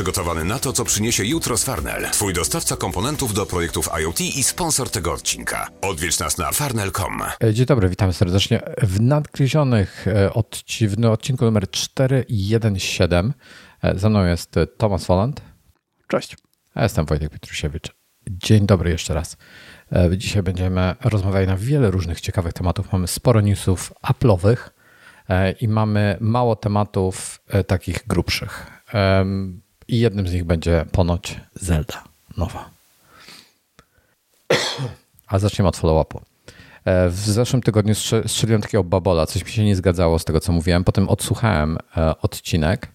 przygotowany na to, co przyniesie jutro z Farnell. Twój dostawca komponentów do projektów IoT i sponsor tego odcinka. Odwiedź nas na farnell.com. E, dzień dobry, witam serdecznie w nadgryzionych e, odci w odcinku numer 417. E, ze mną jest Tomasz Woland. Cześć. A jestem Wojtek Pietrusiewicz. Dzień dobry jeszcze raz. Dzisiaj będziemy rozmawiali na wiele różnych ciekawych tematów. Mamy sporo newsów Apple'owych i mamy mało tematów takich grubszych. I jednym z nich będzie ponoć Zelda nowa. A zaczniemy od follow-upu. E, w zeszłym tygodniu strzeliłem takiego babola, coś mi się nie zgadzało z tego, co mówiłem. Potem odsłuchałem e, odcinek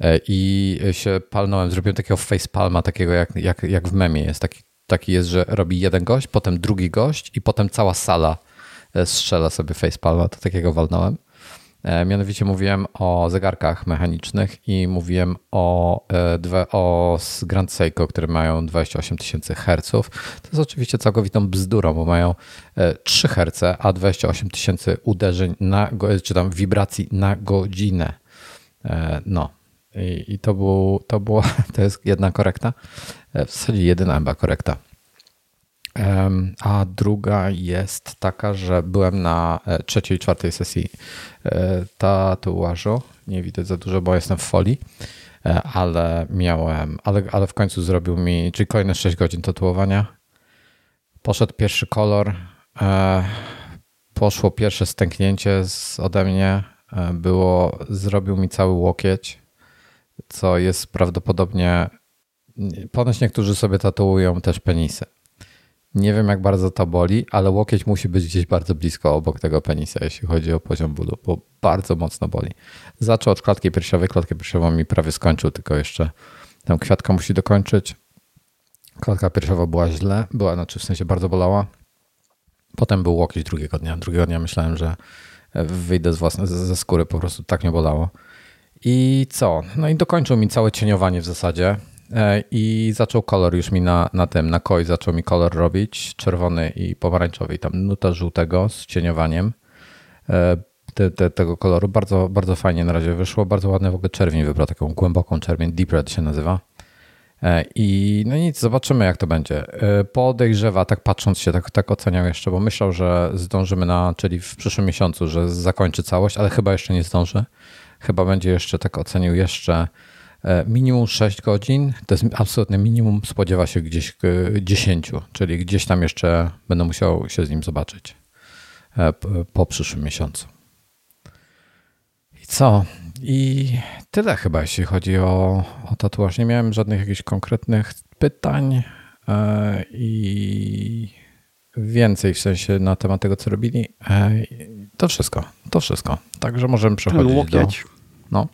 e, i się palnąłem. Zrobiłem takiego facepalma, takiego jak, jak, jak w memie jest. Taki, taki jest, że robi jeden gość, potem drugi gość i potem cała sala strzela sobie facepalma. To takiego walnąłem. E, mianowicie mówiłem o zegarkach mechanicznych i mówiłem o, e, o Grand Seiko, które mają 28 tysięcy Hz. To jest oczywiście całkowitą bzdurą, bo mają 3 e, Hz, a 28 tysięcy uderzeń, na, czy tam wibracji na godzinę. No. I, i to, był, to, było, to jest jedna korekta. W zasadzie jedyna chyba korekta. A druga jest taka, że byłem na e, trzeciej, czwartej sesji e, tatuażu. Nie widać za dużo, bo jestem w folii, e, ale miałem, ale, ale w końcu zrobił mi, czyli kolejne 6 godzin tatuowania. Poszedł pierwszy kolor, poszło pierwsze stęknięcie z, ode mnie, było, zrobił mi cały łokieć, co jest prawdopodobnie, ponoć niektórzy sobie tatuują też penisy. Nie wiem, jak bardzo to boli, ale łokieć musi być gdzieś bardzo blisko obok tego penisa, jeśli chodzi o poziom bólu, bo bardzo mocno boli. Zaczął od klatki piersiowej, klatkę piersiową mi prawie skończył, tylko jeszcze tam kwiatka musi dokończyć. Klatka piersiowa była źle, była, znaczy w sensie bardzo bolała. Potem był łokieć drugiego dnia. Drugiego dnia myślałem, że wyjdę z własnej, ze skóry, po prostu tak nie bolało. I co? No i dokończył mi całe cieniowanie w zasadzie. E, i zaczął kolor już mi na, na tym, na koi zaczął mi kolor robić, czerwony i pomarańczowy i tam nuta żółtego z cieniowaniem e, te, te, tego koloru. Bardzo, bardzo fajnie na razie wyszło, bardzo ładny w ogóle czerwień wybrał, taką głęboką czerwień, deep red się nazywa. E, I no nic, zobaczymy jak to będzie. Podejrzewa, tak patrząc się, tak, tak oceniał jeszcze, bo myślał, że zdążymy na, czyli w przyszłym miesiącu, że zakończy całość, ale chyba jeszcze nie zdąży. Chyba będzie jeszcze, tak ocenił jeszcze minimum 6 godzin, to jest absolutne minimum, spodziewa się gdzieś 10, czyli gdzieś tam jeszcze będę musiał się z nim zobaczyć e, po przyszłym miesiącu. I co? I tyle chyba, jeśli chodzi o, o tatuaż. Nie miałem żadnych jakichś konkretnych pytań e, i więcej w sensie na temat tego, co robili. To wszystko, to wszystko. Także możemy przechodzić do... No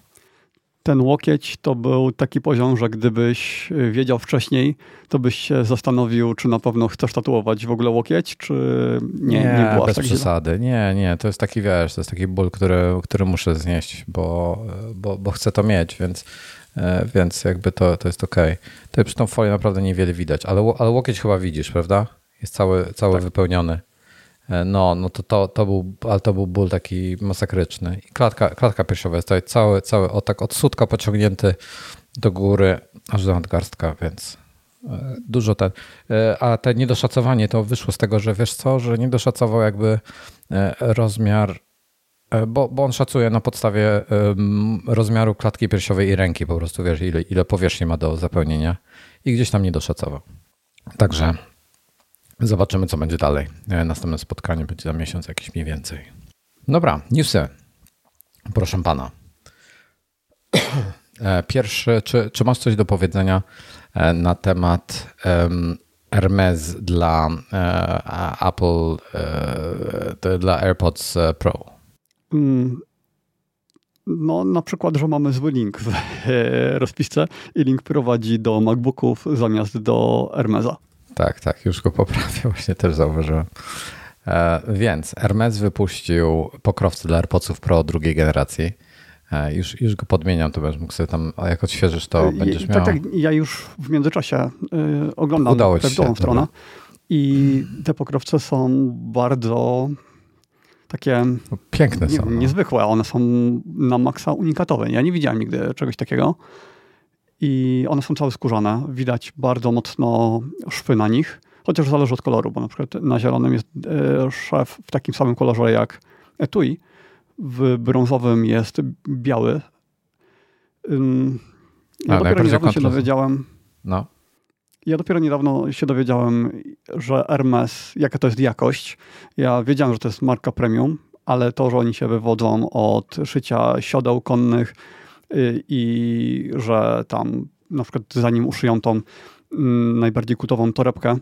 ten łokieć to był taki poziom, że gdybyś y, wiedział wcześniej, to byś się zastanowił, czy na pewno chcesz tatuować w ogóle łokieć, czy nie, nie, nie bez tak przesady. Źle. Nie, nie, to jest taki, wiesz, to jest taki ból, który, który muszę znieść, bo, bo, bo chcę to mieć, więc, e, więc jakby to, to jest okej. Okay. Tutaj przy tą folię naprawdę niewiele widać, ale, ale łokieć chyba widzisz, prawda? Jest cały, cały tak. wypełniony. E, no, no to, to, to był, ale to był ból taki masakryczny. I klatka, klatka piersiowa jest tutaj cały, cały o, tak od sutka pociągnięty do góry, aż do nadgarstka, więc e, dużo ten. E, a te niedoszacowanie to wyszło z tego, że wiesz co, że nie doszacował jakby rozmiar, bo, bo on szacuje na podstawie rozmiaru klatki piersiowej i ręki po prostu, wiesz, ile, ile powierzchni ma do zapełnienia i gdzieś tam nie doszacował. Także Zobaczymy, co będzie dalej. E, następne spotkanie będzie za miesiąc jakiś mniej więcej. Dobra, newsy. Proszę pana. E, pierwszy, czy, czy masz coś do powiedzenia e, na temat um, Hermes dla Apple, dla AirPods Pro? Mm, no, na przykład, że mamy zły link w rozpisce i link prowadzi do MacBooków zamiast do Hermesa. Tak, tak, już go poprawię, właśnie też zauważyłem. E, więc Hermes wypuścił pokrowce dla AirPodsów Pro drugiej generacji. E, już, już go podmieniam, to będziesz mógł sobie tam, a jak odświeżysz, to będziesz tak, miał... Tak, tak, ja już w międzyczasie y, oglądam Udało tę drugą stronę i te pokrowce są bardzo takie... No, piękne są. No. Niezwykłe, one są na maksa unikatowe. Ja nie widziałem nigdy czegoś takiego. I one są całe skórzane. Widać bardzo mocno szwy na nich, chociaż zależy od koloru, bo na przykład na zielonym jest e, szef w takim samym kolorze jak etui, w brązowym jest biały. Ja A, dopiero niedawno się dowiedziałem, no. Ja dopiero niedawno się dowiedziałem, że Hermes, jaka to jest jakość. Ja wiedziałem, że to jest marka premium, ale to, że oni się wywodzą od szycia siodeł konnych i że tam na przykład zanim uszyją tą mm, najbardziej kutową torebkę,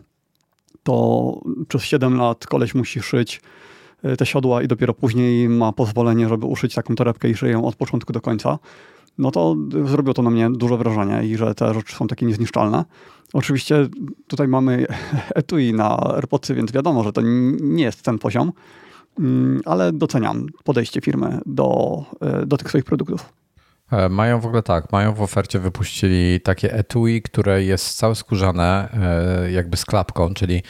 to przez 7 lat koleś musi szyć y, te siodła i dopiero później ma pozwolenie, żeby uszyć taką torebkę i szyję ją od początku do końca no to zrobiło to na mnie duże wrażenie i że te rzeczy są takie niezniszczalne. Oczywiście tutaj mamy etui na AirPodsy, więc wiadomo, że to nie jest ten poziom, mm, ale doceniam podejście firmy do, do tych swoich produktów. E, mają w ogóle tak, mają w ofercie wypuścili takie etui, które jest całe skórzane, e, jakby z klapką, czyli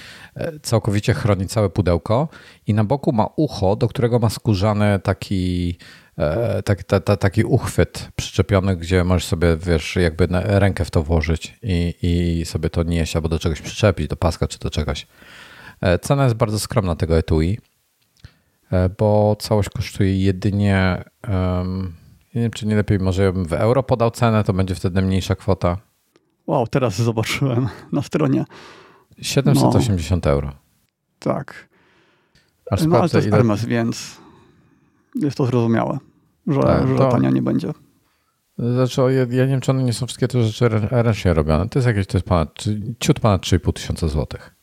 całkowicie chroni całe pudełko i na boku ma ucho, do którego ma skórzany taki taki, ta, taki uchwyt przyczepiony, gdzie możesz sobie, wiesz, jakby rękę w to włożyć i, i sobie to nieść albo do czegoś przyczepić, do paska czy do czegoś. E, cena jest bardzo skromna tego etui, e, bo całość kosztuje jedynie, um, nie wiem, czy nie lepiej może bym w euro podał cenę, to będzie wtedy mniejsza kwota. Wow, teraz zobaczyłem na stronie. 780 no. euro. Tak. Aż no ale to jest ile... Hermes, więc jest to zrozumiałe że, tak, że to... tania nie będzie. Znaczy, ja, ja, nie wiem, czy one nie są wszystkie te rzeczy ręcznie robione. To jest jakieś, to jest ponad, ciut ponad 3,5 tysiąca złotych.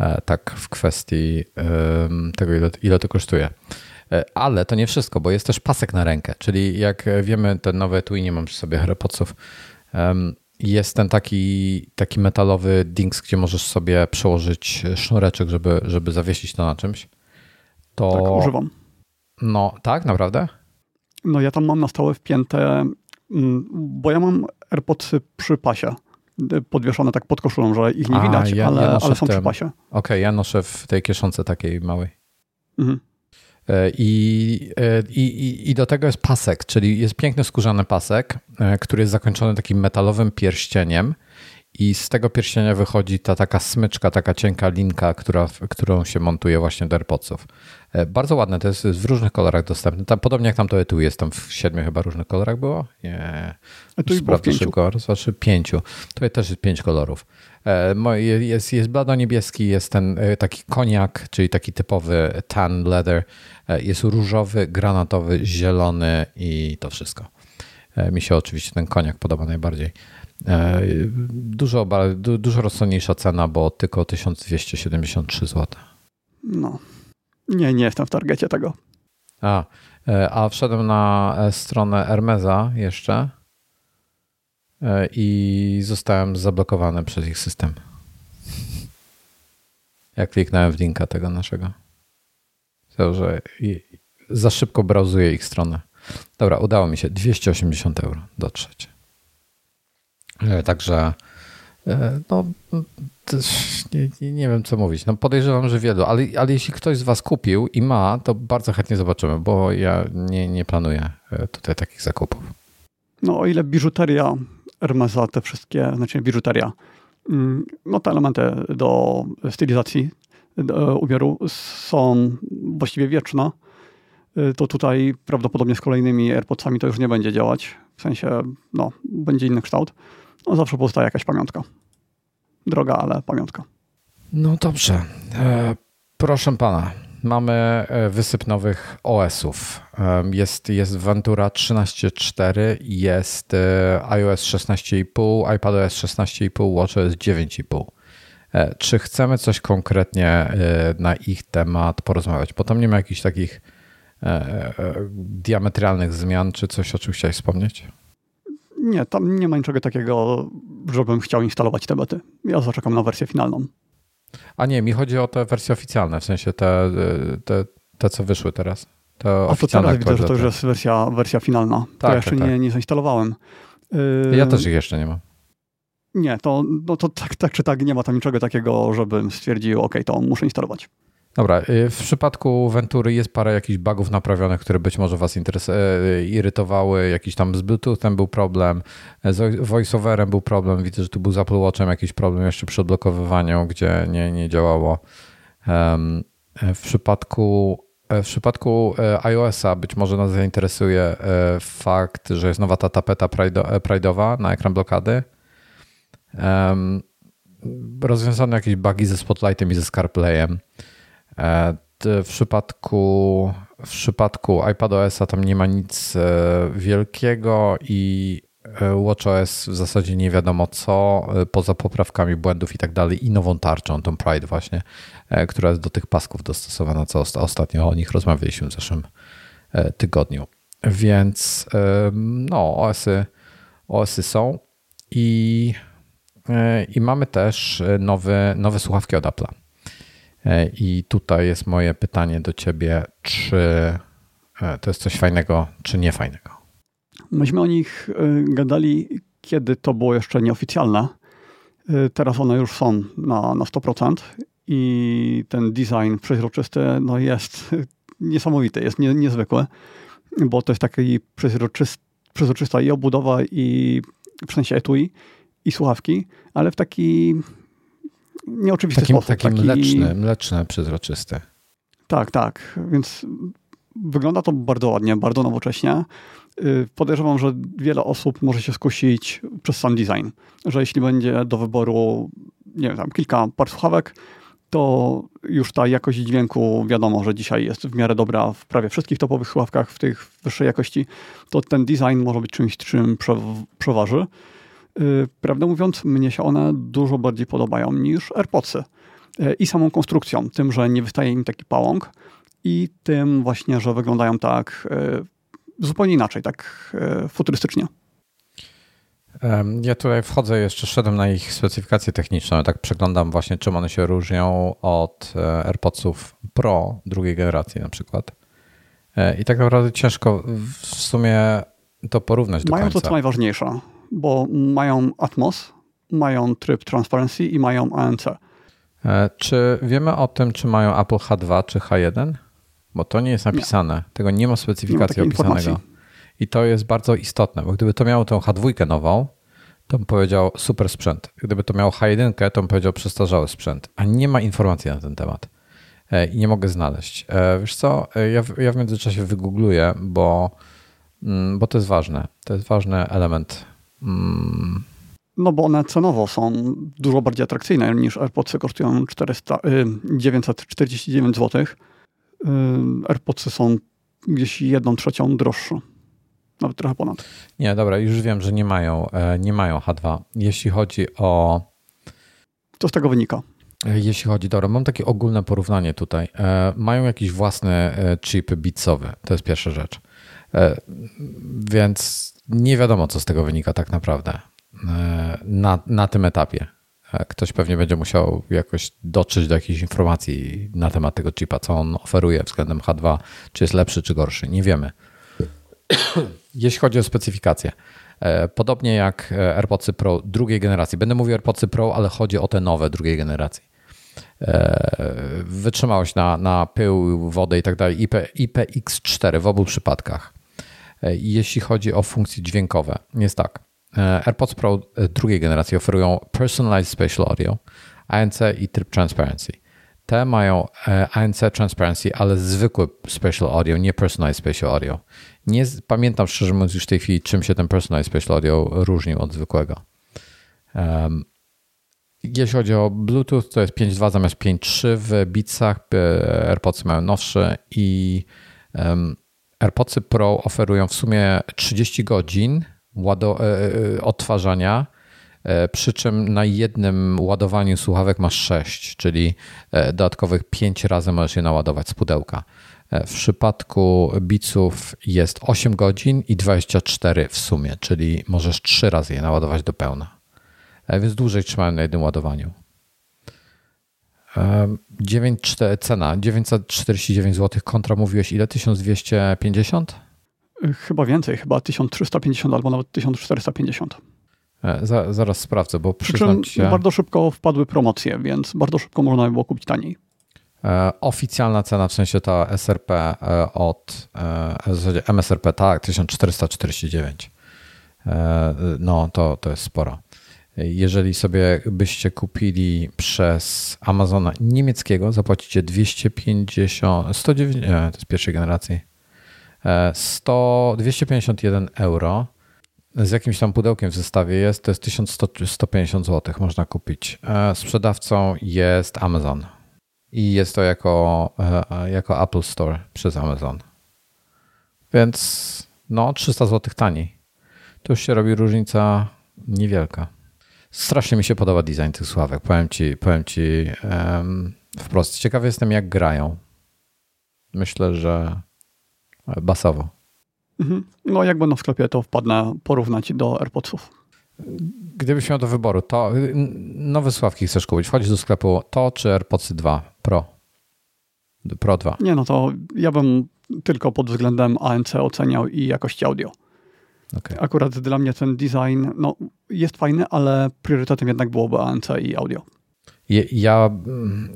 E, tak w kwestii tego, ile, ile to kosztuje. E, ale to nie wszystko, bo jest też pasek na rękę, czyli jak wiemy, ten nowe tu i nie mam przy sobie AirPodsów, jest ten taki, taki metalowy dings, gdzie możesz sobie przełożyć sznureczek, żeby, żeby zawiesić to na czymś. To... Tak, używam. No, tak, naprawdę? No ja tam mam na stałe wpięte, mm, bo ja mam AirPodsy przy pasie y, podwieszone tak pod koszulą, że ich nie A, widać, ja, ale, ja ale są przy pasie. Okej, okay, ja noszę w tej kieszonce takiej małej. Mhm. E, I, e, i, I do tego jest pasek, czyli jest piękny skórzany pasek, e, który jest zakończony takim metalowym pierścieniem i z tego pierścienia wychodzi ta taka smyczka, taka cienka linka, która, którą się montuje właśnie do AirPodsów. Bardzo ładne, to jest w różnych kolorach dostępne. Tam, podobnie jak tam to etui jest, tam w siedmiu chyba różnych kolorach było? Nie. Etui było w pięciu. Szybko, znaczy pięciu. Tutaj też jest pięć kolorów. E, jest, jest blado-niebieski, jest ten e, taki koniak, czyli taki typowy tan leather. Jest różowy, granatowy, zielony i to wszystko. Mi się oczywiście ten koniak podoba najbardziej. Dużo, dużo rozsądniejsza cena, bo tylko 1273 zł. No, nie, nie jestem w targecie tego. A, e, a wszedłem na e, stronę Hermesa jeszcze e, i zostałem zablokowany przez ich system. Jak kliknąłem w linka tego naszego. To, że za szybko browsuję ich stronę. Dobra, udało mi się 280 euro dotrzeć. Także no, nie, nie, wiem, co mówić. No podejrzewam, że wielu, ale, ale jeśli ktoś z Was kupił i ma, to bardzo chętnie zobaczymy, bo ja nie, nie planuję e, tutaj takich zakupów. No o ile biżuteria Hermesa, te wszystkie, znaczy biżuteria, mm, no te elementy do stylizacji do ubioru są właściwie wieczne, e, to tutaj prawdopodobnie z kolejnymi AirPodsami to już nie będzie działać. W sensie, no, będzie inny kształt. No, zawsze pozostaje jakaś pamiątka droga, ale pamiątka. No dobrze. E, proszę pana, mamy e, wysyp nowych OS-ów. E, jest, jest Ventura 13.4, jest e, iOS 16.5, iPadOS 16.5, WatchOS 9.5. Czy chcemy coś konkretnie na ich temat porozmawiać? Bo tam nie ma jakichś takich diametralnych zmian, czy coś o czym chciałeś wspomnieć? Nie, tam nie ma niczego takiego, żebym chciał instalować te. Ja zaczekam na wersję finalną. A nie, mi chodzi o te wersje oficjalne, w sensie te, te, te co wyszły teraz. Te A to teraz widzę, że to już jest wersja, wersja finalna. Tak, to ja jeszcze tak, nie, tak. nie zainstalowałem. Ja też ich jeszcze nie mam. Nie, to, no to tak, tak czy tak nie ma tam niczego takiego, żebym stwierdził, ok, to muszę instalować. Dobra, y, w przypadku Ventury jest parę jakichś bugów naprawionych, które być może Was y, irytowały. Jakiś tam z Bluetoothem był problem, z VoiceOverem był problem. Widzę, że tu był z Apple Watchem jakiś problem jeszcze przy odblokowywaniu, gdzie nie, nie działało. W przypadku, w przypadku e, iOS-a być może nas zainteresuje e, fakt, że jest nowa ta tapeta pride'owa na ekran blokady. Rozwiązano jakieś bugi ze Spotlightem i ze ScarPlayem. E, w przypadku, w przypadku iPadOS-a tam nie ma nic e, wielkiego i e, WatchOS w zasadzie nie wiadomo co, poza poprawkami błędów i tak dalej i nową tarczą, tą Pride właśnie, która jest do tych pasków dostosowana, co ostatnio o nich rozmawialiśmy w zeszłym tygodniu. Więc no, OS-y, OS-y są i, i mamy też nowe, nowe słuchawki od Apple'a. E, I tutaj jest moje pytanie do ciebie, czy e, to jest coś fajnego, czy nie fajnego? Myśmy o nich e, gadali, kiedy to było jeszcze nieoficjalne. Teraz one już są na, na 100% i ten design przeźroczysty no jest niesamowity, jest nie, niezwykły, bo to jest taki przeźroczysty, przezroczysta i obudowa, i w sensie etui, i słuchawki, ale w taki nieoczywisty taki, sposób. Taki, taki mleczny, mleczny, przezroczysty. Tak, tak. Więc wygląda to bardzo ładnie, bardzo nowocześnie. Y, podejrzewam, że wiele osób może się skusić przez sam design, że jeśli będzie do wyboru, nie wiem, tam kilka par słuchawek, to już ta jakość dźwięku wiadomo, że dzisiaj jest w miarę dobra w prawie wszystkich topowych słuchawkach w tych wyższej jakości, to ten design może być czymś, czym przeważy. Y, prawdę mówiąc, mnie się one dużo bardziej podobają niż AirPodsy. Y, I samą konstrukcją, tym, że nie wystaje im taki pałąk i tym właśnie, że wyglądają tak y, zupełnie inaczej, tak futurystycznie. Ja tutaj wchodzę, jeszcze szedłem na ich specyfikację techniczną, tak przeglądam właśnie czym one się różnią od e, AirPodsów Pro drugiej generacji na przykład. E, I tak naprawdę ciężko w sumie to porównać do Mają końca. to, co najważniejsze bo mają Atmos, mają tryb Transparency i mają ANC. E, czy wiemy o tym, czy mają Apple H2 czy H1? Bo to nie jest napisane. Nie. Tego nie ma specyfikacji nie ma opisanego. Informacji. I to jest bardzo istotne, bo gdyby to miało tą H2 nową, to bym powiedział super sprzęt. Gdyby to miało H1, to bym powiedział przestarzały sprzęt. A nie ma informacji na ten temat. E, I nie mogę znaleźć. E, wiesz co, ja, ja w międzyczasie wygoogluję, bo, mm, bo to jest ważne. To jest ważny element Mm. No bo one cenowo są dużo bardziej atrakcyjne niż AirPodsy kosztują 400, y, 949 zł. Y, AirPodsy są gdzieś jedną trzecią droższe. Nawet trochę ponad. Nie, dobra, już wiem, że nie mają, e, nie mają H2. Jeśli chodzi o. Co z tego wynika? E, jeśli chodzi, dobra, mam takie ogólne porównanie tutaj. E, mają jakiś własny chip bitsowy, to jest pierwsza rzecz. Więc nie wiadomo, co z tego wynika tak naprawdę e, na, na tym etapie. E, ktoś pewnie będzie musiał jakoś dotrzeć do jakichś informacji na temat tego chipa, co on oferuje względem H2, czy jest lepszy, czy gorszy. Nie wiemy. Jeśli chodzi o specyfikację, e, podobnie jak AirPodsy Pro drugiej generacji, będę mówił AirPodsy Pro, ale chodzi o te nowe drugiej generacji. Wytrzymałość na, na pył, wodę i tak dalej, IP, IPX4 w obu przypadkach. E, jeśli chodzi o funkcje dźwiękowe, jest tak. E, AirPods Pro e, drugiej generacji oferują Personalized Spatial Audio, ANC i tryb Transparency. Te mają ANC Transparency, ale zwykły Spatial Audio, nie Personalized Spatial Audio. Nie pamiętam szczerze mówiąc już w tej chwili, czym się ten Personalized Spatial Audio różnił od zwykłego. Um, jeśli chodzi o Bluetooth, to jest 5.2 zamiast 5.3 w Beatsach. AirPods mają nowsze i um, AirPodsy Pro oferują w sumie 30 godzin łado- e, e, odtwarzania, e, przy czym na jednym ładowaniu słuchawek masz 6, czyli dodatkowych 5 razy możesz je naładować z pudełka. W przypadku Beatsów jest 8 godzin i 24 w sumie, czyli możesz 3 razy je naładować do pełna. Więc dłużej trzymają na jednym ładowaniu. 9, cena 949 zł kontra mówiłeś ile? 1250? Chyba więcej, chyba 1350 albo nawet 1450. E, za, zaraz sprawdzę, bo przyznam się... bardzo szybko wpadły promocje, więc bardzo szybko można było kupić taniej. Oficjalna cena, w sensie ta SRP od, w zasadzie MSRP, tak, 1449. No, to, to jest sporo. Jeżeli sobie byście kupili przez Amazona niemieckiego, zapłacicie 250, 109, nie, to jest pierwszej generacji, 100, 251 euro. Z jakimś tam pudełkiem w zestawie jest, to jest 1150 zł można kupić. Sprzedawcą jest Amazon i jest to jako, jako Apple Store przez Amazon. Więc no 300 zł taniej. Tu już się robi różnica niewielka. Strasznie mi się podoba design tych sławek. Powiem ci, powiem ci um, wprost. Ciekawy jestem, jak grają. Myślę, że basowo. Mhm. No, jak będą w sklepie, to wpadnę porównać do AirPodsów. Gdybyś miał do wyboru, to nowe sławki chcesz kupić. Wchodzisz do sklepu to czy AirPodsy 2 Pro? Pro 2. Nie, no to ja bym tylko pod względem ANC oceniał i jakości audio. Okay. Akurat dla mnie ten design no, jest fajny, ale priorytetem jednak byłoby ANC i audio. Ja,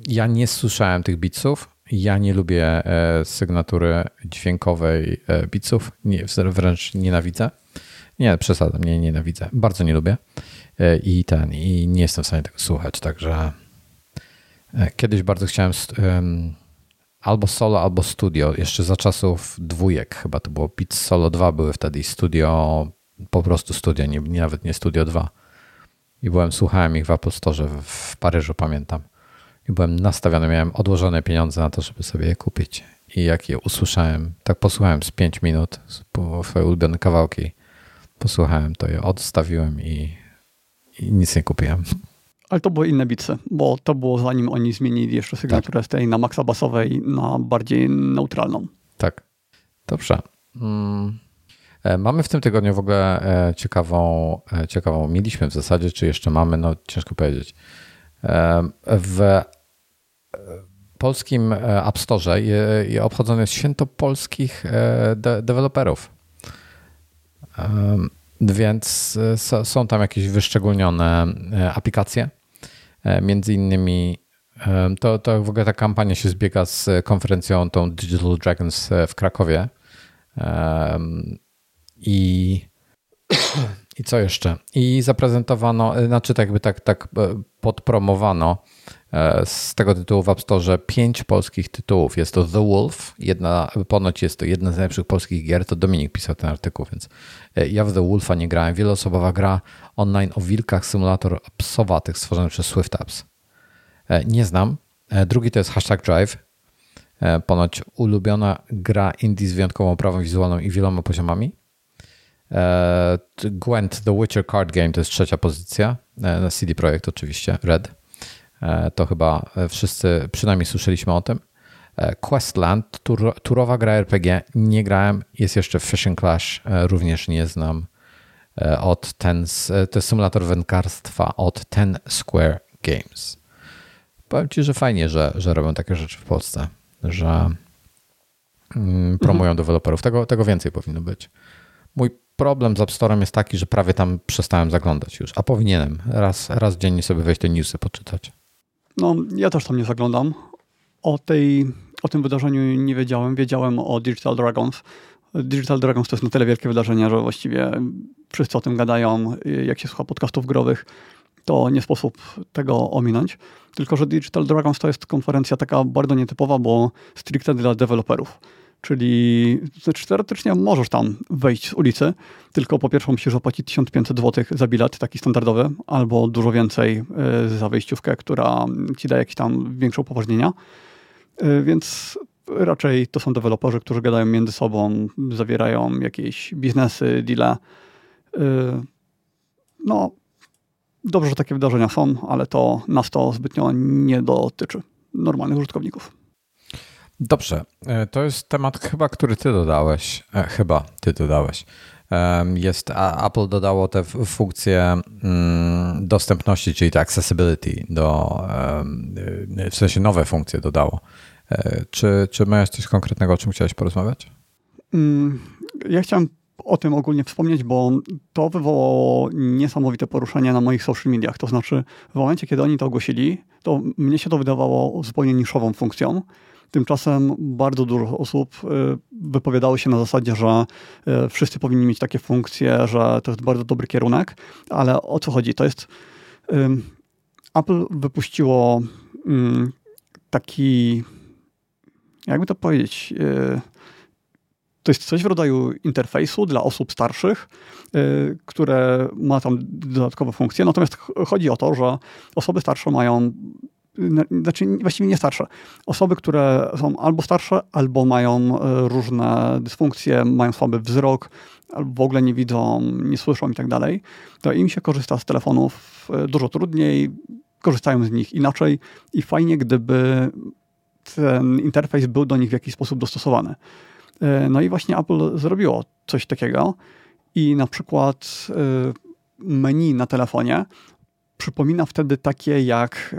ja nie słyszałem tych bitsów. Ja nie lubię e, sygnatury dźwiękowej e, bitsów. Nie, wręcz nienawidzę. Nie, przesadzam, nie nienawidzę. Bardzo nie lubię. E, I ten, i nie jestem w stanie tego słuchać, także kiedyś bardzo chciałem albo solo, albo studio. Jeszcze za czasów dwójek chyba to było. Beats Solo 2 były wtedy i studio, po prostu studio, nie, nawet nie studio 2. I byłem, słuchałem ich w Apple Store w Paryżu, pamiętam. I byłem nastawiony, miałem odłożone pieniądze na to, żeby sobie je kupić. I jak je usłyszałem, tak posłuchałem z 5 minut, swoje ulubione kawałki, posłuchałem to je, odstawiłem i, i nic nie kupiłem. Ale to były inne bicy, bo to było zanim oni zmienili jeszcze sygnaturę tak. z tej na maksa basowej na bardziej neutralną. Tak. Dobrze. Mm. E, mamy w tym tygodniu w ogóle e, ciekawą, e, ciekawą, mieliśmy w zasadzie, czy jeszcze mamy, no ciężko powiedzieć. W polskim App Store obchodzone jest święto polskich de deweloperów. Więc są tam jakieś wyszczególnione aplikacje. Między innymi to, to w ogóle ta kampania się zbiega z konferencją tą Digital Dragons w Krakowie. I, i co jeszcze? I zaprezentowano, znaczy tak jakby tak, tak podpromowano E, z tego tytułu w App Store pięć polskich tytułów. Jest to The Wolf, jedna, ponoć jest to jedna z najlepszych polskich gier, to Dominik pisał ten artykuł, więc e, ja w The Wolfa nie grałem. Wieloosobowa gra online o wilkach, symulator psowatych stworzony przez Swift Apps. E, nie znam. Drugi to jest Hashtag Drive, ponoć ulubiona gra indie z wyjątkową oprawą wizualną i wieloma poziomami. Gwent The Witcher Card Game to jest trzecia pozycja, na CD Projekt oczywiście, Red. E, to chyba wszyscy przynajmniej słyszeliśmy o tym. E, Questland, tur, turowa gra RPG, nie grałem. Jest jeszcze Fishing Clash, e, również nie znam. Od ten, to jest symulator wędkarstwa od Ten Square Games. Powiem Ci, że fajnie, że, że robią takie rzeczy w Polsce, że mm, promują mhm. deweloperów. Tego, tego więcej powinno być. Mój problem z App Store'em jest taki, że prawie tam przestałem zaglądać już, a powinienem raz, raz dziennie sobie wejść te newsy poczytać. No, ja też tam nie zaglądam. O, tej, o tym wydarzeniu nie wiedziałem. Wiedziałem o Digital Dragons. Digital Dragons to jest na tyle wielkie wydarzenie, że właściwie wszyscy o tym gadają. Jak się słucha podcastów growych, to nie sposób tego ominąć. Tylko, że Digital Dragons to jest konferencja taka bardzo nietypowa, bo stricte dla deweloperów. Czyli znaczy, teoretycznie możesz tam wejść z ulicy, tylko po pierwsze musisz zapłacić 1500 zł za bilet taki standardowy, albo dużo więcej e, za wejściówkę, która ci daje jakieś tam większe upoważnienia. E, więc raczej to są deweloperzy, którzy gadają między sobą, zawierają jakieś biznesy, deale. E, no, dobrze, że takie wydarzenia są, ale to nas to zbytnio nie dotyczy normalnych użytkowników. Dobrze, e, to jest temat chyba, który ty dodałeś. E, chyba ty dodałeś. Jest, Apple dodało tę funkcję mm, dostępności, czyli to accessibility, do, e, w sensie nowe funkcje dodało. Czy, czy masz coś konkretnego, o czym chciałeś porozmawiać? Mm, ja chciałem o tym ogólnie wspomnieć, bo to wywołało niesamowite poruszenie na moich social mediach. To znaczy, w momencie, kiedy oni to ogłosili, to mnie się to wydawało zupełnie niszową funkcją. Tymczasem bardzo dużo osób y, wypowiadało się na zasadzie, że y, wszyscy powinni mieć takie funkcje, że to jest bardzo dobry kierunek, ale o co chodzi? To jest. Apple wypuściło taki, jakby to powiedzieć, y, to jest coś w rodzaju interfejsu dla osób starszych, które ma tam dodatkowe funkcje. Natomiast chodzi o to, że osoby starsze mają znaczy właściwie nie starsze. Osoby, które są albo starsze, albo mają y, różne dysfunkcje, mają słaby wzrok, albo w ogóle nie widzą, nie słyszą i tak dalej, to im się korzysta z telefonów dużo trudniej, korzystają z nich inaczej i fajnie, gdyby ten interfejs był do nich w jakiś sposób dostosowany. E, no i właśnie Apple zrobiło coś takiego i na przykład e, menu na telefonie przypomina wtedy takie jak.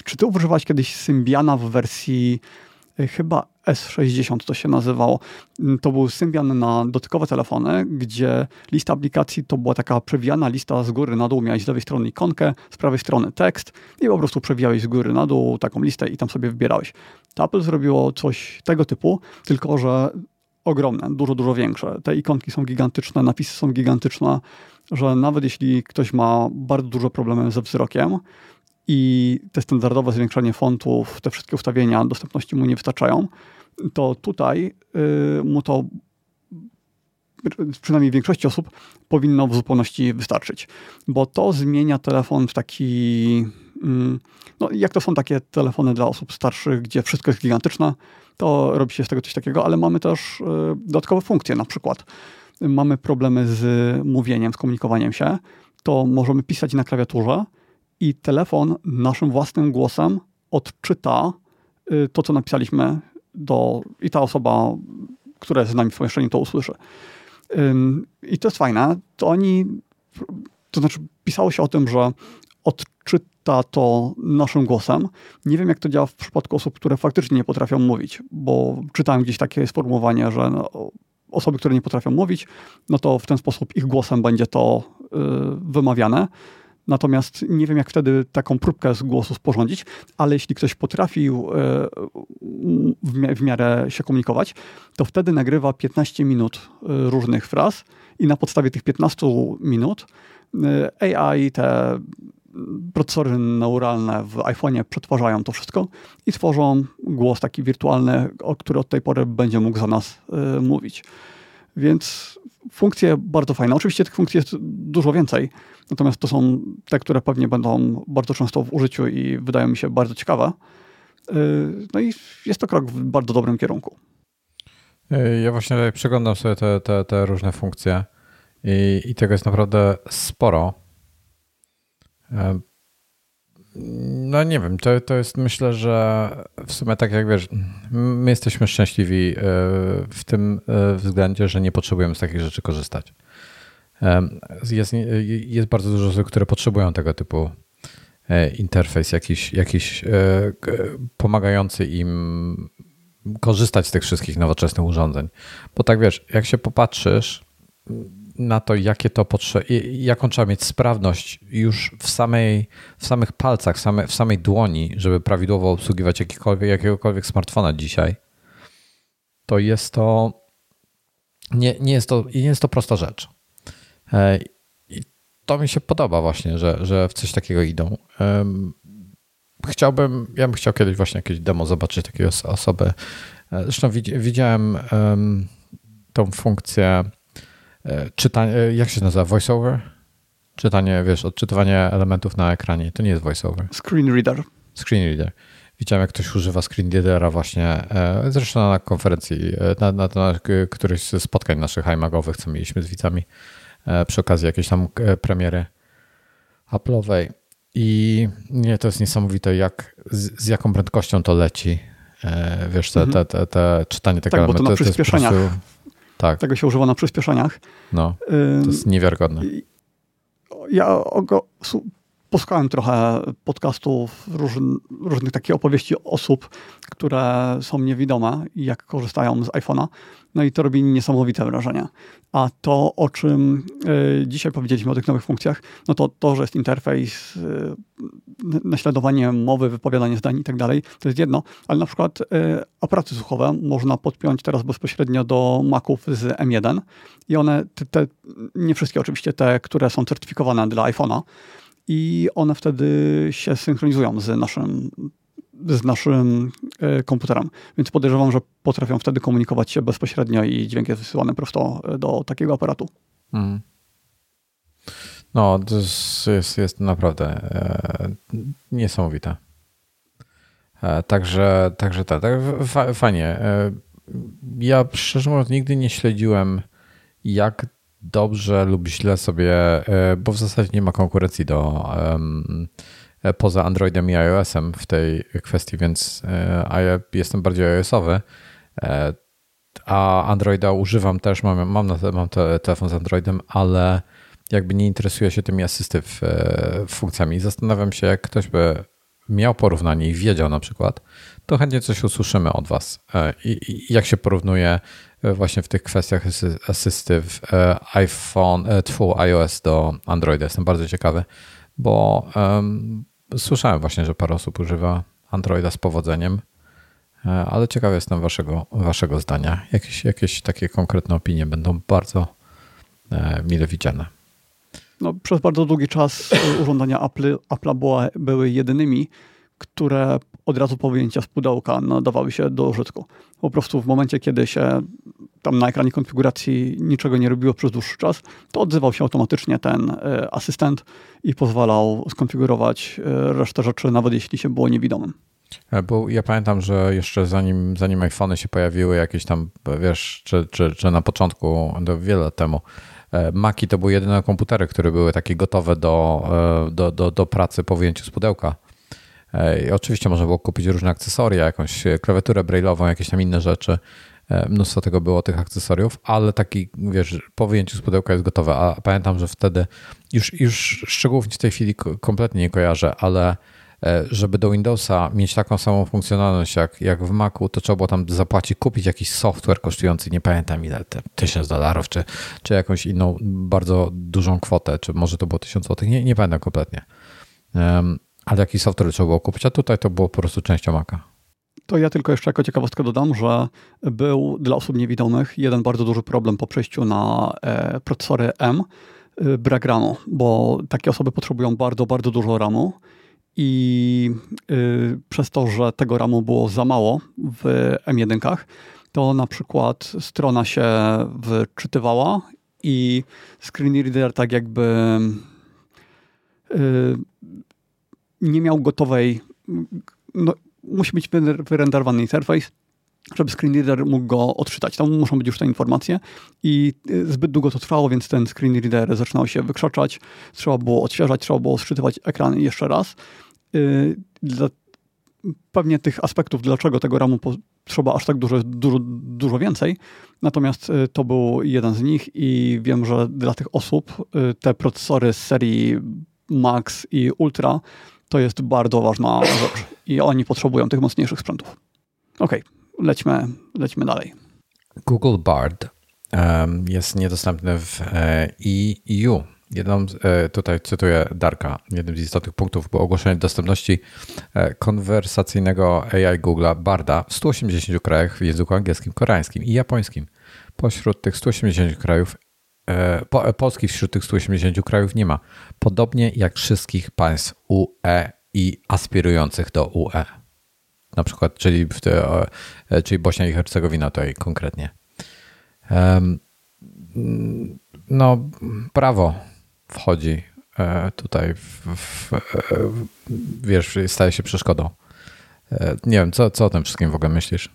E, czy ty używałeś kiedyś Symbiana w wersji chyba S60 to się nazywało. Mm, to był Symbian na dotykowe telefony, gdzie lista aplikacji to była taka przewijana lista z góry na dół. Miałeś z lewej strony ikonkę, z prawej strony tekst i po prostu przewijałeś z góry na dół taką listę i tam sobie wybierałeś. To Apple zrobiło coś tego typu, tylko że ogromne, dużo, dużo większe. Te ikonki są gigantyczne, napisy są gigantyczne, że nawet jeśli ktoś ma bardzo dużo problemów ze wzrokiem, i te standardowe zwiększanie fontów, te wszystkie ustawienia dostępności mu nie wystarczają, to tutaj y, mu to przynajmniej większości osób powinno w zupełności wystarczyć, bo to zmienia telefon w taki, mm, no jak to są takie telefony dla osób starszych, gdzie wszystko jest gigantyczne, to robi się z tego coś takiego, ale mamy też y, dodatkowe funkcje, na przykład mamy problemy z mówieniem, z komunikowaniem się, to możemy pisać na klawiaturze, i telefon naszym własnym głosem odczyta y, to, co napisaliśmy do, i ta osoba, która jest z nami w pomieszczeniu, to usłyszy. I to jest fajne. To oni, to znaczy pisało się o tym, że odczyta to naszym głosem. Nie wiem, jak to działa w przypadku osób, które faktycznie nie potrafią mówić, bo czytałem gdzieś takie sformułowanie, że no, osoby, które nie potrafią mówić, no to w ten sposób ich głosem będzie to y, wymawiane. Natomiast nie wiem, jak wtedy taką próbkę z głosu sporządzić, ale jeśli ktoś potrafił e, w miarę się komunikować, to wtedy nagrywa 15 minut e, różnych fraz i na podstawie tych 15 minut e, AI, te procesory neuralne w iPhone'ie przetwarzają to wszystko i tworzą głos taki wirtualny, który od tej pory będzie mógł za nas mówić. Więc funkcje bardzo fajne. Oczywiście tych funkcji jest dużo więcej, natomiast to są te, które pewnie będą bardzo często w użyciu i wydają mi się bardzo ciekawe. Y, no i jest to krok w bardzo dobrym kierunku. Y, ja właśnie tutaj przeglądam sobie te, te, te różne funkcje i, i tego jest naprawdę sporo. No nie wiem, to, to jest myślę, że w sumie tak jak wiesz, my jesteśmy szczęśliwi e, w tym e, względzie, że nie potrzebujemy z takich rzeczy korzystać. E, jest, jest bardzo dużo osób, które potrzebują tego typu interfejs, jakiś, jakiś pomagający im korzystać z tych wszystkich nowoczesnych urządzeń. Bo tak wiesz, jak się popatrzysz, na to, jakie to potrze- jaką trzeba mieć sprawność już w, samej, w samych palcach, w, same, w samej dłoni, żeby prawidłowo obsługiwać jakiegokolwiek smartfona dzisiaj, to jest to nie, nie, jest to nie jest to prosta rzecz. E, I to mi się podoba właśnie, że, że w coś takiego idą. Chciałbym, ja bym chciał kiedyś właśnie jakieś demo zobaczyć takiej osoby. E, zresztą widziałem tą funkcję czytanie, e, jak się nazywa, voiceover? Czytanie, wiesz, odczytywanie elementów na ekranie. To nie jest voiceover. Screen reader. Screen reader. Widziałem, jak ktoś używa screen readera właśnie, e, zresztą na konferencji, na, na, na któryś ze spotkań naszych iMagowych, co mieliśmy z widzami przy okazji jakiejś tam premiery Apple'owej. I nie, to jest niesamowite, jak, z, z jaką prędkością to leci. Wiesz, te, te, te, te czytanie tego tak, elementu. Bo to na przyspieszeniach. To tak. Tego się używa na przyspieszeniach. No, to jest niewiarygodne. Ja go posłuchałem trochę podcastów, róż, różnych takich opowieści osób, które są niewidome i jak korzystają z iPhone'a. No i to robi niesamowite wrażenie. A to, o czym y, dzisiaj powiedzieliśmy o tych nowych funkcjach, no to to, że jest interfejs, y, naśladowanie mowy, wypowiadanie zdań i tak dalej, to jest jedno, ale na przykład y, aparaty słuchowe można podpiąć teraz bezpośrednio do Maców z M1 i one, te, te nie wszystkie oczywiście, te, które są certyfikowane dla iPhone'a, i one wtedy się synchronizują z naszym, z naszym e, komputerem. Więc podejrzewam, że potrafią wtedy komunikować się bezpośrednio i dźwięk jest wysyłany prosto e, do takiego aparatu. Mm. No, to jest, jest naprawdę e, niesamowite. E, także, także tak, tak fajnie. E, ja szczerze mówiąc nigdy nie śledziłem, jak dobrze lub źle sobie, e, bo w zasadzie nie ma konkurencji do poza Androidem i iOS-em w tej kwestii, więc e, a ja jestem bardziej iOS-owy, a Androida używam też, mam, mam, na, mam te, telefon z Androidem, ale jakby nie interesuję się tymi asystyw funkcjami. Zastanawiam się, jak ktoś by miał porównanie i wiedział na przykład, to chętnie coś usłyszymy od Was. I, i jak się porównuje właśnie w tych kwestiach asystyw e, iPhone, e, tfu, iOS do Androida. Jestem bardzo ciekawy, bo słyszałem właśnie, że parę osób używa Androida z powodzeniem, e, ale ciekawy jestem waszego, waszego zdania. Jakieś, jakieś takie konkretne opinie będą bardzo mile widziane. No, przez bardzo długi czas urządzenia Apple, Apple'a była, były jedynymi, które od razu po wyjęcia z pudełka nadawały się do użytku. Po prostu w momencie, kiedy się tam na ekranie konfiguracji niczego nie robiło przez dłuższy czas, to odzywał się automatycznie ten e, asystent i pozwalał skonfigurować e, resztę rzeczy, nawet jeśli się było niewidomym. E, bo ja pamiętam, że jeszcze zanim, zanim iPhony się pojawiły, jakieś tam, wiesz, czy, czy, czy na początku, to wiele lat temu, Maki to były jedyne komputery, które były takie gotowe do, do, do, do pracy po wyjęciu z pudełka. I oczywiście można było kupić różne akcesoria, jakąś klawiaturę braille'ową, jakieś tam inne rzeczy. E, mnóstwo tego było, tych akcesoriów, ale taki, wiesz, po wyjęciu z pudełka jest gotowe. A pamiętam, że wtedy już, już szczegółów w tej chwili kompletnie nie kojarzę, ale e, żeby do Windowsa mieć taką samą funkcjonalność jak, jak w Macu, to trzeba było tam zapłacić, kupić jakiś software kosztujący, nie pamiętam ile, tysiąc dolarów, czy, czy jakąś inną bardzo dużą kwotę, czy może to było tysiąc złotych, nie, nie pamiętam kompletnie. Ale jakiś software trzeba było kupić, a tutaj to było po prostu częścią Maca. To ja tylko jeszcze jako ciekawostkę dodam, że był dla osób niewidomych jeden bardzo duży problem po przejściu na e, procesory M, e, brak RAMu, bo takie osoby potrzebują bardzo, bardzo dużo RAMu i e, przez to, że tego RAMu było za mało w M1, to na przykład strona się wyczytywała i screen reader tak jakby nie miał gotowej no, musi być wyrenderowany interfejs, żeby screenreader mógł go odczytać. Tam muszą być już te informacje i y, zbyt długo to trwało, więc ten screenreader zaczynał się wykrzaczać, trzeba było odświeżać, trzeba było odczytywać ekran jeszcze raz. Y, dla, pewnie tych aspektów, dlaczego tego RAMu trzeba aż tak dużo, dużo, dużo więcej. Natomiast y, to był jeden z nich i wiem, że dla tych osób te procesory z serii Max i Ultra to jest bardzo ważna rzecz i oni potrzebują tych mocniejszych sprzętów. Ok, lećmy, lećmy dalej. Google Bard jest niedostępny w EU. E Jedną, e, tutaj cytuję Darka, jednym z istotnych punktów było ogłoszenie dostępności e, konwersacyjnego AI Google'a Barda w 180 krajach w języku angielskim, koreańskim i japońskim. Pośród tych 180 krajów Polski wśród tych 180 krajów nie ma. Podobnie jak wszystkich państw UE i aspirujących do UE. Na przykład, czyli, w te, e, czyli Bośnia i Hercegowina tutaj konkretnie. No, prawo wchodzi e, tutaj, w, w, wiesz, staje się przeszkodą. Nie wiem, co, co o tym wszystkim w ogóle myślisz?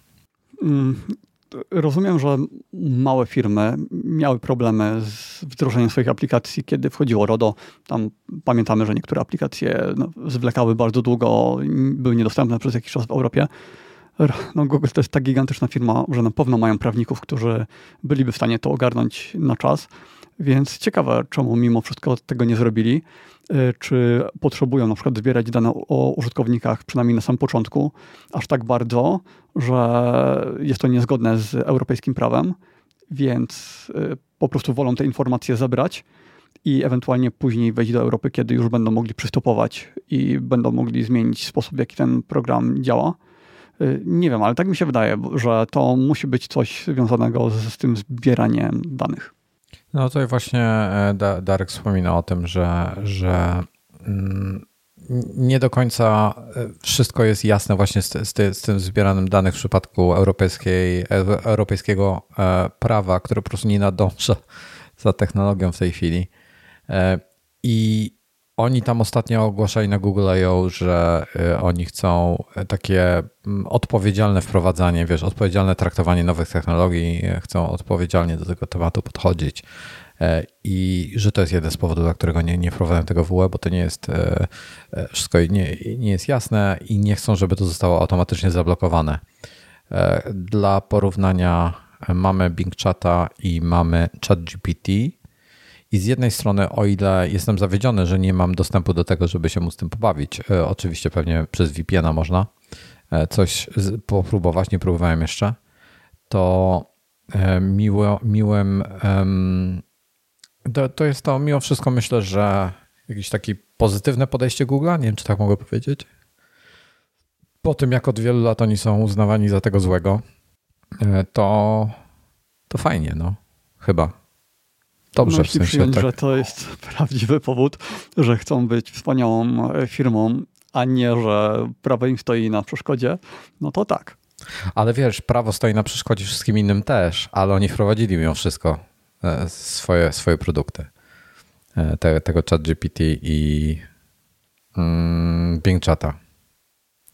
Rozumiem, że małe firmy miały problemy z wdrożeniem swoich aplikacji, kiedy wchodziło RODO. Tam pamiętamy, że niektóre aplikacje no, zwlekały bardzo długo, były niedostępne przez jakiś czas w Europie. No, Google to jest tak gigantyczna firma, że na pewno mają prawników, którzy byliby w stanie to ogarnąć na czas. Więc ciekawe, czemu mimo wszystko tego nie zrobili. E, czy potrzebują na przykład zbierać dane o użytkownikach, przynajmniej na samym początku, aż tak bardzo, że jest to niezgodne z europejskim prawem, więc e, po prostu wolą te informacje zebrać i ewentualnie później wejść do Europy, kiedy już będą mogli przystopować i będą mogli zmienić sposób, w jaki ten program działa. E, nie wiem, ale tak mi się wydaje, że to musi być coś związanego z, z tym zbieraniem danych. No tutaj właśnie e, Darek wspomina o tym, że, że mm, nie do końca e, wszystko jest jasne właśnie z, z, z tym zbieranym danych w przypadku europejskiej, e, europejskiego prawa, które po prostu nie nadąża za technologią w tej chwili. I oni tam ostatnio ogłaszali na Google I.O., że y, oni chcą takie mm, odpowiedzialne wprowadzanie, wiesz, odpowiedzialne traktowanie nowych technologii, chcą odpowiedzialnie do tego tematu podchodzić. I że to jest jeden z powodów, dla którego nie, nie wprowadzają tego w UE, bo to nie jest wszystko nie, nie jest jasne i nie chcą, żeby to zostało automatycznie zablokowane. Dla porównania mamy Bing Chata i mamy ChatGPT i z jednej strony, o ile jestem zawiedziony, że nie mam dostępu do tego, żeby się móc tym pobawić, e, oczywiście pewnie przez VPN-a można e, coś popróbować, nie próbowałem jeszcze, to e, miło, miłym. To, to jest to mimo wszystko, myślę, że jakieś takie pozytywne podejście Google, nie wiem, czy tak mogę powiedzieć. Po tym, jak od wielu lat oni są uznawani za tego złego, to, to fajnie, no. Chyba. Dobrze, Jeśli w sensie, przyjąć, tak. że to jest prawdziwy powód, że chcą być wspaniałą e, firmą, a nie, że prawo im stoi na przeszkodzie, no to tak. Ale wiesz, prawo stoi na przeszkodzie wszystkim innym też, ale oni wprowadzili mimo wszystko e, swoje, swoje produkty. E, te, tego chat GPT i mm, Bing Chata.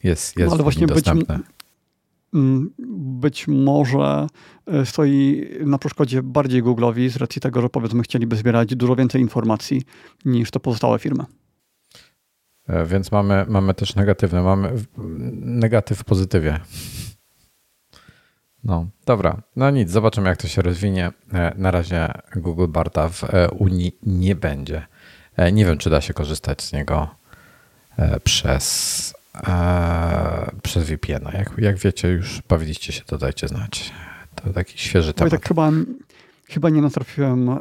Jest, jest no, ale właśnie dostępne. Być, być może e, stoi na przeszkodzie bardziej Google'owi z racji tego, że powiedzmy chcieliby zbierać dużo więcej informacji niż te pozostałe firmy. E, więc mamy, mamy też negatywne, mamy negatyw w pozytywie. No, dobra. No nic, zobaczymy jak to się rozwinie. E, na razie Google Barta w Unii nie będzie. Nie wiem, czy da się korzystać z niego przez e, przez VPN-a. Jak, jak wiecie, już bawiliście się, to dajcie znać. To taki świeży temat. tak chyba, chyba nie natrafiłem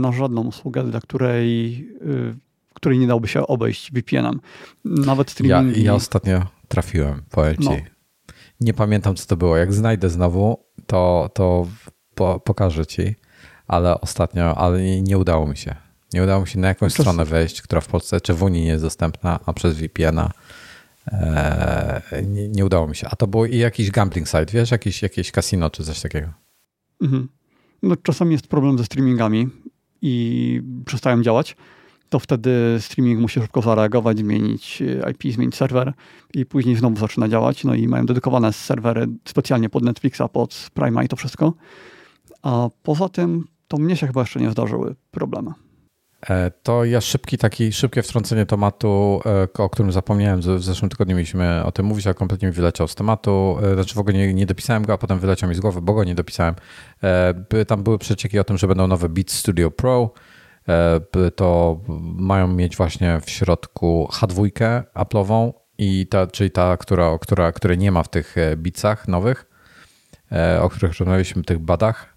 na żadną usługę, dla której, y, której nie dałby się obejść VPN-em. Nawet streaming. Ja, ja ostatnio trafiłem, powiem ci. No. Nie pamiętam, co to było. Jak znajdę znowu, to, to po, pokażę ci, ale ostatnio, ale nie, nie udało mi się. Nie udało mi się na jakąś stronę wejść, która w Polsce czy w Unii nie jest dostępna, a przez VPN-a nie, nie, udało mi się. A to było i jakiś gambling site, wiesz, jakieś, jakieś casino czy coś takiego. Mhm. No, czasami jest problem ze streamingami i przestają działać. To wtedy streaming musi szybko zareagować, zmienić IP, zmienić serwer i później znowu zaczyna działać. No i mają dedykowane serwery specjalnie pod Netflixa, pod Prima i to wszystko. A poza tym to mnie się chyba jeszcze nie zdarzyły problemy. E, to ja szybki taki, szybkie wtrącenie tematu, e, o którym zapomniałem, w zeszłym tygodniu mieliśmy o tym mówić, a kompletnie mi wyleciał z tematu. E, znaczy w ogóle nie, nie dopisałem go, a potem wyleciał mi z głowy, bo go nie dopisałem. Tam były przecieki o tym, że będą nowe Beat Studio Pro. To mają mieć właśnie w środku H2 Apple'ową, i ta, czyli ta, która, która, której nie ma w tych Beatsach nowych, o których rozmawialiśmy w tych badach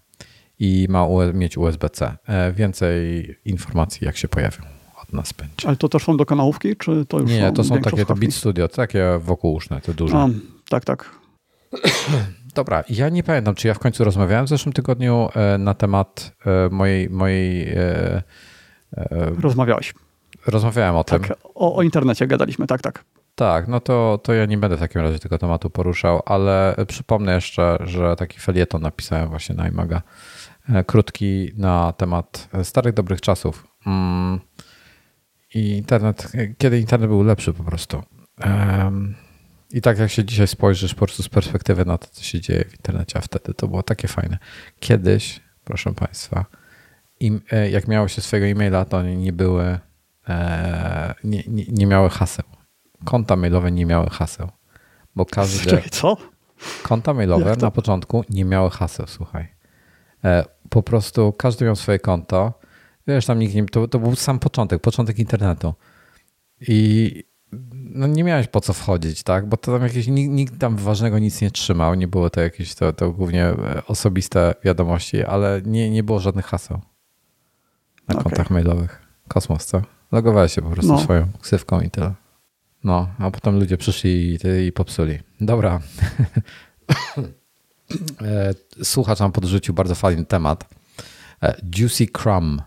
i ma mieć USB-C. E, więcej informacji, jak się pojawią od nas będzie. Ale to też są do kanałówki, czy to już Nie, to są takie to Beat Studio, takie wokółuszne, te duże. A, tak, tak. Dobra, ja nie pamiętam, czy ja w końcu rozmawiałem w zeszłym tygodniu e, na temat e, mojej... mojej Rozmawiałeś. Rozmawiałem o tak, tym. O, o internecie gadaliśmy, tak, tak. Tak, no to, to ja nie będę w takim razie tego tematu poruszał, ale przypomnę jeszcze, że taki felieton napisałem właśnie na iMaga krótki na temat starych, dobrych czasów. Mm. I internet, kiedy internet był lepszy po prostu. I tak jak się dzisiaj spojrzysz po prostu z perspektywy na to, co się dzieje w internecie, a wtedy to było takie fajne. Kiedyś, proszę Państwa, im, e, jak miało się swojego e-maila, to nie były, e, nie, nie, nie miały haseł. Konta mailowe nie miały haseł. Bo każdy. Czekaj, co? Konta mailowe na początku nie miały haseł, słuchaj. Po prostu każdy miał swoje konto. Wiesz, tam nikt nie, to, to był sam początek, początek internetu. I no nie miałeś po co wchodzić, tak? Bo to tam jakieś, nikt, nikt tam ważnego nic nie trzymał, nie było to jakieś, to, to głównie e, osobiste wiadomości, ale nie, nie było żadnych haseł na okay. kontach mailowych. Kosmos, co? Logowałeś się po prostu no. swoją ksywką i tyle. No, a potem ludzie przyszli i, i popsuli. Dobra. E, słuchacz nam podrzucił bardzo fajny temat. E, Juicy Crumb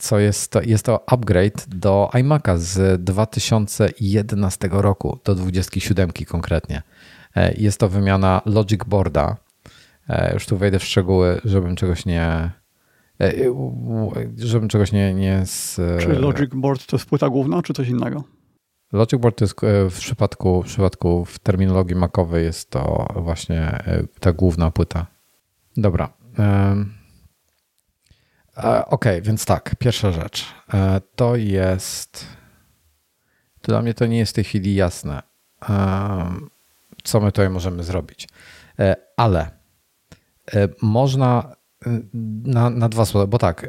co jest to, jest to upgrade do iMac'a z 2011 roku, do 27 konkretnie. E, jest to wymiana Logic Boarda. E, już tu wejdę w szczegóły, żebym czegoś nie. E, żebym czegoś nie. nie z... Czy Logic Board to jest płyta główna, czy coś innego? Logic Board to jest w przypadku, w przypadku w terminologii makowej jest to właśnie ta główna płyta. Dobra. Okej, okay, więc tak, pierwsza rzecz. E, to jest. Dla mnie to nie jest w tej chwili jasne, co my tutaj możemy zrobić. E, ale e, można na, na dwa słowa, bo tak,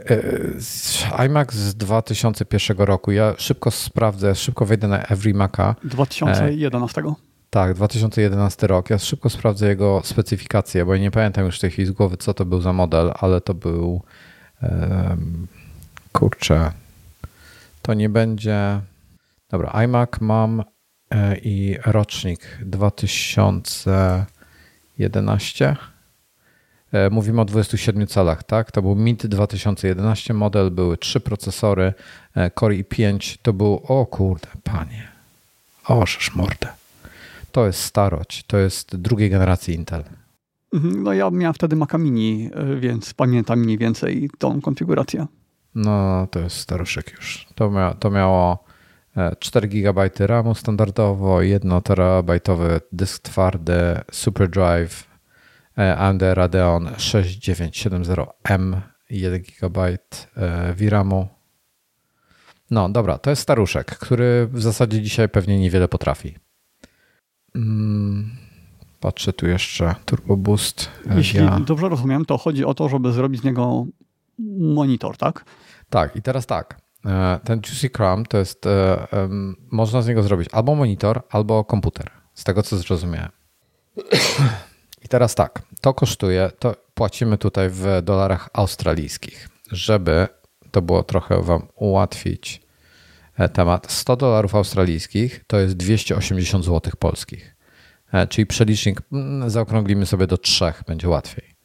iMac z 2001 roku, ja szybko sprawdzę, szybko wejdę na Every Maca. 2011. Tak, 2011 rok. Ja szybko sprawdzę jego specyfikację, bo ja nie pamiętam już w tej chwili z głowy, co to był za model, ale to był Kurczę, to nie będzie. Dobra, iMac mam e, i rocznik 2011. E, mówimy o 27 calach, tak? To był MIT 2011 model, były trzy procesory, e, Core i5 to był, o kurde, panie, ożesz mordę. To jest starość, to jest drugiej generacji Intel. Mhm, no ja miałem wtedy Maca Mini, e, więc pamiętam mniej więcej tą konfigurację. No to jest staruszek już. To, mia to miało 4 GB RAMu standardowo, 1 terabajtowy dysk twardy, SuperDrive, AMD Radeon 6970M, 1 GB VRAMu. No dobra, to jest staruszek, który w zasadzie dzisiaj pewnie niewiele potrafi. Mm. Patrzę tu jeszcze Turbo Boost. Jeśli ja... dobrze rozumiem, to chodzi o to, żeby zrobić z niego monitor, tak? Tak, i teraz tak. E, ten Juicy Crumb to jest, e, można z niego zrobić albo monitor, albo komputer, z tego co zrozumiałem. Teraz tak, to kosztuje, to płacimy tutaj w dolarach australijskich, żeby to było trochę Wam ułatwić e, temat. 100 dolarów australijskich to jest 280 zł polskich. E, czyli przelicznik mm, zaokrąglimy sobie do trzech, będzie łatwiej.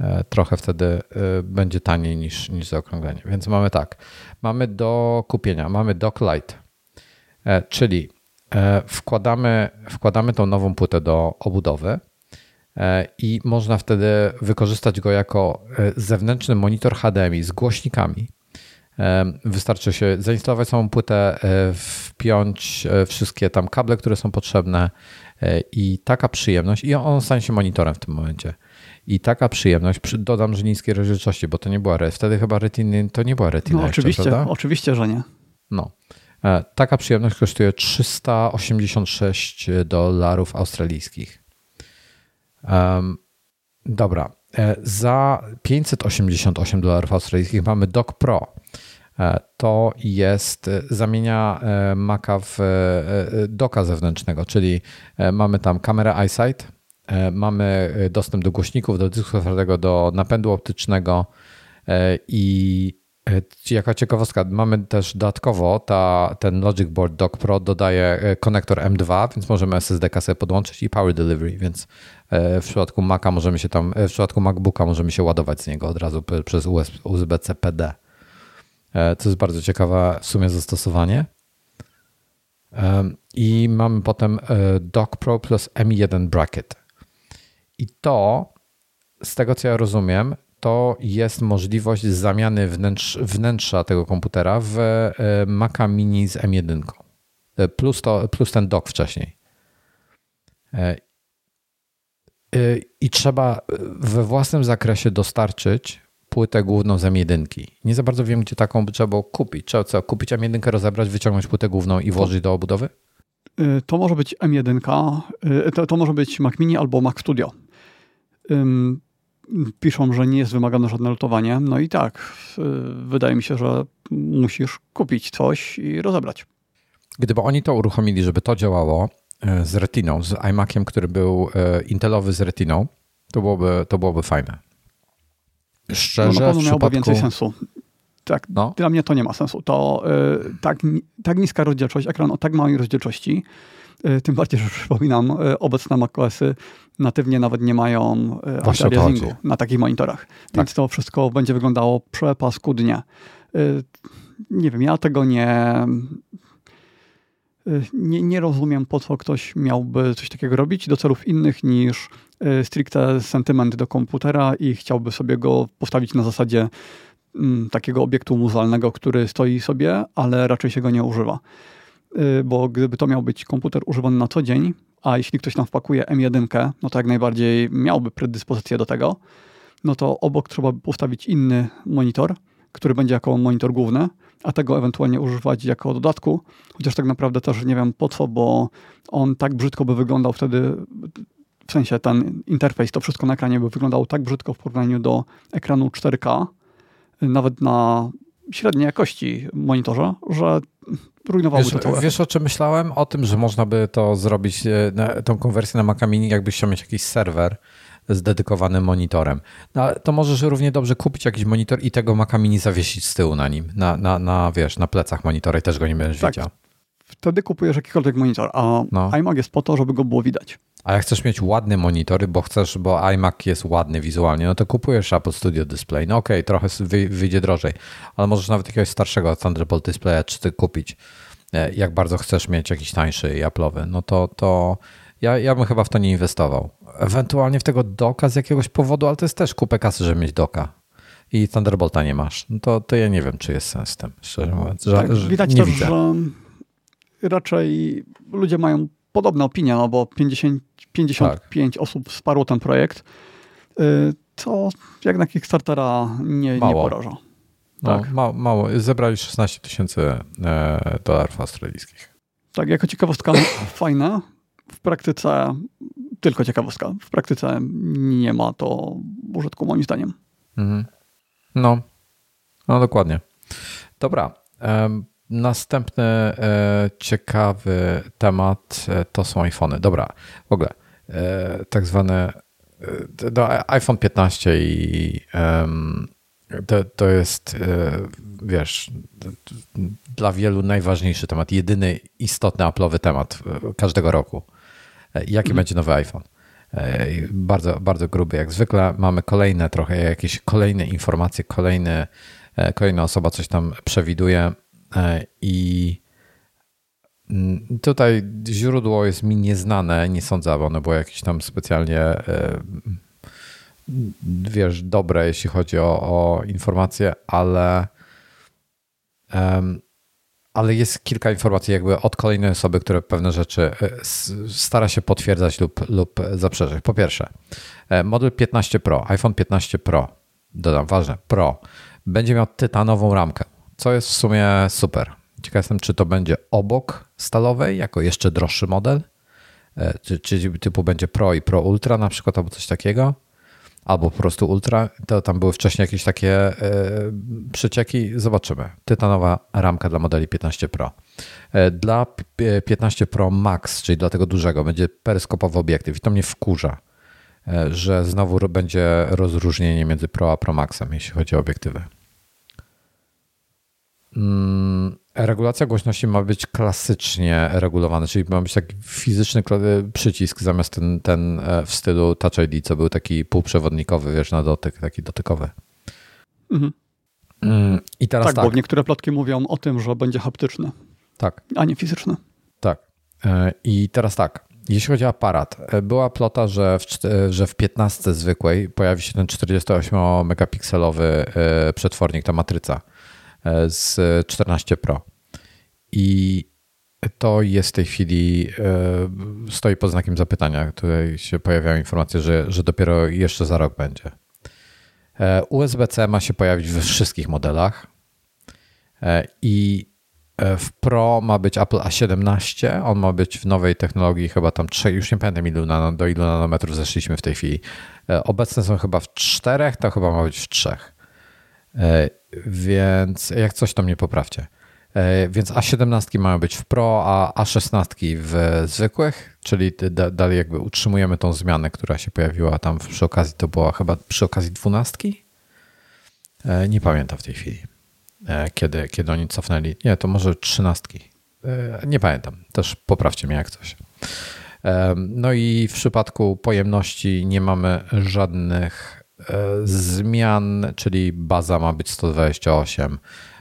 E, trochę wtedy będzie taniej niż, niż zaokrąglenie. Więc mamy tak, mamy do kupienia, mamy Dock Lite, czyli wkładamy, wkładamy tą nową płytę do obudowy i można wtedy wykorzystać go jako zewnętrzny monitor HDMI z głośnikami. Wystarczy się zainstalować samą płytę, wpiąć wszystkie tam kable, które są potrzebne, E, I taka przyjemność, i on stanie się monitorem w tym momencie. I taka przyjemność, dodam, że niskiej rozdzielczości, bo to nie była, wtedy chyba retiny, to nie była retina no, jeszcze, oczywiście, prawda? oczywiście, że nie. No. E, taka przyjemność kosztuje 386 dolarów australijskich. Dobra. E, za 588 dolarów australijskich mamy Dock Pro. E, to jest, e, zamienia Maca w doka zewnętrznego, czyli mamy tam kamerę EyeSight, mamy dostęp do głośników, do dysku twardego, do napędu optycznego i Jaka ciekawostka, mamy też dodatkowo ta, ten Logic Board Dock Pro dodaje konektor M2, więc możemy SSD sobie podłączyć i Power Delivery, więc w przypadku Maca możemy się tam, w przypadku MacBooka możemy się ładować z niego od razu przez USB-C PD. E, co jest bardzo ciekawe w sumie zastosowanie. E, I mamy potem e, Dock Pro plus M1 bracket. I to, z tego co ja rozumiem, to jest możliwość zamiany wnętrz, wnętrza tego komputera w Maca Mini z M1. Plus, to, plus ten dock wcześniej. I trzeba we własnym zakresie dostarczyć płytę główną z M1. Nie za bardzo wiem, gdzie taką trzeba było kupić. Trzeba co, kupić M1, rozebrać, wyciągnąć płytę główną i włożyć do obudowy? To może być M1, y, to, to może być Mac Mini albo Mac Studio. Piszą, że nie jest wymagane żadne lutowanie. No i tak, wydaje mi się, że musisz kupić coś i rozebrać. Gdyby oni to uruchomili, żeby to działało z retiną, z iMaciem, który był intelowy z retiną, to byłoby, to byłoby fajne. Szczerze, no na pewno miałoby przypadku... więcej sensu. Tak, no. dla mnie to nie ma sensu. To y, tak, tak niska rozdzielczość, ekran o tak małej rozdzielczości, y, tym bardziej, że przypominam, y, obecne macOSy natywnie nawet nie mają y, anti-aliasingu na takich monitorach. Tak. Więc to wszystko będzie wyglądało przepaskudnie. Y, nie wiem, ja tego nie, y, nie, nie rozumiem, po co ktoś miałby coś takiego robić do celów innych niż stricte sentyment do komputera i chciałby sobie go postawić na zasadzie mm, takiego obiektu muzealnego, który stoi sobie, ale raczej się go nie używa. Bo gdyby to miał być komputer używany na co dzień, a jeśli ktoś tam wpakuje M1, no to jak najbardziej miałby predyspozycję do tego, no to obok trzeba postawić inny monitor, który będzie jako monitor główny, a tego ewentualnie używać jako dodatku, chociaż tak naprawdę też nie wiem po co, bo on tak brzydko by wyglądał wtedy w sensie ten interfejs, to wszystko na ekranie by wyglądało tak brzydko w porównaniu do ekranu 4K, nawet na średniej jakości monitorze, że rujnowałoby wiesz, to Wiesz o czym myślałem? O tym, że można by to zrobić, e, tą konwersję na Maca Mini, jakbyś chciał mieć jakiś serwer z dedykowanym monitorem. No, to możesz równie dobrze kupić jakiś monitor i tego Maca Mini zawiesić z tyłu na nim, na, na, na wiesz, na plecach monitora i też go nie będziesz tak. widział. Wtedy kupujesz jakikolwiek monitor, a no. iMac jest po to, żeby go było widać. A jak chcesz mieć ładny monitor, bo chcesz, bo iMac jest ładny wizualnie, no to kupujesz Apple Studio Display. No okej, okay, trochę wyjdzie drożej, ale możesz nawet jakiegoś starszego Thunderbolt Displaya czy ty kupić. E, jak bardzo chcesz mieć jakiś tańszy i Apple'owy, no to, to ja, ja bym chyba w to nie inwestował. Ewentualnie w tego doka z jakiegoś powodu, ale to jest też kupę kasy, żeby mieć doka i Thunderbolta nie masz, no to, to ja nie wiem, czy jest sens z tym, szczerze mówiąc. Że, tak, widać nie też, widzę. że raczej ludzie mają podobne opinie, no bo 50, 55 tak. osób wsparło ten projekt, y, co jak na Kickstartera nie, mało. nie poraża. No, tak. mało, mało. Zebrali 16 tysięcy e, dolarów australijskich. Tak, jako ciekawostka fajna. W praktyce tylko ciekawostka. W praktyce nie ma to użytku moim zdaniem. Mhm. No, no dokładnie. Dobra. Następny e, ciekawy temat e, to są iPhony. Dobra, w ogóle tak zwane do iPhone 15 i to, to jest, wiesz, dla wielu najważniejszy temat, jedyny istotny Apple'owy temat każdego roku. Jaki mhm. będzie nowy iPhone? Bardzo, bardzo gruby. Jak zwykle mamy kolejne trochę, jakieś kolejne informacje, kolejne, kolejna osoba coś tam przewiduje E, I mm, tutaj źródło jest mi nieznane, nie sądzę, aby ono było jakieś tam specjalnie e, wiesz, dobre, jeśli chodzi o, o informacje, ale ale jest kilka informacji jakby od kolejnej osoby, które pewne rzeczy e, stara się potwierdzać lub, lub zaprzeczać. Po pierwsze, model 15 Pro, iPhone 15 Pro, dodam, ważne, Pro, będzie miał tytanową ramkę co jest w sumie super. Ciekaw jestem, czy to będzie obok stalowej, jako jeszcze droższy model, e, czy, czy typu będzie Pro i Pro Ultra na przykład, albo coś takiego, albo po prostu Ultra. To tam były wcześniej jakieś takie yy, przecieki. Zobaczymy. Tytanowa ramka dla modeli 15 Pro. Yy, dla 15 Pro Max, czyli dla tego dużego, będzie peryskopowy obiektyw i to mnie wkurza, że znowu będzie rozróżnienie między Pro a Pro Maxem, jeśli chodzi o obiektywy. Mm, regulacja głośności ma być klasycznie regulowana, czyli ma być taki fizyczny przycisk zamiast ten, ten e, w stylu Touch ID, co był taki półprzewodnikowy, wiesz, na dotyk, taki dotykowy. Mhm. Mm, I teraz tak, tak, bo niektóre plotki mówią o tym, że będzie haptyczny. Tak. A nie fizyczny. Tak. E, I teraz tak. Jeśli chodzi o aparat, e, była plota, że w, że w 15 zwykłej pojawi się ten 48-megapikselowy przetwornik, ta matryca E, z 14 Pro. I to jest w tej chwili, e, stoi pod znakiem zapytania. Tutaj się pojawiają informacje, że, że dopiero jeszcze za rok będzie. E, USB-C ma się pojawić we wszystkich modelach i w Pro ma być Apple A17, on ma być w nowej technologii chyba tam 3, już nie pamiętam ilu do ilu nanometrów zeszliśmy w tej chwili. Obecne są chyba w czterech, to chyba ma być w trzech. Więc jak coś to mnie poprawcie. E, więc A17 mają być w Pro, a A16 w zwykłych, czyli dalej jakby utrzymujemy tą zmianę, która się pojawiła tam przy okazji, to była chyba przy okazji 12? E, nie pamiętam w tej chwili, e, kiedy, kiedy oni cofnęli. Nie, to może 13. Nie pamiętam, też poprawcie mnie jak coś. No i w przypadku pojemności nie mamy żadnych zmian, czyli baza ma być 128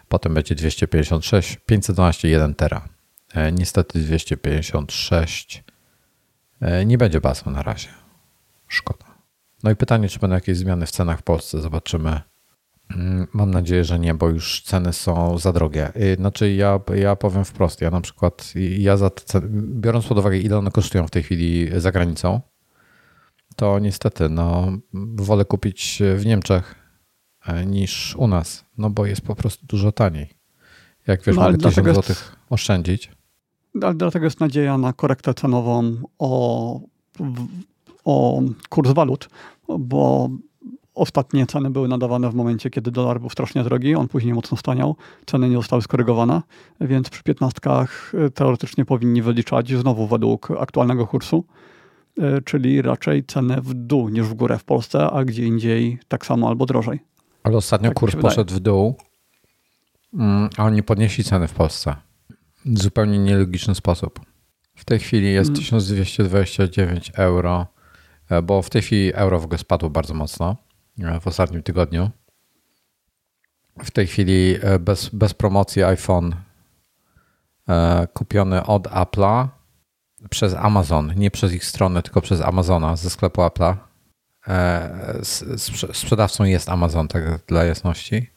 potem będzie 256, 512, 1 tera. E, niestety 256 e, nie będzie bazą na razie. Szkoda. No i pytanie, czy będą jakieś zmiany w cenach w Polsce? Zobaczymy. Mm, mam nadzieję, że nie, bo już ceny są za drogie. E, znaczy, ja, ja powiem wprost, ja na przykład, ja za ceny, biorąc pod uwagę, ile one kosztują w tej chwili za granicą, to niestety, no, wolę kupić w Niemczech E, niż u nas, no bo jest po prostu dużo taniej. Jak wiesz, no, mamy 1000 złotych oszczędzić. Ale dlatego jest nadzieja na korektę cenową o, o kurs walut, bo ostatnie ceny były nadawane w momencie, kiedy dolar był strasznie drogi, on później mocno staniał, ceny nie zostały skorygowane, więc przy piętnastkach e, teoretycznie powinni wyliczać znowu według aktualnego kursu, czyli raczej cenę w dół niż w górę w Polsce, a gdzie indziej tak samo albo drożej. Ale ostatnio tak kurs poszedł w dół, mm, a oni podnieśli ceny w Polsce. W zupełnie nielogiczny sposób. W tej chwili jest 1229 mm. euro, e, bo w tej chwili euro w ogóle spadło bardzo mocno e, w ostatnim tygodniu. W tej chwili e, bez, bez promocji iPhone kupiony od Apple'a przez Amazon, nie przez ich stronę, tylko przez Amazona ze sklepu Apple'a E, sprzedawcą jest Amazon, tak dla jasności,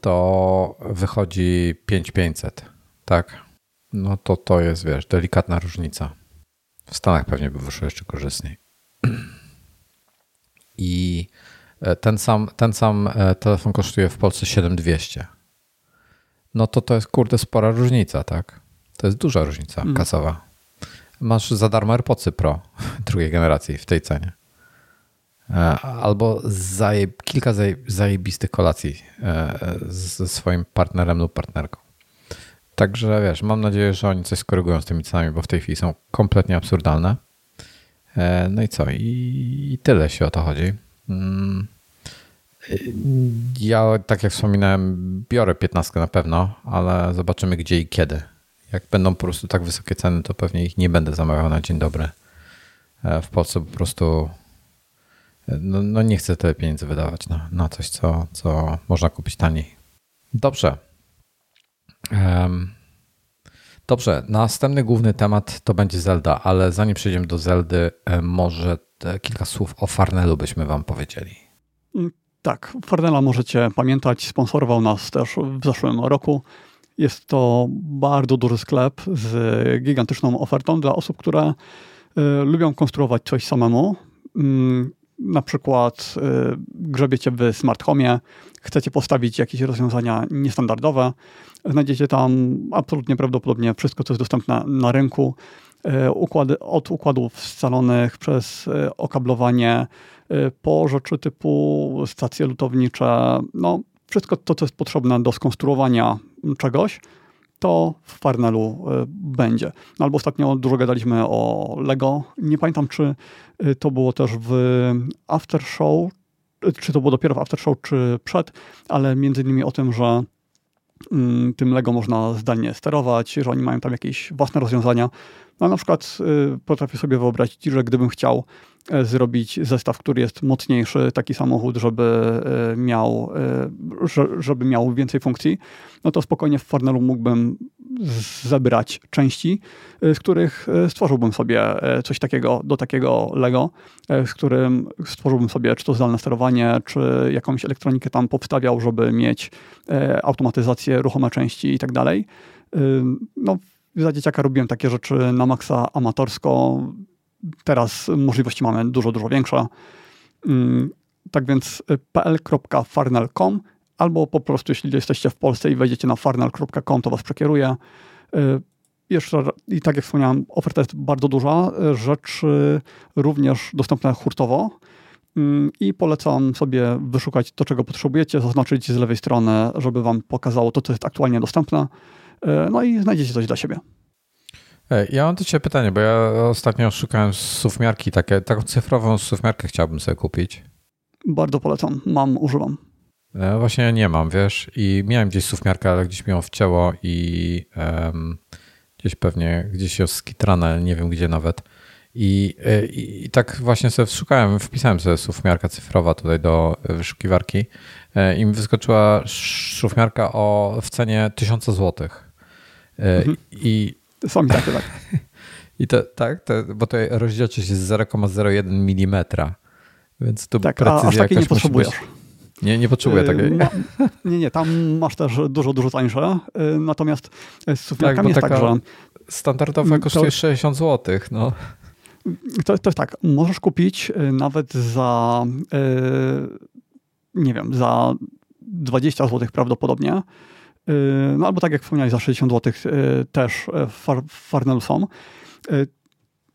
to wychodzi 5500, tak? No to to jest, wiesz, delikatna różnica. W Stanach pewnie by wyszło jeszcze korzystniej. I e, ten sam, ten sam e, telefon kosztuje w Polsce 7200. No to to jest kurde spora różnica, tak? To jest duża różnica mm. kasowa. Masz za darmo AirPodsy Pro drugiej generacji w tej cenie. E, albo zajeb, kilka zajebistych kolacji e, ze swoim partnerem lub partnerką. Także wiesz, mam nadzieję, że oni coś skorygują z tymi cenami, bo w tej chwili są kompletnie absurdalne. E, no i co? I, tyle się o to chodzi. Mm. Ja, tak jak wspominałem, biorę 15 na pewno, ale zobaczymy gdzie i kiedy. Jak będą po prostu tak wysokie ceny, to pewnie ich nie będę zamawiał na dzień dobry. W Polsce po prostu no, no nie chcę tyle pieniędzy wydawać na, na coś, co, co można kupić taniej. Dobrze. Um, dobrze, następny główny temat to będzie Zelda, ale zanim przejdziemy do Zeldy, może kilka słów o Farnelu byśmy wam powiedzieli. Mm, tak, Farnela możecie pamiętać, sponsorował nas też w zeszłym roku. Jest to bardzo duży sklep z gigantyczną ofertą dla osób, które y, lubią konstruować coś samemu. Y, na przykład y, grzebiecie w smart home, chcecie postawić jakieś rozwiązania niestandardowe, znajdziecie tam absolutnie prawdopodobnie wszystko, co jest dostępne na rynku, y, układy, od układów scalonych przez okablowanie po rzeczy typu stacje lutownicze, no wszystko to, co jest potrzebne do skonstruowania czegoś, to w Farnelu e, będzie. No albo ostatnio dużo gadaliśmy o Lego. Nie pamiętam, czy e, to było też w After Show, e, czy to było dopiero w After Show, czy przed, ale między innymi o tym, że mm, tym Lego można zdalnie sterować, że oni mają tam jakieś własne rozwiązania. No, na przykład potrafię sobie wyobrazić, że gdybym chciał zrobić zestaw, który jest mocniejszy, taki samochód, żeby miał, żeby miał więcej funkcji, no to spokojnie w Farnelu mógłbym zebrać części, z których stworzyłbym sobie coś takiego do takiego Lego, z którym stworzyłbym sobie czy to zdalne sterowanie, czy jakąś elektronikę tam powstawiał, żeby mieć automatyzację, ruchome części i tak dalej. No, za dzieciaka robiłem takie rzeczy na maksa amatorsko. Teraz możliwości mamy dużo, dużo większe. Tak więc pl.farnel.com albo po prostu, jeśli jesteście w Polsce i wejdziecie na farnel.com, to was przekieruje. Jeszcze, i tak jak wspomniałem, oferta jest bardzo duża, rzeczy również dostępne hurtowo mm, i polecam sobie wyszukać to, czego potrzebujecie, zaznaczyć z lewej strony, żeby wam pokazało to, co jest aktualnie dostępne, no i znajdziecie coś dla siebie. Ja mam do Ciebie pytanie, bo ja ostatnio szukałem sufmiarki, takie, taką cyfrową sufmiarkę chciałbym sobie kupić. Bardzo polecam, mam, używam. E, właśnie nie mam, wiesz, i miałem gdzieś sufmiarkę, ale gdzieś mi ją wcięło i um, gdzieś pewnie, gdzieś ją skitrane, nie wiem gdzie nawet. I, e, i, I, tak właśnie sobie szukałem, wpisałem sobie sufmiarka cyfrowa tutaj do wyszukiwarki e, i mi wyskoczyła sufmiarka o, w cenie 1000 zł. Mhm. I są takie, tak. I to, tak, to, bo to rozdzielczość jest 0,01 mm, więc tu tak, precyzja aż takiej nie potrzebujesz. Nie, nie potrzebuję takiej. Ma, nie, nie, tam masz też dużo, dużo tańsze. Y, natomiast z sufiakami tak, jest tak, że... Standardowa kosztuje to, 60 zł. No. To, to jest tak, możesz kupić y, nawet za, y, nie wiem, za 20 zł prawdopodobnie Y, no albo tak jak wspomniałeś, za 60 zł y, też y, w Farnelu są.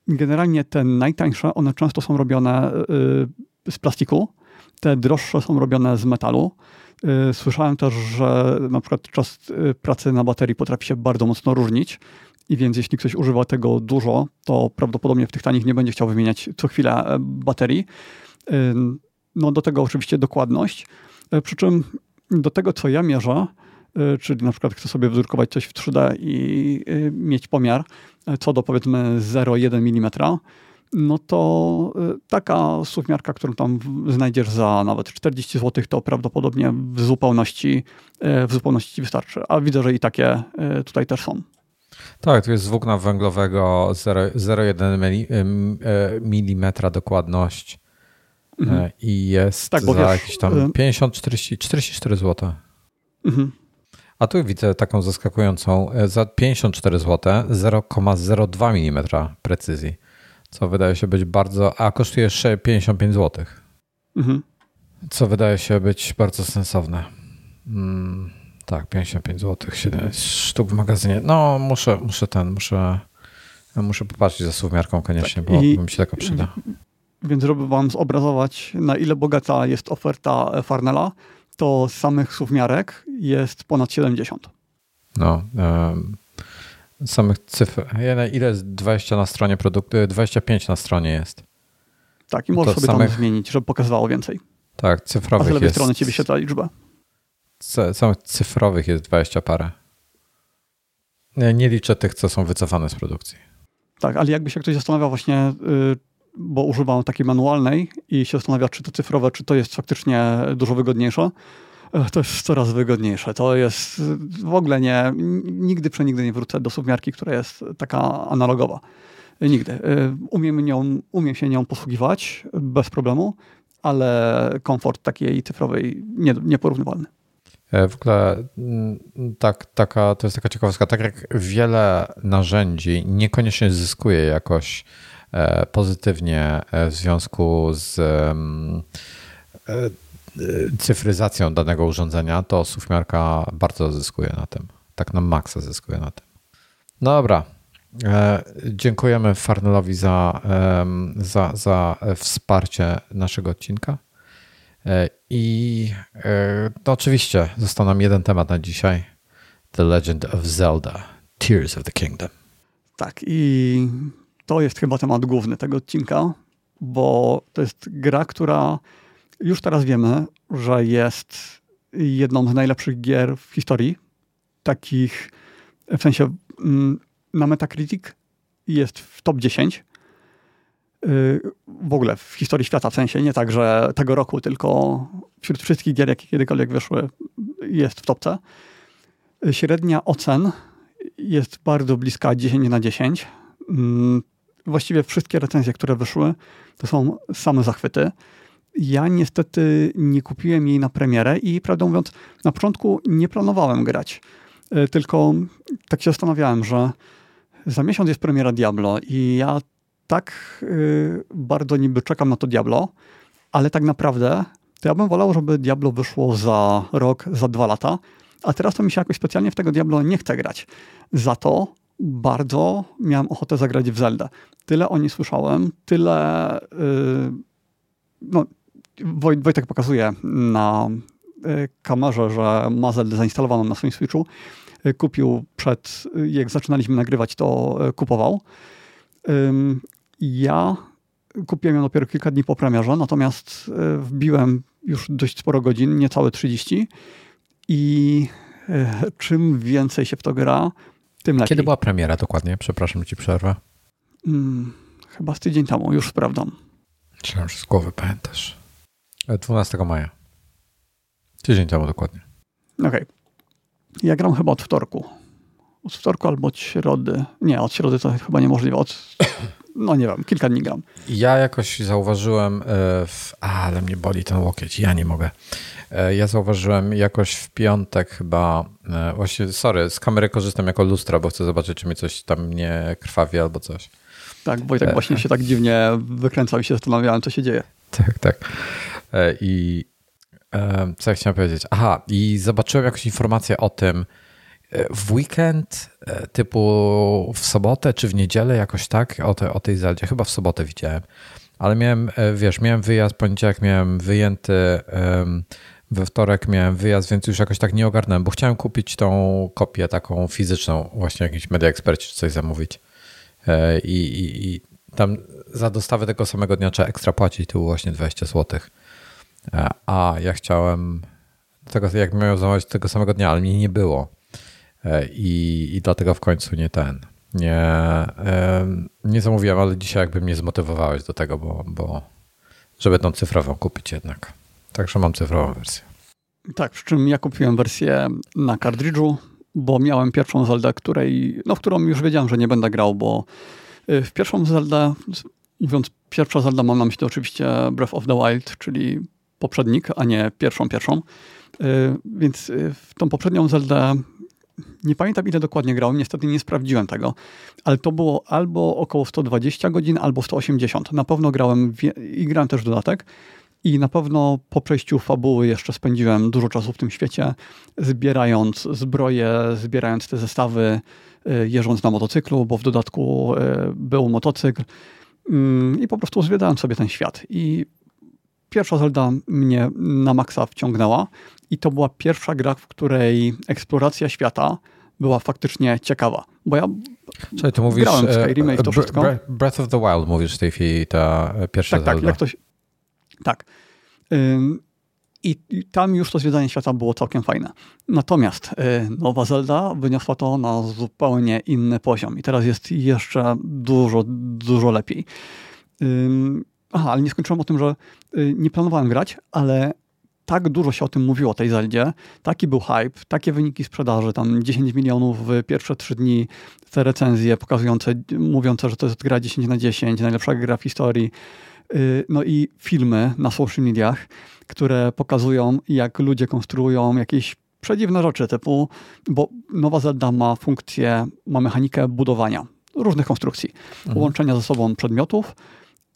Generalnie te najtańsze, one często są robione z plastiku, te droższe są robione z metalu. Słyszałem też, że na przykład czas pracy na baterii potrafi się bardzo mocno różnić i więc jeśli ktoś używa tego dużo, to prawdopodobnie w tych tanich nie będzie chciał wymieniać co chwilę e, baterii. No do tego oczywiście dokładność, przy czym do tego, co ja mierzę, Y, czyli na przykład chcę sobie wydrukować coś w 3D i y, mieć pomiar y, co do powiedzmy 0,1 mm, no to taka suwmiarka, którą tam znajdziesz za nawet 40 zł, to prawdopodobnie w zupełności, w zupełności wystarczy. A widzę, że i takie tutaj też są. Tak, to jest z włókna węglowego 0,1 mm dokładność mhm. i jest tak, za wiesz, jakieś tam 50, 40, 44 zł. Mhm. A tu widzę taką zaskakującą e, za 54 zł 0,02 mm precyzji, co wydaje się być bardzo, a kosztuje 55 zł. Mhm. Co wydaje się być bardzo sensowne. Mm, tak, 55 zł, 7 sztuk w magazynie. No, muszę, muszę ten, muszę, muszę popatrzeć za suwmiarką koniecznie, tak, bo i, mi się taka przyda. Więc żeby wam zobrazować, na ile bogata jest oferta Farnella, to samych suwmiarek jest ponad 70. No, um, samych cyfr. Ile jest 20 na stronie produktu? 25 na stronie jest. Tak, i możesz to sobie samych... tam zmienić, żeby pokazywało więcej. Tak, cyfrowych A z lewej jest... strony ci wyświetla liczbę. Samych cyfrowych jest 20 parę. Nie, nie liczę tych, co są wycofane z produkcji. Tak, ale jakby się ktoś zastanawiał właśnie, yy, bo używam takiej manualnej i się zastanawia, czy to cyfrowe, czy to jest faktycznie dużo wygodniejsze. E, to jest coraz wygodniejsze. To jest w ogóle nie, nigdy przenigdy nie wrócę do suwmiarki, która jest taka analogowa. Nigdy. E, umiem, nią, umiem się nią posługiwać bez problemu, ale komfort takiej cyfrowej nie, nieporównywalny. E, w ogóle mm, tak, taka, to jest taka ciekawostka. Tak jak wiele narzędzi niekoniecznie zyskuje jakoś E, pozytywnie e, w związku z e, cyfryzacją danego urządzenia, to suwmiarka bardzo zyskuje na tym. Tak na maksa zyskuje na tym. No dobra. Dziękujemy Farnelowi za, za, za wsparcie naszego odcinka. I no oczywiście został nam jeden temat na dzisiaj. The Legend of Zelda. Tears of the Kingdom. Tak, i to jest chyba temat główny tego odcinka, bo to jest gra, która już teraz wiemy, że jest jedną z najlepszych gier w historii. Takich, w sensie mm, na Metacritic jest w top 10. Y, w ogóle w historii świata, w sensie nie tak, że tego roku, tylko wśród wszystkich gier, jakie kiedykolwiek wyszły, jest w topce. Średnia ocen jest bardzo bliska 10 na 10 właściwie wszystkie recenzje, które wyszły, to są same zachwyty. Ja niestety nie kupiłem jej na premierę i prawdę mówiąc, na początku nie planowałem grać. E, tylko tak się zastanawiałem, że za miesiąc jest premiera Diablo i ja tak y, bardzo niby czekam na to Diablo, ale tak naprawdę to ja bym wolał, żeby Diablo wyszło za rok, za dwa lata, a teraz to mi się jakoś specjalnie w tego Diablo nie chce grać. Za to bardzo miałem ochotę zagrać w Zelda. Tyle o niej słyszałem, tyle... Yy, no, Wojtek pokazuje na y, kamerze, że ma Zeldę zainstalowaną na swoim Switchu. Y, kupił przed, jak zaczynaliśmy nagrywać, to y, kupował. Ja kupiłem ją dopiero kilka dni po premierze, natomiast wbiłem już dość sporo godzin, niecałe 30 i czym więcej się w to gra, tym lepiej. Kiedy była premiera dokładnie? Przepraszam, ci przerwę. Hmm, chyba z tydzień temu, już sprawdzam. Myślałem, że z głowy pamiętasz. 12 e, maja. Tydzień temu dokładnie. Okej. Okay. Ja gram chyba od wtorku. Od wtorku albo od środy. Nie, od środy to chyba niemożliwe. Od, no nie wiem, kilka dni gram. Ja jakoś zauważyłem, e, w, a, ale mnie boli ten łokieć, ja nie mogę. E, ja zauważyłem jakoś w piątek chyba, właśnie, sorry, z kamery korzystam jako lustra, bo chcę zobaczyć, czy mi coś tam nie krwawi albo coś. Tak, Wojtek właśnie się tak dziwnie wykręcał i się zastanawiałem, co się dzieje. Tak, tak. E, I e, co ja chciałem powiedzieć? Aha, i zobaczyłem jakąś informację o tym e, w weekend, typu w sobotę czy w niedzielę, jakoś tak, o, te, o tej Zeldzie. Chyba w sobotę widziałem. Ale miałem, wiesz, miałem wyjazd, poniedziałek miałem wyjęty, we wtorek miałem wyjazd, więc już jakoś tak nie ogarnąłem, bo chciałem kupić tą kopię taką fizyczną, właśnie jakiś Media Expert czy coś zamówić. I, i, i tam za dostawę tego samego dnia trzeba ekstra płacić, tu właśnie 20 zł. E, a ja chciałem tego, jak miałem zamówić tego samego dnia, ale mnie nie było. E, I, i dlatego w końcu nie ten. Nie, nie zamówiłem, ale dzisiaj jakby mnie zmotywowałeś do tego, bo, bo żeby tą cyfrową kupić jednak. Także mam cyfrową wersję. Tak, przy czym ja kupiłem wersję na kartridżu, bo miałem pierwszą Zeldę, której, no, w którą już wiedziałem, że nie będę grał, bo y, w pierwszą Zeldę, mówiąc pierwsza Zelda, mam na myśli oczywiście Breath of the Wild, czyli poprzednik, a nie pierwszą pierwszą. Y, więc y, w tą poprzednią Zeldę nie pamiętam ile dokładnie grałem, niestety nie sprawdziłem tego, ale to było albo około 120 godzin, albo 180. Na pewno grałem i grałem też dodatek. I na pewno po przejściu fabuły jeszcze spędziłem dużo czasu w tym świecie, zbierając zbroje, zbierając te zestawy, y, jeżdżąc na motocyklu, bo w dodatku był motocykl. Mm, I po prostu zwiedzałem sobie ten świat. I pierwsza Zelda mnie na maksa wciągnęła i to była pierwsza gra, w której eksploracja świata była faktycznie ciekawa. Bo ja Czyli ty mówisz, grałem w Skyrim i to wszystko. Breath of the Wild mówisz w tej chwili, ta pierwsza tak, Zelda. Tak, jak ktoś, tak. I, tam już to zwiedzanie świata było całkiem fajne. Natomiast y, nowa Zelda wyniosła to na zupełnie inny poziom i teraz jest jeszcze dużo, dużo lepiej. Aha, ale nie skończyłem o tym, że y, nie planowałem grać, ale tak dużo się o tym mówiło, o tej Zeldzie, taki był hype, takie wyniki sprzedaży, tam 10 milionów w pierwsze 3 dni, te recenzje pokazujące, mówiące, że to jest gra 10 na 10, najlepsza gra w historii, no i filmy na social mediach, które pokazują, jak ludzie konstruują jakieś przedziwne rzeczy, typu, bo nowa Zelda ma funkcję, ma mechanikę budowania różnych konstrukcji, mhm. łączenia ze sobą przedmiotów,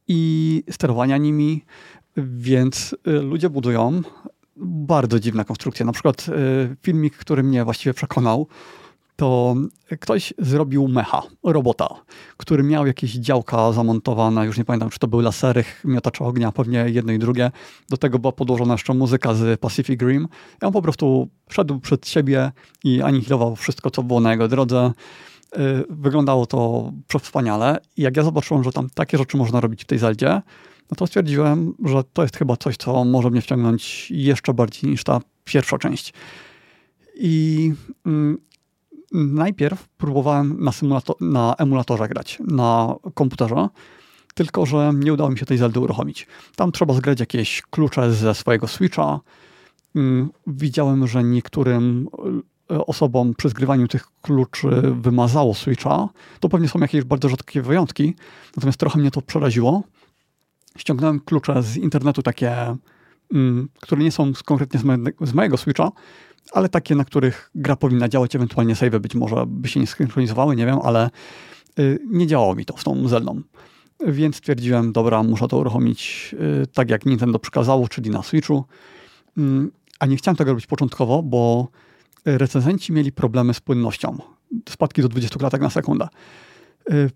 i sterowania nimi, więc y, ludzie budują bardzo dziwne konstrukcje. Na przykład y, filmik, który mnie właściwie przekonał, to ktoś zrobił mecha, robota, który miał jakieś działka zamontowane, już nie pamiętam, czy to były lasery, miotacze ognia, pewnie jedno i drugie. Do tego była podłożona jeszcze muzyka z Pacific Rim. I on po prostu szedł przed siebie i anihilował wszystko, co było na jego drodze. Y, wyglądało to wspaniale i jak ja zobaczyłem, że tam takie rzeczy można robić w tej Zeldzie, no to stwierdziłem, że to jest chyba coś, co może mnie wciągnąć jeszcze bardziej niż ta pierwsza część. I mm, najpierw próbowałem na, na emulatorze grać, na komputerze, tylko że nie udało mi się tej Zeldy uruchomić. Tam trzeba zgrać jakieś klucze ze swojego Switcha. Mm, widziałem, że niektórym E, osobom przy zgrywaniu tych kluczy wymazało Switcha, to pewnie są jakieś bardzo rzadkie wyjątki, natomiast trochę mnie to przeraziło. Ściągnąłem klucze z internetu takie, mm, które nie są konkretnie z, mojego Switcha, ale takie, na których gra powinna działać, ewentualnie save być może by się nie synchronizowały, nie wiem, ale y, nie działało mi to z tą Zeldą. więc stwierdziłem, dobra, muszę to uruchomić y, tak jak Nintendo przekazało, czyli na Switchu. Mm, a nie chciałem tego robić początkowo, bo recenzenci mieli problemy z płynnością. Spadki do 20 klatek na sekundę. Y,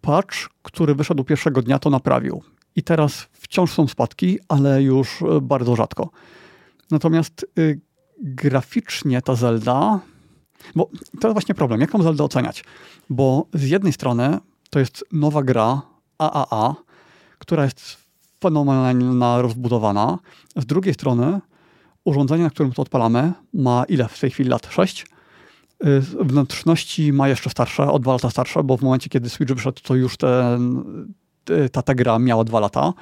patch, który wyszedł pierwszego dnia, to naprawił. I teraz wciąż są spadki, ale już bardzo rzadko. Natomiast graficznie ta Zelda, bo to jest właśnie problem, jak mam Zelda oceniać? Bo z jednej strony to jest nowa gra AAA, która jest fenomenalnie rozbudowana. Z drugiej strony urządzenie, na którym to odpalamy, ma ile w tej chwili lat? 6? Y, wnętrzności ma jeszcze starsze, o dwa lata starsze, bo w momencie, kiedy Switch wyszedł, to już ten, y, ta, ta gra miała dwa lata.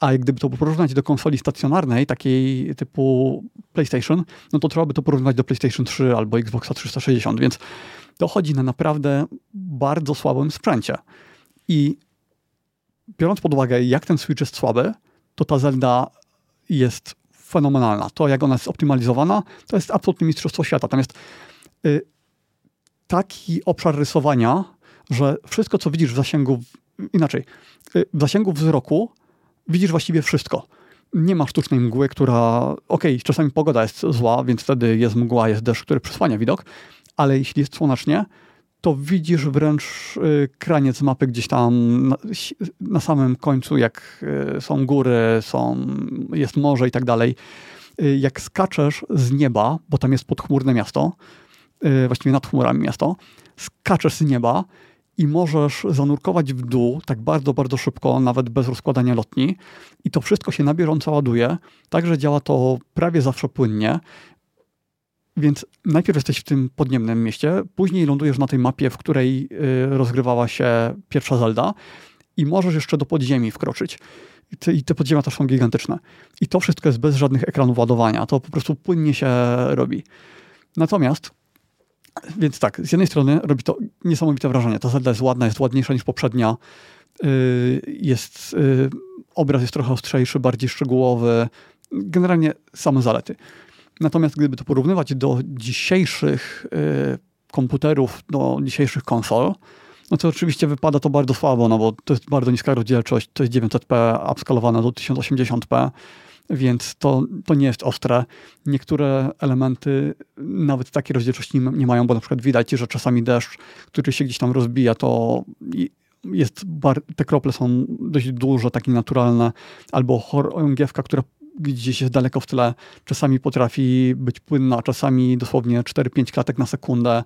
A gdyby to porównać do konsoli stacjonarnej, takiej typu PlayStation, no to trzeba by to porównywać do PlayStation 3 albo Xboxa 360, więc to chodzi na naprawdę bardzo słabym sprzęcie. I biorąc pod uwagę, jak ten Switch jest słaby, to ta Zelda jest fenomenalna. To, jak ona jest optymalizowana, to jest absolutnie mistrzostwo świata. Tam jest y, taki obszar rysowania, że wszystko, co widzisz w zasięgu, inaczej, y, w zasięgu wzroku widzisz właściwie wszystko. Nie ma sztucznej mgły, która, okej, okay, czasami pogoda jest zła, więc wtedy jest mgła, jest deszcz, który przysłania widok, ale jeśli jest słonecznie, to widzisz wręcz y, kraniec mapy gdzieś tam na, na, samym końcu, jak y, są góry, są, jest morze i tak dalej. Y, jak skaczesz z nieba, bo tam jest podchmurne miasto, właściwie nad chmurami miasto, skaczesz z nieba i możesz zanurkować w dół tak bardzo, bardzo szybko, nawet bez rozkładania lotni. I to wszystko się na bieżąco ładuje, także działa to prawie zawsze płynnie. Więc najpierw jesteś w tym podniemnym mieście, później lądujesz na tej mapie, w której y, rozgrywała się pierwsza Zelda i możesz jeszcze do podziemi wkroczyć. I te, I te podziemia też są gigantyczne. I to wszystko jest bez żadnych ekranów ładowania. To po prostu płynnie się robi. Natomiast, więc tak, z jednej strony robi to niesamowite wrażenie. Ta Zelda jest ładna, jest ładniejsza niż poprzednia. Y, jest, y, obraz jest trochę ostrzejszy, bardziej szczegółowy. Generalnie same zalety. Natomiast gdyby to porównywać do dzisiejszych y, komputerów, do dzisiejszych konsol, no to oczywiście wypada to bardzo słabo, no bo to jest bardzo niska rozdzielczość, to jest 900p upskalowane do 1080p, więc to, to nie jest ostre. Niektóre elementy nawet takiej rozdzielczości nie, mają, bo na przykład widać, że czasami deszcz, który się gdzieś tam rozbija, to jest te krople są dość duże, takie naturalne, albo chorągiewka, która gdzieś jest daleko w tle, czasami potrafi być płynna, czasami dosłownie 4-5 klatek na sekundę.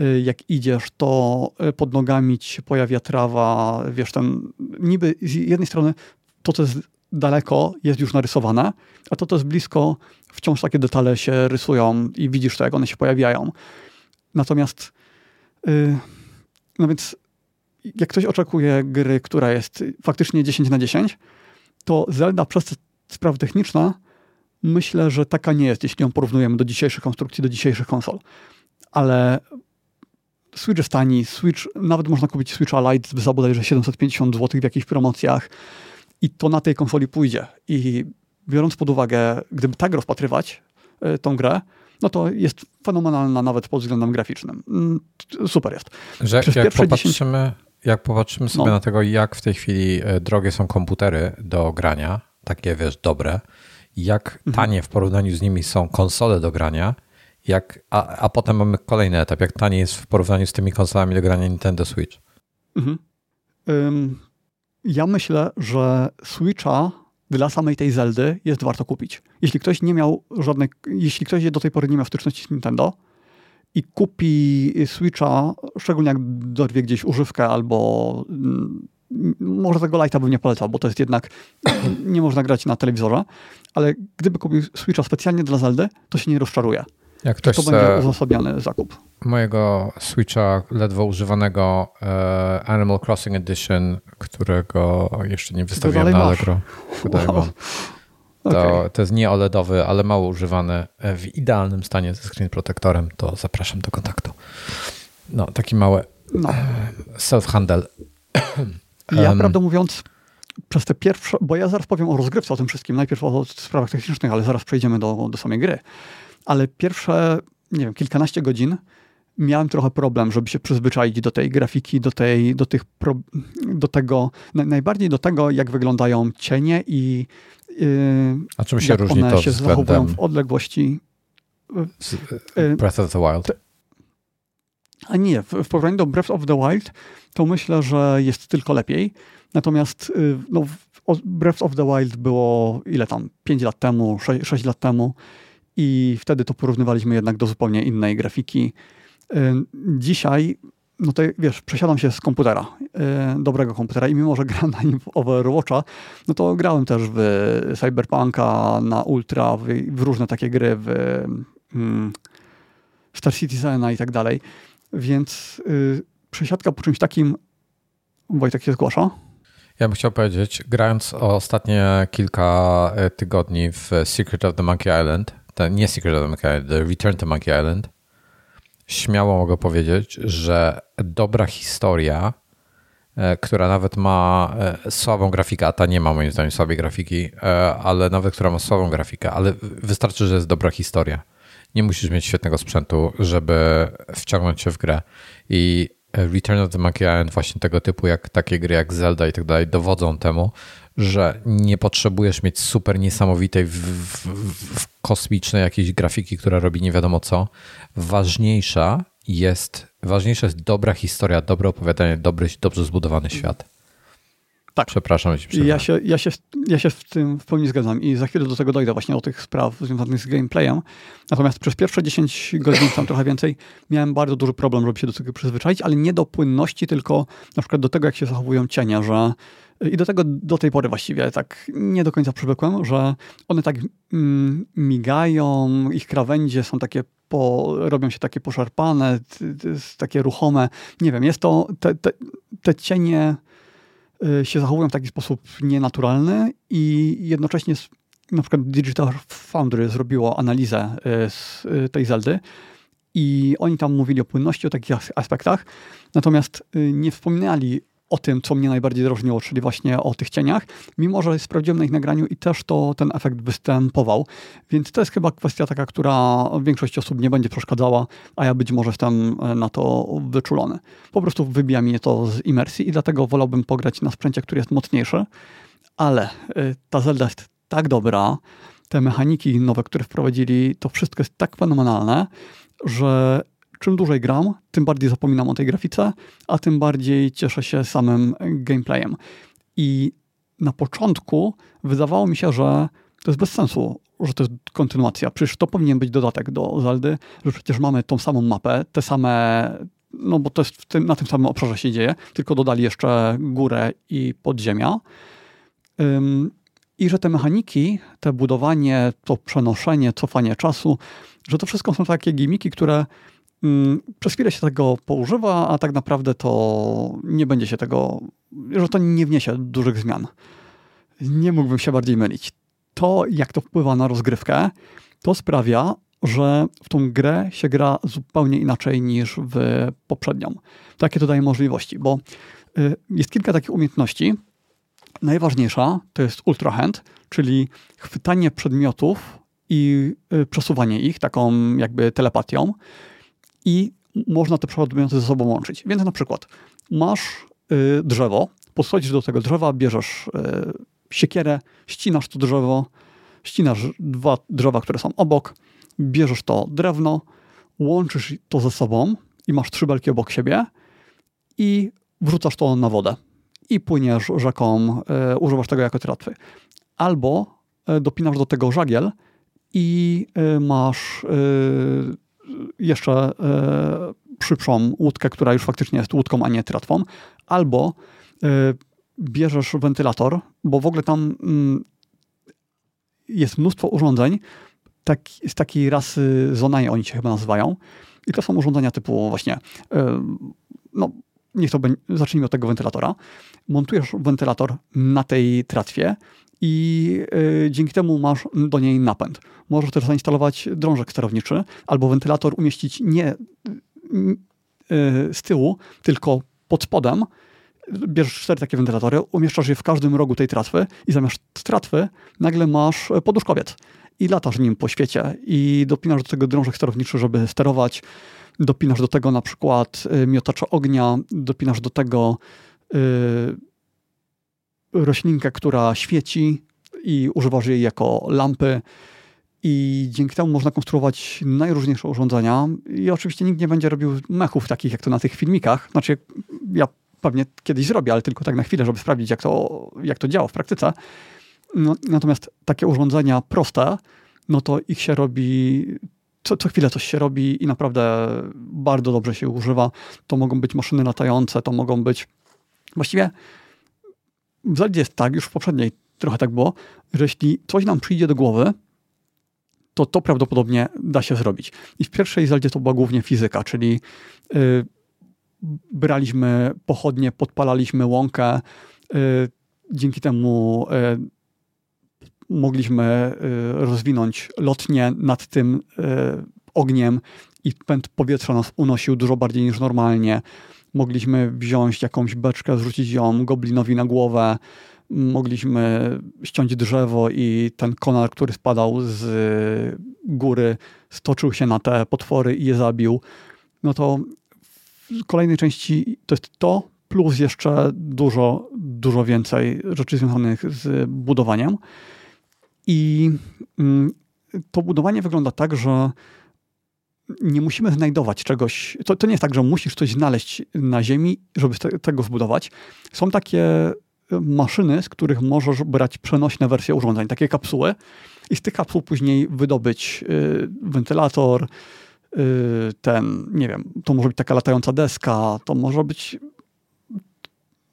Y, jak idziesz, to y, pod nogami ci się pojawia trawa, wiesz, ten niby z jednej strony to, co jest daleko, jest już narysowane, a to, co jest blisko, wciąż takie detale się rysują i widzisz to, jak one się pojawiają. Natomiast, yy, no więc, jak ktoś oczekuje gry, która jest faktycznie 10 na 10, to Zelda przez sprawy techniczne, myślę, że taka nie jest, jeśli ją porównujemy do dzisiejszych konstrukcji, do dzisiejszych konsol. Ale Switch jest tani, Switch, nawet można kupić Switcha Lite za bodajże 750 zł w jakichś promocjach i to na tej konsoli pójdzie. I biorąc pod uwagę, gdyby tak rozpatrywać y, tą grę, no to jest fenomenalna nawet pod względem graficznym. Mm, super jest. Że jak popatrzymy, 10... jak popatrzymy sobie no. na tego, jak w tej chwili e, drogie są komputery do grania, takie wiesz, dobre, jak mhm. tanie w porównaniu z nimi są konsole do grania, jak, a, a potem mamy kolejny etap, jak tanie jest w porównaniu z tymi konsolami do grania Nintendo Switch. Mhm. Um, ja myślę, że Switcha dla samej tej Zeldy jest warto kupić. Jeśli ktoś nie miał żadnej, jeśli ktoś do tej pory nie miał styczności z Nintendo i kupi Switcha, szczególnie jak dorwie gdzieś używkę albo mm, może tego lighta bym nie polecał, bo to jest jednak, nie można grać na telewizorze, ale gdyby kupił Switcha specjalnie dla Zeldy, to się nie rozczaruje. Jak ktoś to będzie uzasadniony zakup. Mojego Switcha ledwo używanego e, Animal Crossing Edition, którego jeszcze nie wystawiłem na Allegro. Wow. To, okay. to jest nie OLEDowy, ale mało używany e, w idealnym stanie ze screen protectorem, to zapraszam do kontaktu. No, taki mały no. E, self-handle. Ja, um, prawdę mówiąc, przez te pierwsze, bo ja zaraz powiem o rozgrywce, o tym wszystkim, najpierw o sprawach technicznych, ale zaraz przejdziemy do, do samej gry. Ale pierwsze, nie wiem, kilkanaście godzin miałem trochę problem, żeby się przyzwyczaić do tej grafiki, do, tej, do, tych pro, do tego, najbardziej do tego, jak wyglądają cienie i yy, A czym się różni one to się zachowują w odległości. Y, Breath of the Wild. A nie, w, w porównaniu do Breath of the Wild to myślę, że jest tylko lepiej. Natomiast y, no, Breath of the Wild było ile tam? 5 lat temu, 6, 6 lat temu i wtedy to porównywaliśmy jednak do zupełnie innej grafiki. Y, dzisiaj, no to wiesz, przesiadam się z komputera, y, dobrego komputera i mimo, że gram na nim w Overwatcha, no to grałem też w Cyberpunka, na Ultra, w, w różne takie gry, w mm, Star Citizena i tak dalej. Więc y, przesiadka po czymś takim Wojtek się zgłasza. Ja bym chciał powiedzieć, grając ostatnie kilka e, tygodni w Secret of the Monkey Island, ten, nie Secret of Monkey Island, Return to Monkey Island, śmiało mogę powiedzieć, że dobra historia, e, która nawet ma e, słabą grafikę, a ta nie ma moim zdaniem słabej grafiki, ale nawet która ma słabą grafikę, ale wystarczy, że jest dobra historia. Nie musisz mieć świetnego sprzętu, żeby wciągnąć się w grę. I Return of the Monkey Island, właśnie tego typu, jak takie gry jak Zelda i tak dalej, dowodzą temu, że nie potrzebujesz mieć super niesamowitej, w, w, w kosmicznej jakiejś grafiki, która robi nie wiadomo co. Ważniejsza jest, ważniejsza jest dobra historia, dobre opowiadanie, dobry, dobrze zbudowany świat. Tak. Przepraszam. Ja się, ja, się, ja się w tym w pełni zgadzam i za chwilę do tego dojdę właśnie o tych spraw związanych z gameplayem. Natomiast przez pierwsze 10 godzin, tam trochę więcej, miałem bardzo duży problem, żeby się do tego przyzwyczaić, ale nie do płynności, tylko na przykład do tego, jak się zachowują cienie, że i do tego do tej pory właściwie tak nie do końca przywykłem, że one tak mm, migają, ich krawędzie są takie po, robią się takie poszarpane, takie ruchome. Nie wiem, jest to, te, te, te cienie się zachowują w taki sposób nienaturalny i jednocześnie na przykład Digital Foundry zrobiło analizę y, z y, tej Zeldy i oni tam mówili o płynności, o takich aspektach, natomiast nie wspominali o tym, co mnie najbardziej drażniło, czyli właśnie o tych cieniach, mimo że sprawdziłem na ich nagraniu i też to ten efekt występował. Więc to jest chyba kwestia taka, która większość osób nie będzie przeszkadzała, a ja być może jestem e, na to wyczulony. Po prostu wybija mnie to z imersji i dlatego wolałbym pograć na sprzęcie, który jest mocniejszy, ale e, ta Zelda jest tak dobra, te mechaniki nowe, które wprowadzili, to wszystko jest tak fenomenalne, że czym dłużej gram, tym bardziej zapominam o tej grafice, a tym bardziej cieszę się samym gameplayem. I na początku wydawało mi się, że to jest bez sensu, że to jest kontynuacja. Przecież to powinien być dodatek do Zeldy, że przecież mamy tą samą mapę, te same, no bo to jest tym, na tym samym obszarze się dzieje, tylko dodali jeszcze górę i podziemia. Um, I że te mechaniki, te budowanie, to przenoszenie, cofanie czasu, że to wszystko są takie gimiki, które przez chwilę się tego poużywa, a tak naprawdę to nie będzie się tego, że to nie wniesie dużych zmian. Nie mógłbym się bardziej mylić. To, jak to wpływa na rozgrywkę, to sprawia, że w tą grę się gra zupełnie inaczej niż w poprzednią. Takie to daje możliwości, bo y, jest kilka takich umiejętności. Najważniejsza to jest Ultra Hand, czyli chwytanie przedmiotów i y, przesuwanie ich taką jakby telepatią i można te przedmioty ze sobą łączyć. Więc na przykład masz y, drzewo, podchodzisz do tego drzewa, bierzesz y, siekierę, ścinasz to drzewo, ścinasz dwa drzewa, które są obok, bierzesz to drewno, łączysz to ze sobą i masz trzy belki obok siebie i wrzucasz to na wodę i płyniesz rzeką, y, używasz tego jako tratwy. Albo y, dopinasz do tego żagiel i y, masz y, jeszcze e, szybszą łódkę, która już faktycznie jest łódką, a nie tratwą, albo e, bierzesz wentylator, bo w ogóle tam mm, jest mnóstwo urządzeń tak, z takiej rasy Zonai, oni się chyba nazywają. I to są urządzenia typu właśnie, e, no niech to będzie, zacznijmy od tego wentylatora. Montujesz wentylator na tej tratwie i y, dzięki temu masz do niej napęd. Możesz też zainstalować drążek sterowniczy albo wentylator umieścić nie y, y, z tyłu, tylko pod spodem. Bierzesz cztery takie wentylatory, umieszczasz je w każdym rogu tej tratwy i zamiast tratwy nagle masz poduszkowiec i latasz nim po świecie i dopinasz do tego drążek sterowniczy, żeby sterować dopinasz do tego na przykład miotacza ognia, dopinasz do tego roślinkę, która świeci i używasz jej jako lampy. I dzięki temu można konstruować najróżniejsze urządzenia. I oczywiście nikt nie będzie robił mechów takich, jak to na tych filmikach. Znaczy, ja pewnie kiedyś zrobię, ale tylko tak na chwilę, żeby sprawdzić, jak to, jak to działa w praktyce. No, natomiast takie urządzenia proste, no to ich się robi, co, co chwilę coś się robi i naprawdę bardzo dobrze się używa. To mogą być maszyny latające, to mogą być właściwie w zasadzie jest tak, już w poprzedniej trochę tak było, że jeśli coś nam przyjdzie do głowy, to to prawdopodobnie da się zrobić. I w pierwszej Zeldzie to była głównie fizyka, czyli yy, braliśmy pochodnie, podpalaliśmy łąkę, yy, dzięki temu yy, mogliśmy y, rozwinąć lotnie nad tym y, ogniem i pęd powietrza nas unosił dużo bardziej niż normalnie. Mogliśmy wziąć jakąś beczkę, zrzucić ją goblinowi na głowę, mogliśmy ściąć drzewo i ten konar, który spadał z góry, stoczył się na te potwory i je zabił. No to w kolejnej części to jest to, plus jeszcze dużo, dużo więcej rzeczy związanych z budowaniem. I mm, to budowanie wygląda tak, że nie musimy znajdować czegoś. To, to nie jest tak, że musisz coś znaleźć na ziemi, żeby te, tego zbudować. Są takie e, maszyny, z których możesz brać przenośne wersje urządzeń, takie kapsuły i z tych kapsuł później wydobyć y, wentylator, y, ten, nie wiem, to może być taka latająca deska, to może być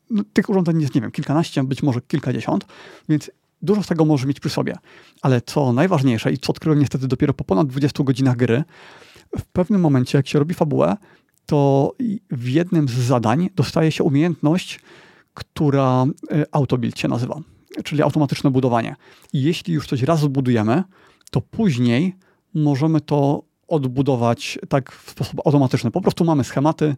no, tych urządzeń jest, nie wiem, kilkanaście, być może kilkadziesiąt, więc dużo z tego możesz mieć przy sobie. Ale co najważniejsze i co odkryłem niestety dopiero po ponad 20 godzinach gry, w pewnym momencie, jak się robi fabułę, to w jednym z zadań dostaje się umiejętność, która e, autobuild się nazywa, czyli automatyczne budowanie. I jeśli już coś raz zbudujemy, to później możemy to odbudować tak w sposób automatyczny. Po prostu mamy schematy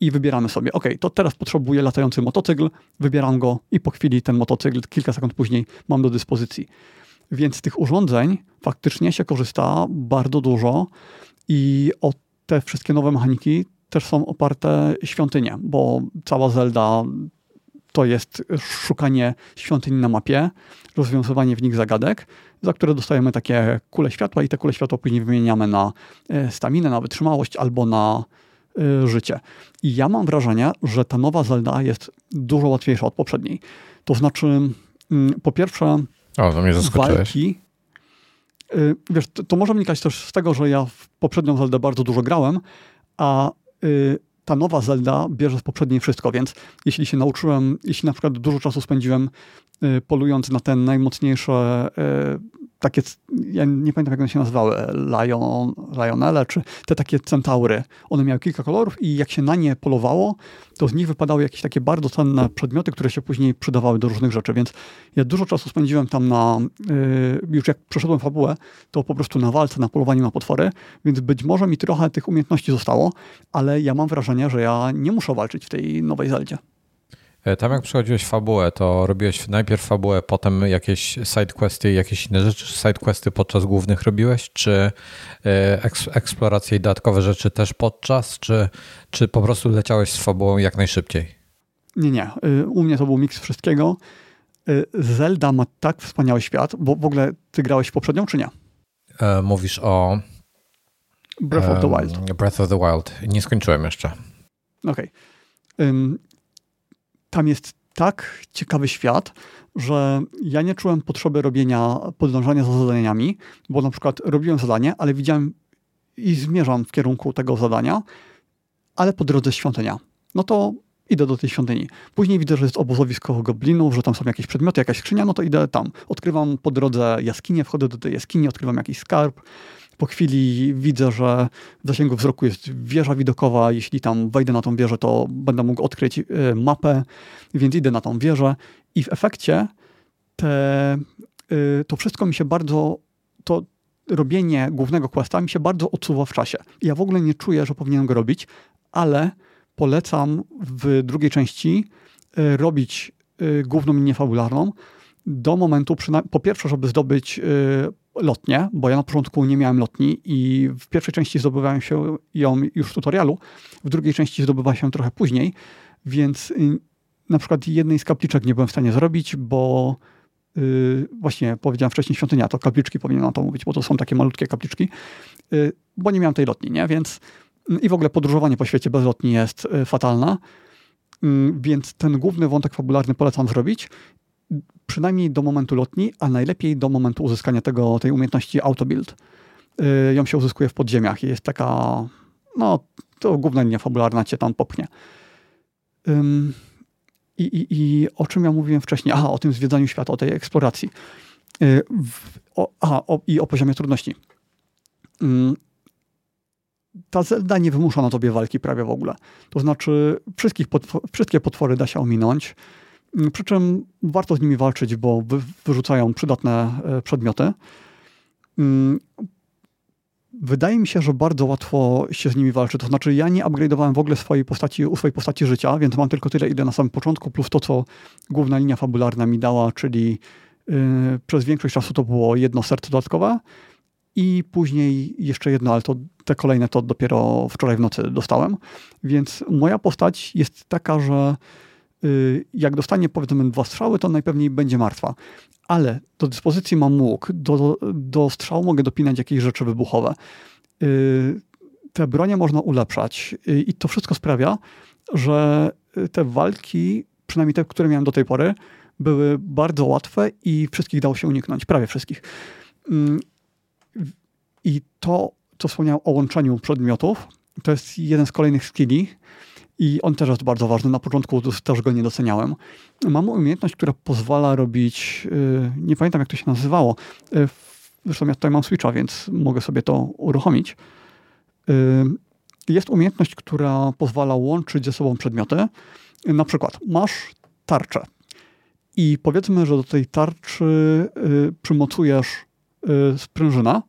i wybieramy sobie, ok, to teraz potrzebuję latający motocykl, wybieram go i po chwili ten motocykl kilka sekund później mam do dyspozycji. Więc z tych urządzeń faktycznie się korzysta bardzo dużo i o te wszystkie nowe mechaniki też są oparte świątynie, bo cała Zelda to jest szukanie świątyni na mapie, rozwiązywanie w nich zagadek, za które dostajemy takie kule światła i te kule światła później wymieniamy na e, staminę, na wytrzymałość albo na e, życie. I ja mam wrażenie, że ta nowa Zelda jest dużo łatwiejsza od poprzedniej. To znaczy, mm, po pierwsze, o, to mnie walki. E, wiesz, to, to może wynikać też z tego, że ja w poprzednią Zeldę bardzo dużo grałem, a ta nowa Zelda bierze z poprzedniej wszystko, więc jeśli się nauczyłem, jeśli na przykład dużo czasu spędziłem y, polując na te najmocniejsze y, takie, ja nie pamiętam jak one się nazywały, Lion, Lionele, czy te takie centaury. One miały kilka kolorów i jak się na nie polowało, to z nich wypadały jakieś takie bardzo cenne przedmioty, które się później przydawały do różnych rzeczy, więc ja dużo czasu spędziłem tam na, yy, już jak przeszedłem fabułę, to po prostu na walce, na polowaniu na potwory, więc być może mi trochę tych umiejętności zostało, ale ja mam wrażenie, że ja nie muszę walczyć w tej nowej Zeldzie. E, tam jak przechodziłeś fabułę, to robiłeś najpierw fabułę, potem jakieś sidequesty i jakieś inne rzeczy. Sidequesty podczas głównych robiłeś, czy e, eksploracje i dodatkowe rzeczy też podczas, czy, czy po prostu leciałeś z fabułą jak najszybciej? Nie, nie. Y, u mnie to był miks wszystkiego. Y, Zelda ma tak wspaniały świat, bo w ogóle ty grałeś poprzednią, czy nie? E, mówisz o... Breath of the Wild. Breath of the Wild. Nie skończyłem jeszcze. Okej. Okay tam jest tak ciekawy świat, że ja nie czułem potrzeby robienia, podążania za zadaniami, bo na przykład robiłem zadanie, ale widziałem i zmierzam w kierunku tego zadania, ale po drodze świątynia. No to idę do tej świątyni. Później widzę, że jest obozowisko goblinów, że tam są jakieś przedmioty, jakaś skrzynia, no to idę tam. Odkrywam po drodze jaskinię, wchodzę do tej jaskini, odkrywam jakiś skarb, po chwili widzę, że w zasięgu wzroku jest wieża widokowa. Jeśli tam wejdę na tą wieżę, to będę mógł odkryć y, mapę, więc idę na tą wieżę. I w efekcie te, y, to wszystko mi się bardzo, to robienie głównego questa mi się bardzo odsuwa w czasie. Ja w ogóle nie czuję, że powinienem go robić, ale polecam w drugiej części y, robić główną linię fabularną do momentu, po pierwsze, żeby zdobyć lotnię, bo ja na początku nie miałem lotni i w pierwszej części zdobywałem się ją już w tutorialu, w drugiej części zdobywa się trochę później, więc y, na przykład jednej z kapliczek nie byłem w stanie zrobić, bo yy, właśnie powiedziałem wcześniej świątynia, to kapliczki powinienem to mówić, bo to są takie malutkie kapliczki, yy, bo nie miałem tej lotni, nie? Więc yy, i w ogóle podróżowanie po świecie bez lotni jest y, fatalne, mm, więc ten główny wątek fabularny polecam zrobić przynajmniej do momentu lotni, a najlepiej do momentu uzyskania tego, tej umiejętności autobuild. Yy, ją się uzyskuje w podziemiach i jest taka, no, to główna linia fabularna cię tam popchnie. I, i, I o czym ja mówiłem wcześniej? Aha, o tym zwiedzaniu świata, o tej eksploracji. Yy, w, o, aha, o, i o poziomie trudności. Ta Zelda nie wymusza na tobie walki prawie w ogóle. To znaczy, wszystkich wszystkie potwory da się ominąć. Mm, przy czym warto z nimi walczyć, bo wyrzucają przydatne e, przedmioty. Mm, wydaje mi się, że bardzo łatwo się z nimi walczy. To znaczy, ja nie upgrade'owałem w ogóle swojej postaci, u swojej postaci życia, więc mam tylko tyle, ile na samym początku, plus to, co główna linia fabularna mi dała, czyli yy, przez większość czasu to było jedno serce dodatkowe i później jeszcze jedno, ale to te kolejne to dopiero wczoraj w nocy dostałem. Więc moja postać jest taka, że jak dostanie powiedzmy dwa strzały, to najpewniej będzie martwa. Ale do dyspozycji mam łuk, do, do strzału mogę dopinać jakieś rzeczy wybuchowe. Y, te bronie można ulepszać y, i to wszystko sprawia, że te walki, przynajmniej te, które miałem do tej pory, były bardzo łatwe i wszystkich dało się uniknąć, prawie wszystkich. I to, co wspomniałem o łączeniu przedmiotów, to jest jeden z kolejnych skilli, i on też jest bardzo ważny. Na początku też go nie doceniałem. Mam umiejętność, która pozwala robić, y, nie pamiętam jak to się nazywało. Y, zresztą ja tutaj mam Switcha, więc mogę sobie to uruchomić. Y, jest umiejętność, która pozwala łączyć ze sobą przedmioty. Na przykład masz tarczę i powiedzmy, że do tej tarczy przymocujesz sprężynę,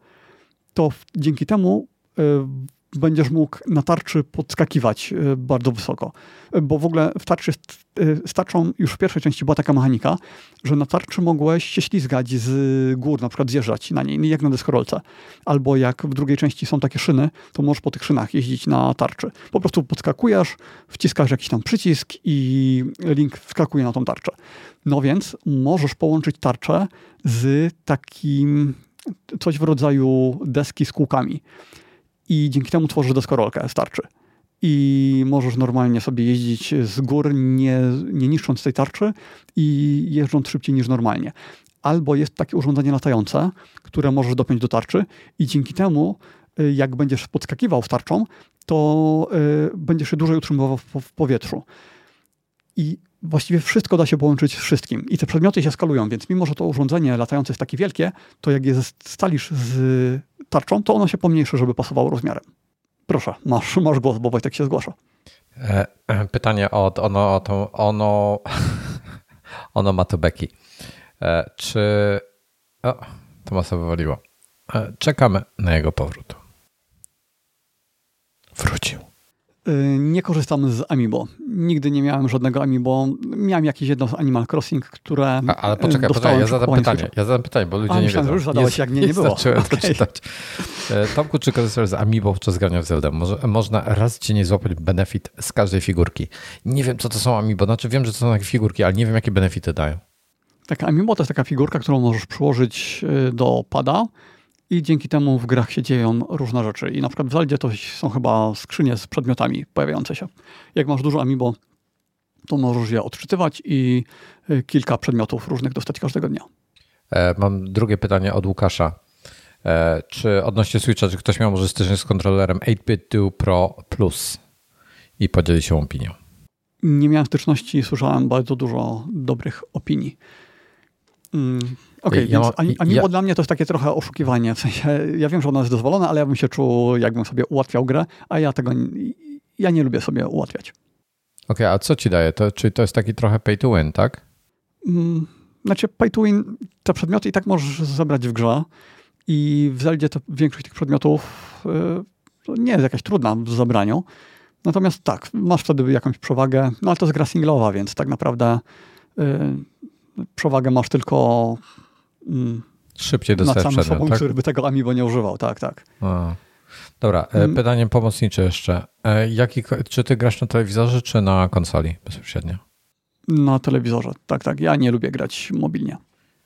to dzięki temu będziesz mógł na tarczy podskakiwać e, bardzo wysoko. E, bo w ogóle w tarczy e, z tarczą już w pierwszej części była taka mechanika, że na tarczy mogłeś się ślizgać z gór, na przykład zjeżdżać na niej, jak na deskorolce. Albo jak w drugiej części są takie szyny, to możesz po tych szynach jeździć na tarczy. Po prostu podskakujesz, wciskasz jakiś tam przycisk i link wskakuje na tą tarczę. No więc możesz połączyć tarczę z takim coś w rodzaju deski z kółkami i dzięki temu tworzysz deskorolkę, starczy. I możesz normalnie sobie jeździć z gór, nie, nie niszcząc tej tarczy i jeżdżąc szybciej niż normalnie. Albo jest takie urządzenie latające, które możesz dopiąć do tarczy i dzięki temu, y, jak będziesz podskakiwał z tarczą, to y, będziesz się dłużej utrzymywał w, powietrzu. I właściwie wszystko da się połączyć z wszystkim. I te przedmioty się skalują, więc mimo, że to urządzenie latające jest takie wielkie, to jak je stalisz z tarczą, to ono się pomniejszy, żeby pasowało rozmiarem. Proszę, masz, masz głos, bo Wojtek się zgłasza. E, e, pytanie od ono, o to, ono, ono Matubeki. E, czy... O, to masa wywaliło. Czekamy na jego powrót. Wrócił. Y, nie korzystam z Amiibo. Nigdy nie miałem żadnego Amiibo. Miałem jakieś jedno z Animal Crossing, które. A, ale poczekaj, poczekaj, ja zadam pytanie. Ja zadam pytanie, bo ludzie A, nie wiedzą. że już zadałeś, jak nie, nie, nie było. Zacząłem okay. to czytać. E, Tomku, czy korzystasz z Amiibo podczas grania w Zelda? Może, można raz nie złapać benefit z każdej figurki. Nie wiem, co to są Amiibo. Znaczy wiem, że to są takie figurki, ale nie wiem, jakie benefity dają. Taka Amiibo to jest taka figurka, którą możesz przyłożyć y, do pada i dzięki temu w grach się dzieją różne rzeczy. I na przykład w Zeldzie to są chyba skrzynie z przedmiotami pojawiające się. Jak masz dużo amiibo, to możesz je odczytywać i y, kilka przedmiotów różnych dostać każdego dnia. E, mam drugie pytanie od Łukasza. E, czy odnośnie Switcha, czy ktoś miał może styczność z kontrolerem 8-bit Pro Plus i podzieli się opinią? Nie miałem styczności, słyszałem bardzo dużo dobrych opinii. Okej, okay, ja więc Amiibo ja... dla mnie to jest takie trochę oszukiwanie. W sensie, ja wiem, że ono jest dozwolone, ale ja bym się czuł, jakbym sobie ułatwiał grę, a ja tego, ja nie lubię sobie ułatwiać. Okej, okay, a co ci daje? To, czyli to jest taki trochę pay to win, tak? Mm, znaczy pay to win, te przedmioty i tak możesz zebrać w grze i w Zeldzie to większość tych przedmiotów yy, nie jest jakaś trudna w zabraniu. Natomiast tak, masz wtedy jakąś przewagę, no ale to jest gra singlowa, więc tak naprawdę yy, przewagę masz tylko Mm. Szybciej dostajesz samym przedmiot, sobą, tak? który by tego Amiibo nie używał. Tak, tak. A. Dobra, e, Mm. pytanie pomocnicze jeszcze. E, Jaki, czy ty grasz na telewizorze, czy na konsoli bezpośrednio? Na telewizorze. Tak, tak. Ja nie lubię grać mobilnie.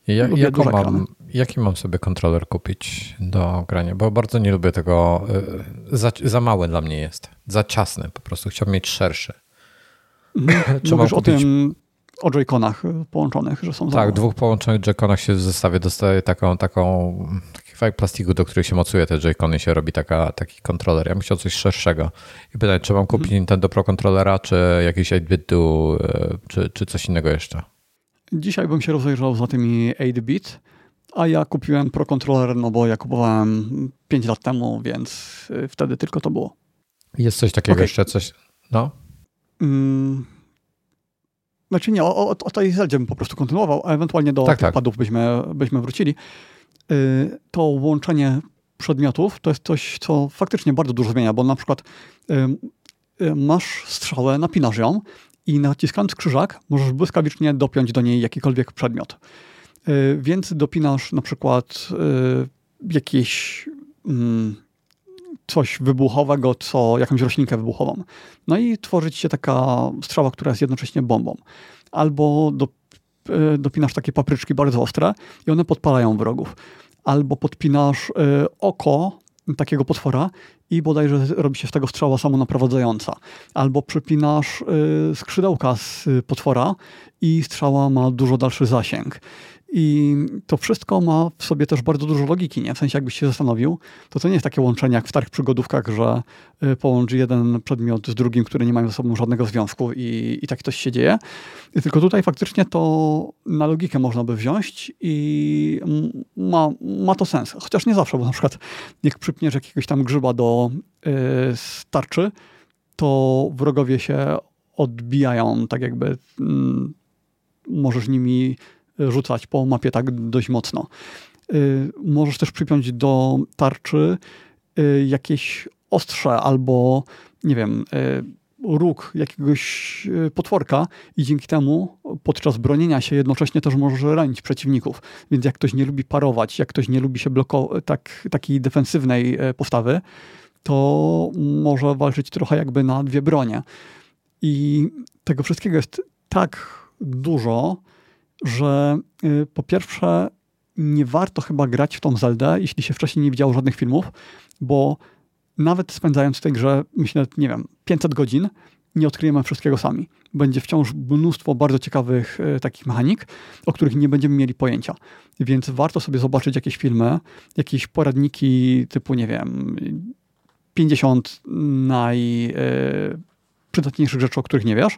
Ja, jaką mam, ekrany. jaki mam sobie kontroler kupić do grania? Bo bardzo nie lubię tego. e, Za, za mały dla mnie jest. Za ciasny po prostu. Chciałbym mieć szerszy. Czy Mówisz o tym, o joyconach połączonych, że są za Tak, małe. dwóch połączonych joyconach się w zestawie dostaje taką, taką taki kawałek plastiku, do którego się mocuje te joycony się robi taka, taki kontroler. Ja bym chciał coś szerszego. I pytanie, czy mam kupić Nintendo Pro Controllera, czy jakiś 8-bitu, e, czy, czy coś innego jeszcze? Dzisiaj bym się rozejrzał za tymi 8-bit, a ja kupiłem Pro Controller, no bo ja kupowałem 5 lat temu, więc y, wtedy tylko to było. Jest coś takiego Okej. jeszcze, coś, no? Mm. Znaczy nie, o, o, o tej Zeldzie bym po prostu kontynuował, a ewentualnie do Tak, tych tak. padów byśmy, byśmy wrócili. Y, To łączenie przedmiotów to jest coś, co faktycznie bardzo dużo zmienia, bo na przykład ym, y, masz strzałę, napinasz ją i naciskając krzyżak możesz błyskawicznie dopiąć do niej jakikolwiek przedmiot. Y, Więc dopinasz na przykład y, jakieś mm, coś wybuchowego, co jakąś roślinkę wybuchową. No i tworzy ci się taka strzała, która jest jednocześnie bombą. Albo do, y, dopinasz takie papryczki bardzo ostre i one podpalają wrogów. Albo podpinasz y, oko takiego potwora i bodajże robi się z tego strzała samonaprowadzająca. Albo przypinasz y, skrzydełka z potwora i strzała ma dużo dalszy zasięg. I to wszystko ma w sobie też bardzo dużo logiki, nie? W sensie jakbyś się zastanowił, to to nie jest takie łączenie jak w starych przygodówkach, że y, połącz jeden przedmiot z drugim, które nie mają ze sobą żadnego związku i, i tak coś się dzieje. Tylko tutaj faktycznie to na logikę można by wziąć i ma, ma to sens. Chociaż nie zawsze, bo na przykład jak przypniesz jakiegoś tam grzyba do y, starczy, to wrogowie się odbijają, tak jakby mm, możesz nimi rzucać po mapie tak dość mocno. Y, Możesz też przypiąć do tarczy y, jakieś ostrze albo, nie wiem, y, róg jakiegoś potworka i dzięki temu podczas bronienia się jednocześnie też możesz ranić przeciwników. Więc jak ktoś nie lubi parować, jak ktoś nie lubi się blokować, tak, takiej defensywnej e, postawy, to może walczyć trochę jakby na dwie bronie. I tego wszystkiego jest tak dużo, że y, po pierwsze nie warto chyba grać w tą Zeldę, jeśli się wcześniej nie widziało żadnych filmów, bo nawet spędzając w tej grze, myślę, nie wiem, 500 godzin, nie odkryjemy wszystkiego sami. Będzie wciąż mnóstwo bardzo ciekawych y, takich mechanik, o których nie będziemy mieli pojęcia. Więc warto sobie zobaczyć jakieś filmy, jakieś poradniki typu, nie wiem, 50 najprzydatniejszych rzeczy, o których nie wiesz.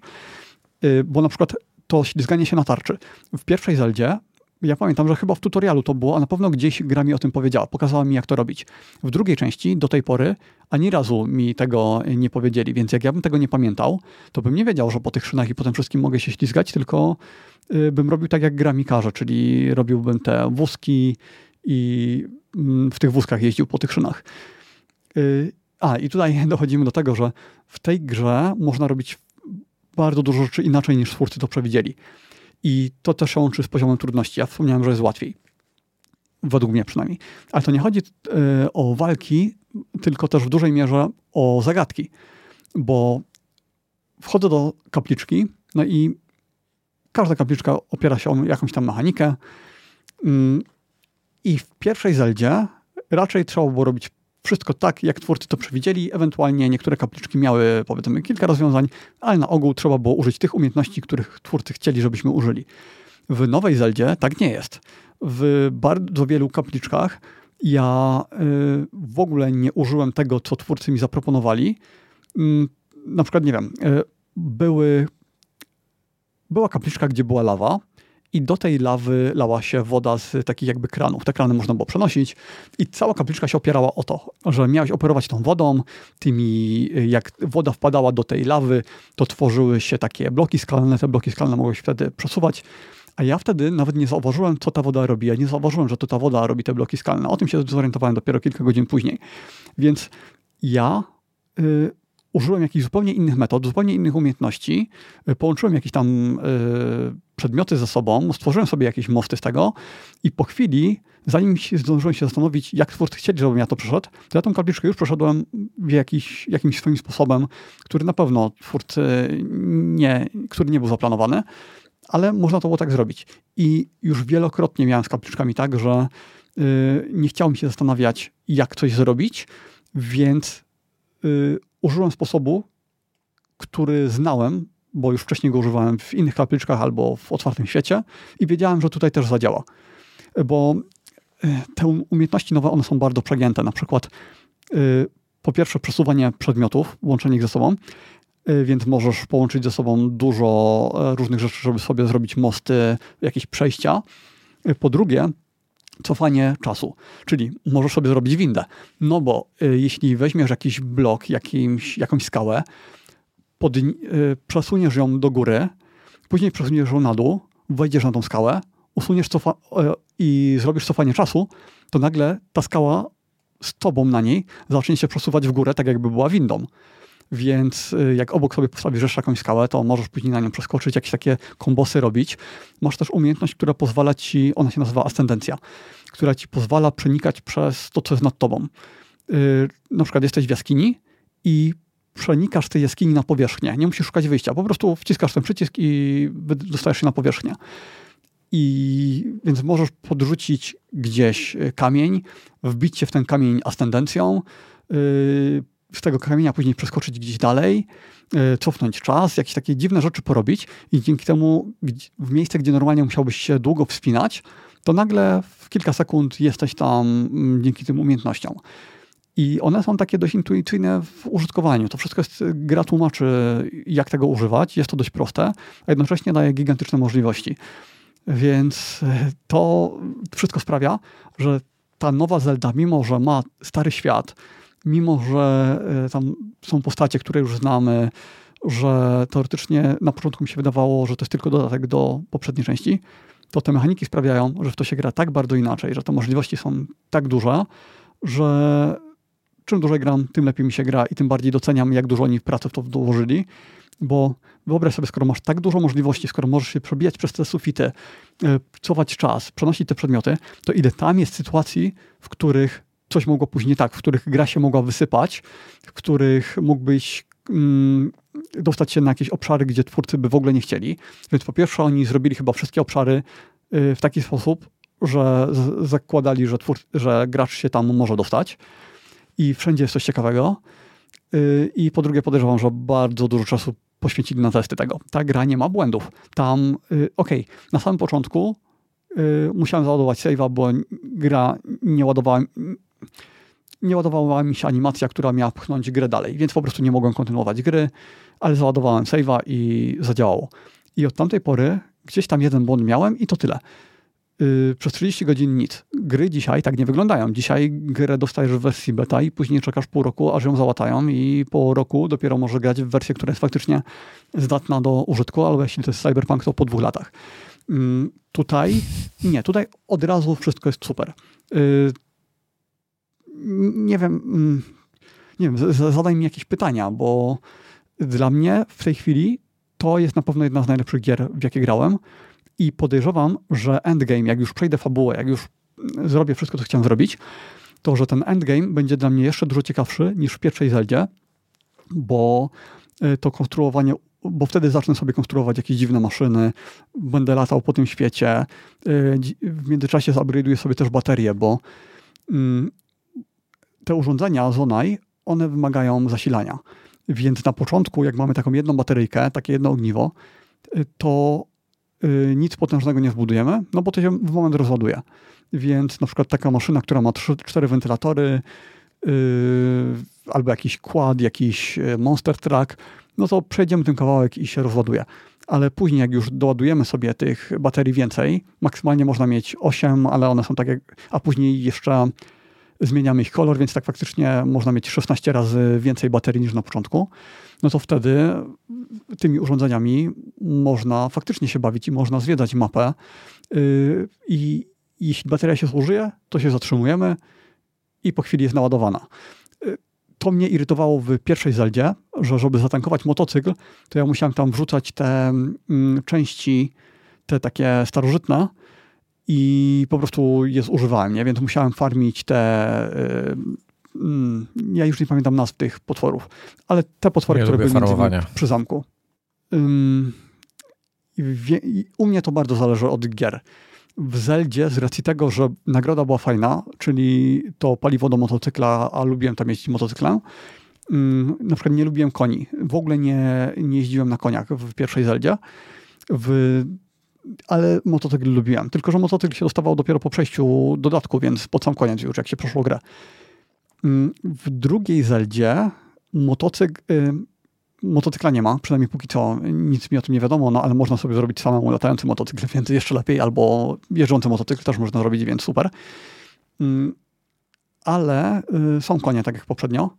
Y, Bo na przykład to ślizganie się na tarczy. W pierwszej Zeldzie, ja pamiętam, że chyba w tutorialu to było, a na pewno gdzieś gra mi o tym powiedziała, pokazała mi jak to robić. W drugiej części do tej pory ani razu mi tego nie powiedzieli, więc jak ja bym tego nie pamiętał, to bym nie wiedział, że po tych szynach i po tym wszystkim mogę się ślizgać, tylko y, bym robił tak jak gra mi każe, czyli robiłbym te wózki i mm, w tych wózkach jeździł po tych szynach. Y, A, i tutaj dochodzimy do tego, że w tej grze można robić bardzo dużo rzeczy inaczej niż twórcy to przewidzieli. I to też się łączy z poziomem trudności. Ja wspomniałem, że jest łatwiej. Według mnie przynajmniej. Ale to nie chodzi e, o walki, tylko też w dużej mierze o zagadki. Bo wchodzę do kapliczki, no i każda kapliczka opiera się o jakąś tam mechanikę. Mm, I w pierwszej Zeldzie raczej trzeba było robić wszystko tak, jak twórcy to przewidzieli. Ewentualnie niektóre kapliczki miały, powiedzmy, kilka rozwiązań, ale na ogół trzeba było użyć tych umiejętności, których twórcy chcieli, żebyśmy użyli. W nowej Zeldzie tak nie jest. W bardzo wielu kapliczkach ja y, w ogóle nie użyłem tego, co twórcy mi zaproponowali. Mm, na przykład, nie wiem, y, były, była kapliczka, gdzie była lawa, i do tej lawy lała się woda z takich jakby kranów. Te krany można było przenosić i cała kapliczka się opierała o to, że miałeś operować tą wodą, tymi, jak woda wpadała do tej lawy, to tworzyły się takie bloki skalne, te bloki skalne mogłeś wtedy przesuwać, a ja wtedy nawet nie zauważyłem, co ta woda robi. Ja nie zauważyłem, że to ta woda robi te bloki skalne. O tym się zorientowałem dopiero kilka godzin później. Więc ja y, użyłem jakichś zupełnie innych metod, zupełnie innych umiejętności, y, połączyłem jakieś tam y, przedmioty ze sobą, stworzyłem sobie jakieś mosty z tego i po chwili zanim się, zdążyłem się zastanowić, jak twórcy chcieli, żebym ja to przeszedł, to ja tą kapliczkę już przeszedłem w jakiś, jakimś swoim sposobem, który na pewno twórcy nie, który nie był zaplanowany, ale można to było tak zrobić. I już wielokrotnie miałem z kapliczkami tak, że yy, nie chciało mi się zastanawiać, jak coś zrobić, więc yy, użyłem sposobu, który znałem, bo już wcześniej go używałem w innych kapliczkach albo w otwartym świecie i wiedziałem, że tutaj też zadziała. Bo y, te umiejętności nowe, one są bardzo przegięte. Na przykład y, po pierwsze przesuwanie przedmiotów, łączenie ich ze sobą, y, więc możesz połączyć ze sobą dużo e, różnych rzeczy, żeby sobie zrobić mosty, jakieś przejścia. Po drugie, cofanie czasu, czyli możesz sobie zrobić windę. No bo jeśli weźmiesz jakiś blok, jakimś, jakąś skałę, pod, y, przesuniesz ją do góry, później przesuniesz ją na dół, wejdziesz na tą skałę, usuniesz cofa i zrobisz cofanie czasu, to nagle ta skała z tobą na niej zacznie się przesuwać w górę, tak jakby była windą. Więc y, jak obok sobie postawisz jakąś skałę, to możesz później na nią przeskoczyć, jakieś takie kombosy robić. Masz też umiejętność, która pozwala ci, ona się nazywa ascendencja, która ci pozwala przenikać przez to, co jest nad tobą. Yy, na przykład jesteś w jaskini i przenikasz tej jaskini na powierzchnię. Nie musisz szukać wyjścia. Po prostu wciskasz ten przycisk i dostajesz się na powierzchnię. I więc możesz podrzucić gdzieś y, kamień, wbić się w ten kamień ascendencją, yy, z tego kamienia później przeskoczyć gdzieś dalej, yy, cofnąć czas, jakieś takie dziwne rzeczy porobić i dzięki temu w miejsce, gdzie normalnie musiałbyś się długo wspinać, to nagle w kilka sekund jesteś tam mm, dzięki tym umiejętnościom. I one są takie dość intuicyjne w użytkowaniu. To wszystko jest, gra tłumaczy, jak tego używać. Jest to dość proste, a jednocześnie daje gigantyczne możliwości. Więc e, to wszystko sprawia, że ta nowa Zelda, mimo że ma stary świat, mimo że e, tam są postacie, które już znamy, że teoretycznie na początku mi się wydawało, że to jest tylko dodatek do poprzedniej części, to te mechaniki sprawiają, że w to się gra tak bardzo inaczej, że te możliwości są tak duże, że czym dłużej gram, tym lepiej mi się gra i tym bardziej doceniam, jak dużo oni w pracę w to włożyli. Bo wyobraź sobie, skoro masz tak dużo możliwości, skoro możesz się przebijać przez te sufity, e, cofać czas, przenosić te przedmioty, to ile tam jest sytuacji, w których coś mogło później tak, w których gra się mogła wysypać, w których mógłbyś mm, dostać się na jakieś obszary, gdzie twórcy by w ogóle nie chcieli. Więc po pierwsze oni zrobili chyba wszystkie obszary y, w taki sposób, że zakładali, że, twór, że gracz się tam może dostać i wszędzie jest coś ciekawego. Y, I po drugie podejrzewam, że bardzo dużo czasu poświęcili na testy tego. Ta gra nie ma błędów. Tam, y, okej, okay, na samym początku y, musiałem załadować save'a, bo gra nie ładowała, nie ładowała mi się animacja, która miała pchnąć grę dalej, więc po prostu nie mogłem kontynuować gry, ale załadowałem save'a i zadziałało. I od tamtej pory gdzieś tam jeden błąd miałem i to tyle. Yy, przez 30 godzin nic. Gry dzisiaj tak nie wyglądają. Dzisiaj grę dostajesz w wersji beta i później czekasz pół roku, aż ją załatają i po roku dopiero możesz grać w wersję, która jest faktycznie zdatna do użytku, albo jeśli to jest Cyberpunk, to po dwóch latach. Yy, tutaj nie, tutaj od razu wszystko jest super. Yy, nie wiem, mm, nie wiem, zadaj mi jakieś pytania, bo dla mnie w tej chwili to jest na pewno jedna z najlepszych gier, w jakie grałem. I podejrzewam, że endgame, jak już przejdę fabułę, jak już zrobię wszystko, co chciałem zrobić, to że ten endgame będzie dla mnie jeszcze dużo ciekawszy niż w pierwszej Zeldzie, bo y, to konstruowanie, bo wtedy zacznę sobie konstruować jakieś dziwne maszyny, będę latał po tym świecie, y, w międzyczasie zupgrade'uję sobie też baterie, bo mm, te urządzenia Zonai, one wymagają zasilania. Więc na początku, jak mamy taką jedną bateryjkę, takie jedno ogniwo, y, to nic potężnego nie zbudujemy, no bo to się w moment rozładuje. Więc na przykład taka maszyna, która ma 3-4 wentylatory, yy, albo jakiś kład, jakiś y, monster truck, no to przejdziemy ten kawałek i się rozładuje. Ale później, jak już doładujemy sobie tych baterii więcej, maksymalnie można mieć 8, ale one są tak jak, a później jeszcze zmieniamy ich kolor, więc tak faktycznie można mieć 16 razy więcej baterii niż na początku no to wtedy tymi urządzeniami można faktycznie się bawić i można zwiedzać mapę. Y, I jeśli bateria się zużyje, to się zatrzymujemy i po chwili jest naładowana. Y, to mnie irytowało w pierwszej Zeldzie, że żeby zatankować motocykl, to ja musiałem tam wrzucać te mm, części, te takie starożytne i po prostu je zużywałem, nie? więc musiałem farmić te... Yy, yy, ja już nie pamiętam nazw tych potworów, ale te potwory, Nie które były przy zamku. I u mnie to bardzo zależy od gier. W Zeldzie, z racji tego, że nagroda była fajna, czyli to paliwo do motocykla, a lubiłem tam jeździć motocyklem, na przykład nie lubiłem koni. W ogóle nie, nie jeździłem na koniach w pierwszej Zeldzie. W ale motocykl lubiłem. Tylko, że motocykl się dostawał dopiero po przejściu dodatku, więc pod sam koniec już, jak się przeszło grę. Mm, W drugiej Zeldzie motocykl, y, motocykla nie ma, przynajmniej póki co nic mi o tym nie wiadomo, no ale można sobie zrobić samemu latający motocykl, więc jeszcze lepiej, albo jeżdżący motocykl też można zrobić, więc super. Mm, Ale y, są konie, tak jak poprzednio.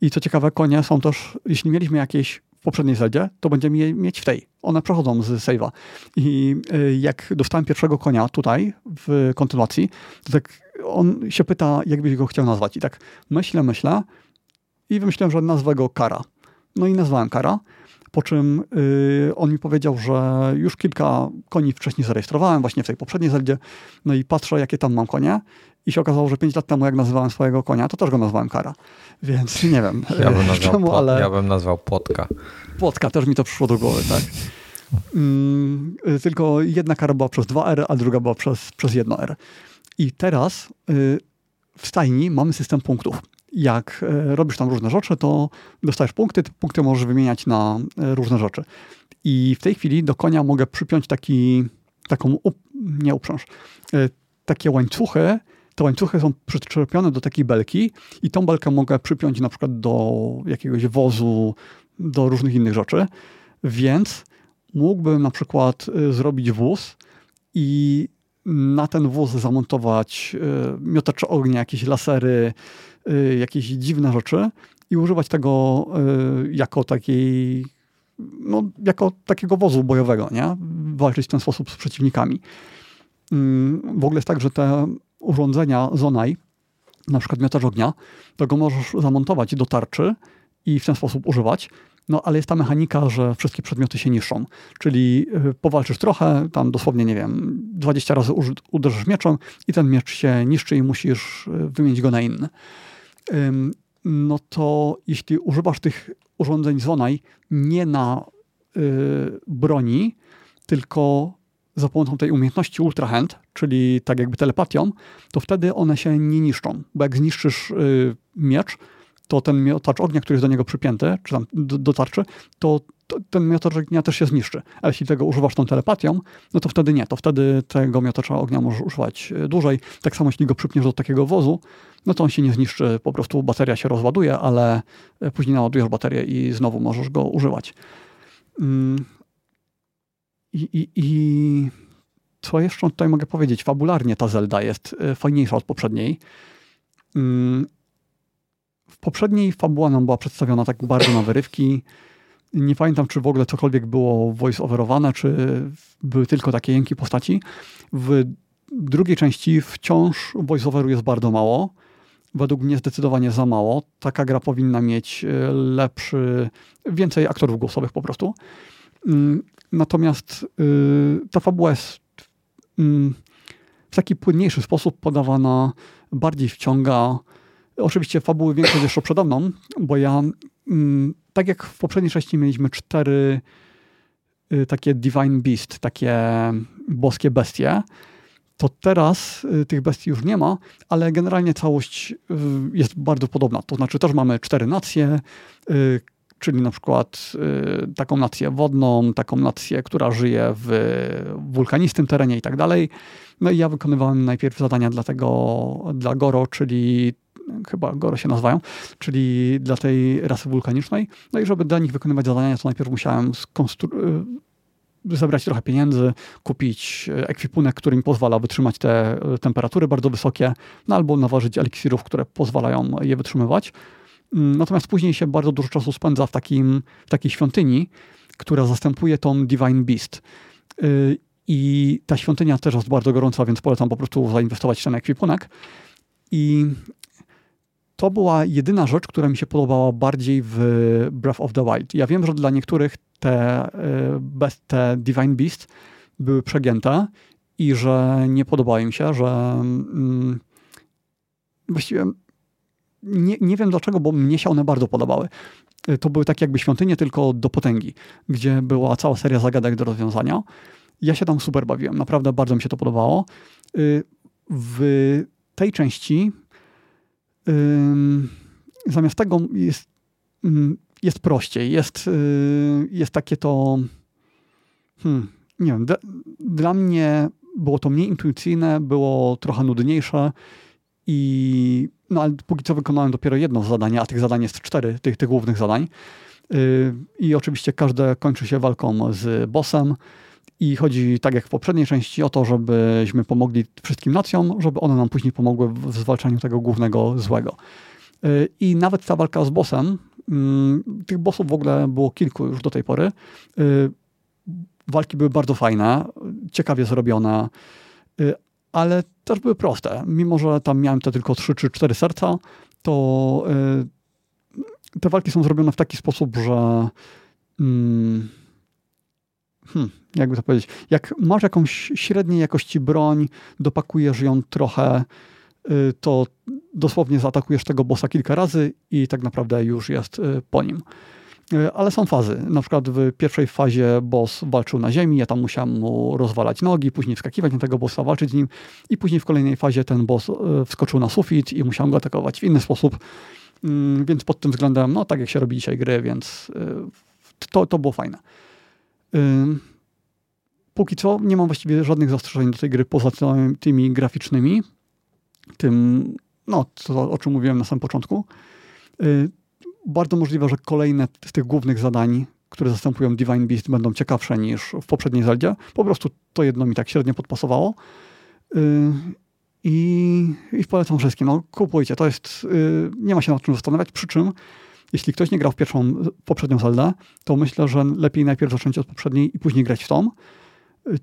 I co ciekawe, konie są też, jeśli mieliśmy jakieś poprzedniej Zeldzie, to będziemy je mieć w tej. One przechodzą z save'a. I y, jak dostałem pierwszego konia tutaj, w kontynuacji, to tak on się pyta, jakbyś go chciał nazwać. I tak myślę, myślę i wymyśliłem, że nazwę go Kara. No i nazwałem Kara, po czym y, on mi powiedział, że już kilka koni wcześniej zarejestrowałem, właśnie w tej poprzedniej Zeldzie, no i patrzę, jakie tam mam konie i się okazało, że 5 lat temu, jak nazywałem swojego konia, to też go nazwałem Kara. Więc nie wiem Ja bym nazwał, czemu, ale... ja bym nazwał płotka. Płotka, też mi to przyszło do głowy, tak. Mm, y, tylko jedna kara była przez 2R, a druga była przez, przez 1R. I teraz y, w stajni mamy system punktów. Jak y, robisz tam różne rzeczy, to dostajesz punkty, te punkty możesz wymieniać na y, różne rzeczy. I w tej chwili do konia mogę przypiąć taki, taką, up, nie uprząż, y, takie łańcuchy, te łańcuchy są przyczepione do takiej belki i tą belkę mogę przypiąć na przykład do jakiegoś wozu, do różnych innych rzeczy, więc mógłbym na przykład zrobić wóz i na ten wóz zamontować miotacze ognia, jakieś lasery, jakieś dziwne rzeczy i używać tego y, jako takiej no, jako takiego wozu bojowego, nie? Walczyć w ten sposób z przeciwnikami. Mm, W ogóle jest tak, że te urządzenia Zonai, na przykład miotacz ognia, to go możesz zamontować do tarczy i w ten sposób używać. No ale jest ta mechanika, że wszystkie przedmioty się niszczą. Czyli y, powalczysz trochę, tam dosłownie, nie wiem, 20 razy uderzysz mieczem i ten miecz się niszczy i musisz y, wymienić go na inny. No to jeśli używasz tych urządzeń Zonai nie na y, broni, tylko za pomocą tej umiejętności Ultra Hand, czyli tak jakby telepatią, to wtedy one się nie niszczą. Bo jak zniszczysz y, miecz, to ten miotacz ognia, który jest do niego przypięty, czy tam do, tarczy, to, ten miotacz ognia też się zniszczy. A jeśli tego używasz tą telepatią, no to wtedy nie. To wtedy tego miotacza ognia możesz używać y, dłużej. Tak samo jeśli go przypniesz do takiego wozu, no to on się nie zniszczy, po prostu bateria się rozładuje, ale y, później naładujesz baterię i znowu możesz go używać. Mm. I, i, I co jeszcze tutaj mogę powiedzieć? Fabularnie ta Zelda jest y, fajniejsza od poprzedniej. Mm, W poprzedniej fabuła nam była przedstawiona tak bardzo na wyrywki. Nie pamiętam, czy w ogóle cokolwiek było voice-overowane, czy były tylko takie jęki postaci. W drugiej części wciąż voice-overu jest bardzo mało. Według mnie zdecydowanie za mało. Taka gra powinna mieć y, lepszy, więcej aktorów głosowych po prostu. Mm, Natomiast y, ta fabuła jest mm, w taki płynniejszy sposób podawana, bardziej wciąga. Oczywiście fabuły większość jeszcze przede mną, bo ja, mm, tak jak w poprzedniej części mieliśmy cztery y, takie Divine Beast, takie boskie bestie, to teraz y, tych bestii już nie ma, ale generalnie całość y, jest bardzo podobna. To znaczy też mamy cztery nacje, y, czyli na przykład taką nację wodną, taką nację, która żyje w wulkanistym terenie i tak dalej. No i ja wykonywałem najpierw zadania dla tego, dla Goro, czyli chyba Goro się nazywają, czyli dla tej rasy wulkanicznej. No i żeby dla nich wykonywać zadania, to najpierw musiałem skonstru- y, zebrać trochę pieniędzy, kupić e, ekwipunek, który mi pozwala wytrzymać te e, temperatury bardzo wysokie, no albo naważyć eliksirów, które pozwalają je wytrzymywać. Mm, Natomiast później się bardzo dużo czasu spędza w, takim, w takiej świątyni, która zastępuje tą Divine Beast. Y, I ta świątynia też jest bardzo gorąca, więc polecam po prostu zainwestować w ten ekwipunek. I to była jedyna rzecz, która mi się podobała bardziej w Breath of the Wild. Ja wiem, że dla niektórych te, bez, te Divine Beast były przegięte i że nie podobały mi się, że mm, właściwie nie, nie wiem dlaczego, bo mnie się one bardzo podobały. Y, to były takie jakby świątynie, tylko do potęgi, gdzie była cała seria zagadek do rozwiązania. Ja się tam super bawiłem, naprawdę bardzo mi się to podobało. Y, w tej części zamiast tego jest, jest prościej. Jest, y, jest takie to. Hmm, nie wiem, dla mnie było to mniej intuicyjne, było trochę nudniejsze i no ale póki co wykonałem dopiero jedno zadanie, a tych zadań jest cztery, tych, tych głównych zadań. Y, I oczywiście każde kończy się walką z bossem. I chodzi, tak jak w poprzedniej części, o to, żebyśmy pomogli wszystkim nacjom, żeby one nam później pomogły w zwalczaniu tego głównego złego. Y, I nawet ta walka z bossem, mm, tych bossów w ogóle było kilku już do tej pory. Y, walki były bardzo fajne, ciekawie zrobione, ale też były proste. Mimo, że tam miałem te tylko trzy czy cztery serca, to y, te walki są zrobione w taki sposób, że hmm, hmm, jakby to powiedzieć, jak masz jakąś średniej jakości broń, dopakujesz ją trochę, y, to dosłownie zaatakujesz tego bossa kilka razy i tak naprawdę już jest y, po nim. E, ale są fazy. Na przykład w pierwszej fazie boss walczył na ziemi, ja tam musiałem mu rozwalać nogi, później wskakiwać na tego bossa, walczyć z nim i później w kolejnej fazie ten boss wskoczył na sufit i musiałem go atakować w inny sposób. Mm, więc pod tym względem, no tak jak się robi dzisiaj gry, więc to, to było fajne. Póki co nie mam właściwie żadnych zastrzeżeń do tej gry poza tymi graficznymi, tym, no, to, o czym mówiłem na samym początku bardzo możliwe, że kolejne z tych głównych zadań, które zastępują Divine Beast, będą ciekawsze niż w poprzedniej Zeldzie. Po prostu to jedno mi tak średnio podpasowało. Yy, I, i polecam wszystkim. No, kupujcie. To jest, yy, nie ma się nad czym zastanawiać. Przy czym, jeśli ktoś nie grał w pierwszą, poprzednią Zeldę, to myślę, że lepiej najpierw zacząć od poprzedniej i później grać w tą.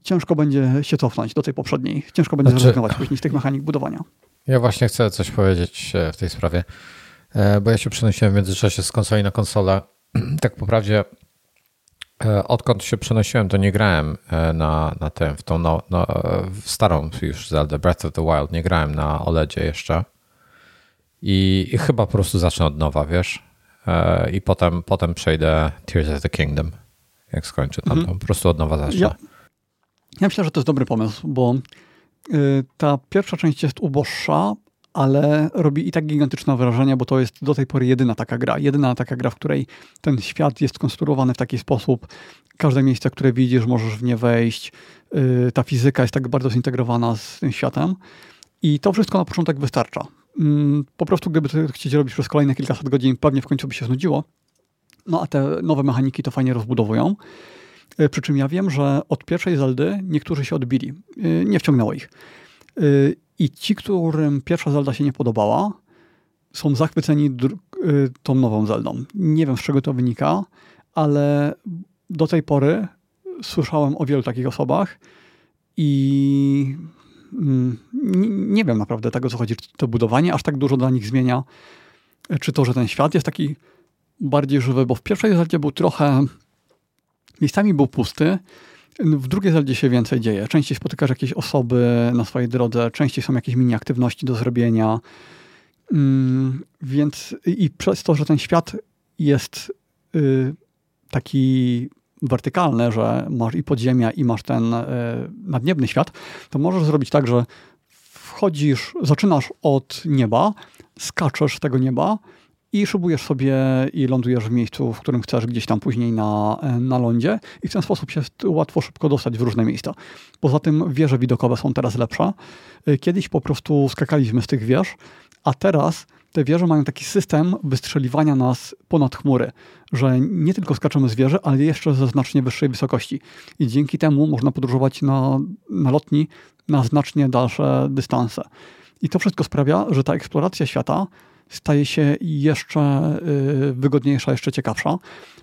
Ciężko będzie się cofnąć do tej poprzedniej. Ciężko będzie znaczy, zrezygnować później z tych mechanik budowania. Ja właśnie chcę coś powiedzieć w tej sprawie. E, bo ja się przenosiłem w międzyczasie z konsoli na konsolę. tak po prawdzie, e, odkąd się przenosiłem, to nie grałem e, na, na tym, w tą no, no, starą już Zelda Breath of the Wild, nie grałem na OLEDzie jeszcze. I, I, chyba po prostu zacznę od nowa, wiesz? I potem, potem przejdę Tears of the Kingdom, jak skończę tam, mhm. po prostu od nowa zacznę. Ja, ja myślę, że to jest dobry pomysł, bo y, ta pierwsza część jest uboższa, ale robi i tak gigantyczne wrażenie, bo to jest do tej pory jedyna taka gra. Jedyna taka gra, w której ten świat jest skonstruowany w taki sposób. Każde miejsce, które widzisz, możesz w nie wejść. Y, ta fizyka jest tak bardzo zintegrowana z tym światem. I to wszystko na początek wystarcza. Mm, po prostu, gdyby to chcieć robić przez kolejne kilkaset godzin, pewnie w końcu by się znudziło. No a te nowe mechaniki to fajnie rozbudowują. Y, przy czym ja wiem, że od pierwszej Zeldy niektórzy się odbili. Y, nie wciągnęło ich. I ci, którym pierwsza Zelda się nie podobała, są zachwyceni tą nową Zeldą. Nie wiem, z czego to wynika, ale do tej pory słyszałem o wielu takich osobach i nie wiem naprawdę tego, co chodzi, czy to budowanie aż tak dużo dla nich zmienia, czy to, że ten świat jest taki bardziej żywy, bo w pierwszej Zeldzie był trochę, miejscami był pusty, w drugiej Zeldzie się więcej dzieje. Częściej spotykasz jakieś osoby na swojej drodze, częściej są jakieś mini aktywności do zrobienia. Mm, więc i przez to, że ten świat jest y, taki wertykalny, że masz i podziemia, i masz ten y, nadniebny świat, to możesz zrobić tak, że wchodzisz, zaczynasz od nieba, skaczesz z tego nieba i szybujesz sobie i lądujesz w miejscu, w którym chcesz, gdzieś tam później na, na lądzie i w ten sposób się łatwo, szybko dostać w różne miejsca. Poza tym wieże widokowe są teraz lepsze. Y, kiedyś po prostu skakaliśmy z tych wież, a teraz te wieże mają taki system wystrzeliwania nas ponad chmury, że nie tylko skaczemy z wieży, ale jeszcze ze znacznie wyższej wysokości. I dzięki temu można podróżować na, na lotni na znacznie dalsze dystanse. I to wszystko sprawia, że ta eksploracja świata staje się jeszcze y, wygodniejsza, jeszcze ciekawsza.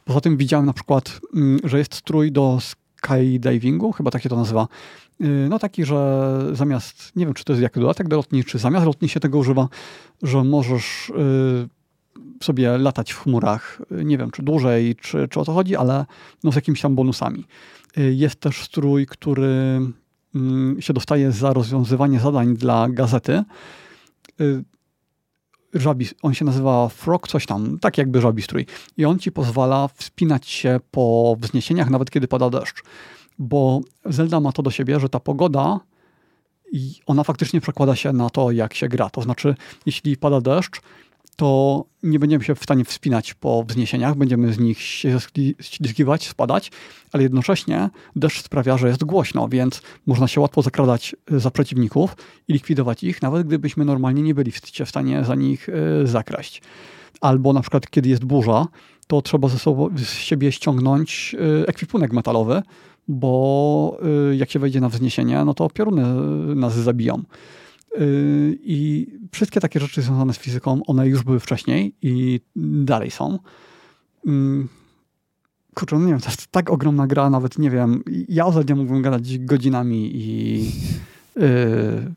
Poza tym widziałem na przykład, mm, że jest strój do skydivingu, chyba tak się to nazywa. Y, no taki, że zamiast, nie wiem czy to jest jak dodatek do lotni, czy zamiast lotni się tego używa, że możesz y, sobie latać w chmurach, nie wiem czy dłużej, czy, czy o to chodzi, ale no z jakimiś tam bonusami. Jest też strój, który mm, się dostaje za rozwiązywanie zadań dla gazety, y, żabi, on się nazywa Frog, coś tam, tak jakby żabistrój. I on ci pozwala wspinać się po wzniesieniach, nawet kiedy pada deszcz. Bo Zelda ma to do siebie, że ta pogoda i ona faktycznie przekłada się na to, jak się gra. To znaczy, jeśli pada deszcz, to nie będziemy się w stanie wspinać po wzniesieniach, będziemy z nich się ślizgiwać, spadać, ale jednocześnie deszcz sprawia, że jest głośno, więc można się łatwo zakradać y, za przeciwników i likwidować ich, nawet gdybyśmy normalnie nie byli w stanie za nich y, zakraść. Albo na przykład, kiedy jest burza, to trzeba ze sobą, z siebie ściągnąć y, ekwipunek metalowy, bo jak się wejdzie na wzniesienie, no to pioruny nas zabiją. Yy, I wszystkie takie rzeczy związane z fizyką, one już były wcześniej i dalej są. Mm, kurczę, no nie wiem, to jest tak ogromna gra, nawet nie wiem, ja o Zeldzie mógłbym gadać godzinami i yy,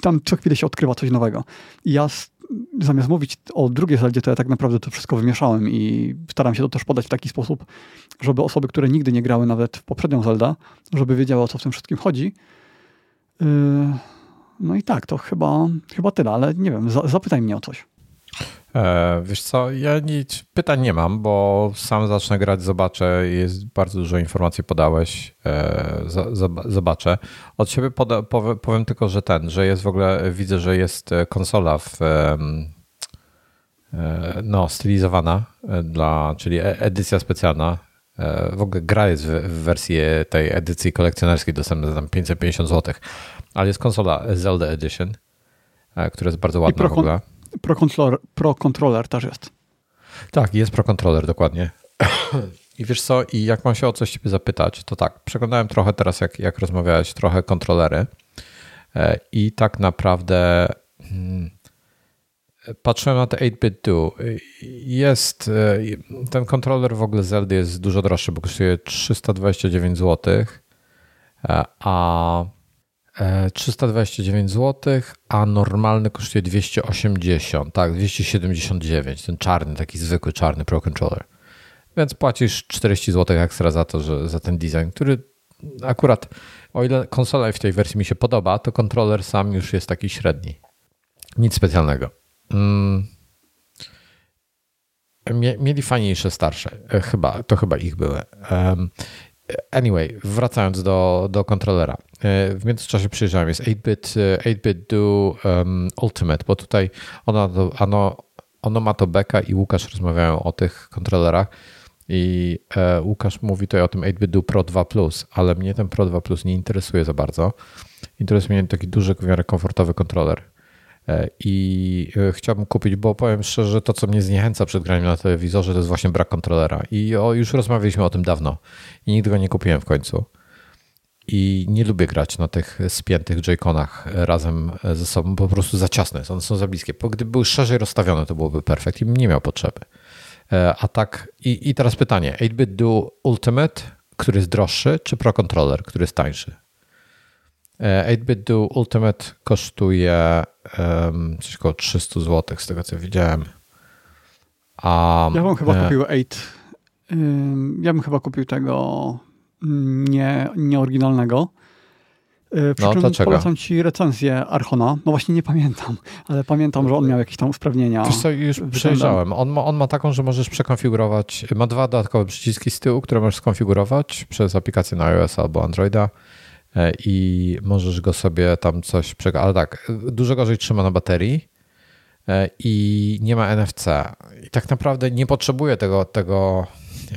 tam co chwilę się odkrywa coś nowego. I ja zamiast mówić o drugiej Zeldzie, to ja tak naprawdę to wszystko wymieszałem i staram się to też podać w taki sposób, żeby osoby, które nigdy nie grały nawet w poprzednią Zeldę, żeby wiedziały o co w tym wszystkim chodzi. Yy, no i tak, to chyba, chyba tyle, ale nie wiem, za, zapytaj mnie o coś. E, wiesz co, ja nic, pytań nie mam, bo sam zacznę grać, zobaczę, jest bardzo dużo informacji podałeś, e, zobaczę. Od siebie poda, powiem, powiem, tylko, że ten, że jest w ogóle, widzę, że jest konsola w, e, no, stylizowana, dla, czyli e, edycja specjalna. W ogóle gra jest w, wersji tej edycji kolekcjonerskiej dostępna za tam 550 zł ale jest konsola Zelda Edition, e, która jest bardzo ładna pro, w ogóle. Pro controller, pro controller też jest. Tak, jest Pro Controller, dokładnie. I wiesz co, i jak mam się o coś ciebie zapytać, to tak, przeglądałem trochę teraz, jak, jak rozmawiałeś, trochę kontrolery e, i tak naprawdę hmm, patrzyłem na te 8-bit do. Jest, e, ten kontroler w ogóle Zelda jest dużo droższy, bo kosztuje 329 zł, a 329 zł, a normalny kosztuje 280, tak, 279, ten czarny, taki zwykły czarny Pro Controller. Więc płacisz 40 zł ekstra za to, że za ten design, który akurat, o ile konsola w tej wersji mi się podoba, to kontroler sam już jest taki średni. Nic specjalnego. Mm. Mieli fajniejsze starsze, e, chyba, to chyba ich były. Anyway, wracając do, do kontrolera. E, w międzyczasie przyjrzałem, jest 8-bit, 8-bit e, Do um, Ultimate, bo tutaj ono, ono, ma to beka i Łukasz rozmawiają o tych kontrolerach i e, Łukasz mówi tutaj o tym 8-bit Do Pro 2 Plus, ale mnie ten Pro 2 Plus nie interesuje za bardzo. Interesuje mnie taki duży, w miarę komfortowy kontroler. E, I chciałbym kupić, bo powiem szczerze, to co mnie zniechęca przed graniem na telewizorze, to jest właśnie brak kontrolera. I o, już rozmawialiśmy o tym dawno i nigdy go nie kupiłem w końcu. I nie lubię grać na tych spiętych J-Conach razem ze sobą, po prostu za ciasne, one są za bliskie. Bo gdyby były szerzej rozstawione, to byłoby perfekt i bym nie miał potrzeby. E, a tak, i, i teraz pytanie: 8-bit Do Ultimate, który jest droższy, czy Pro Controller, który jest tańszy? 8-bit e, Do Ultimate kosztuje um, coś około 300 zł, z tego co widziałem. A, ja bym chyba e... kupił 8. Ja bym chyba kupił tego nie, nieoryginalnego. E, przy no, czym dlaczego? polecam ci recenzję Archona. No właśnie nie pamiętam, ale pamiętam, że on miał jakieś tam usprawnienia. Wiesz co, już przejrzałem. On ma, on ma taką, że możesz przekonfigurować, ma dwa dodatkowe przyciski z tyłu, które możesz skonfigurować przez aplikację na iOS albo Androida i możesz go sobie tam coś przekazać. Ale tak, dużo gorzej trzyma na baterii e, i nie ma NFC. I tak naprawdę nie potrzebuje tego, tego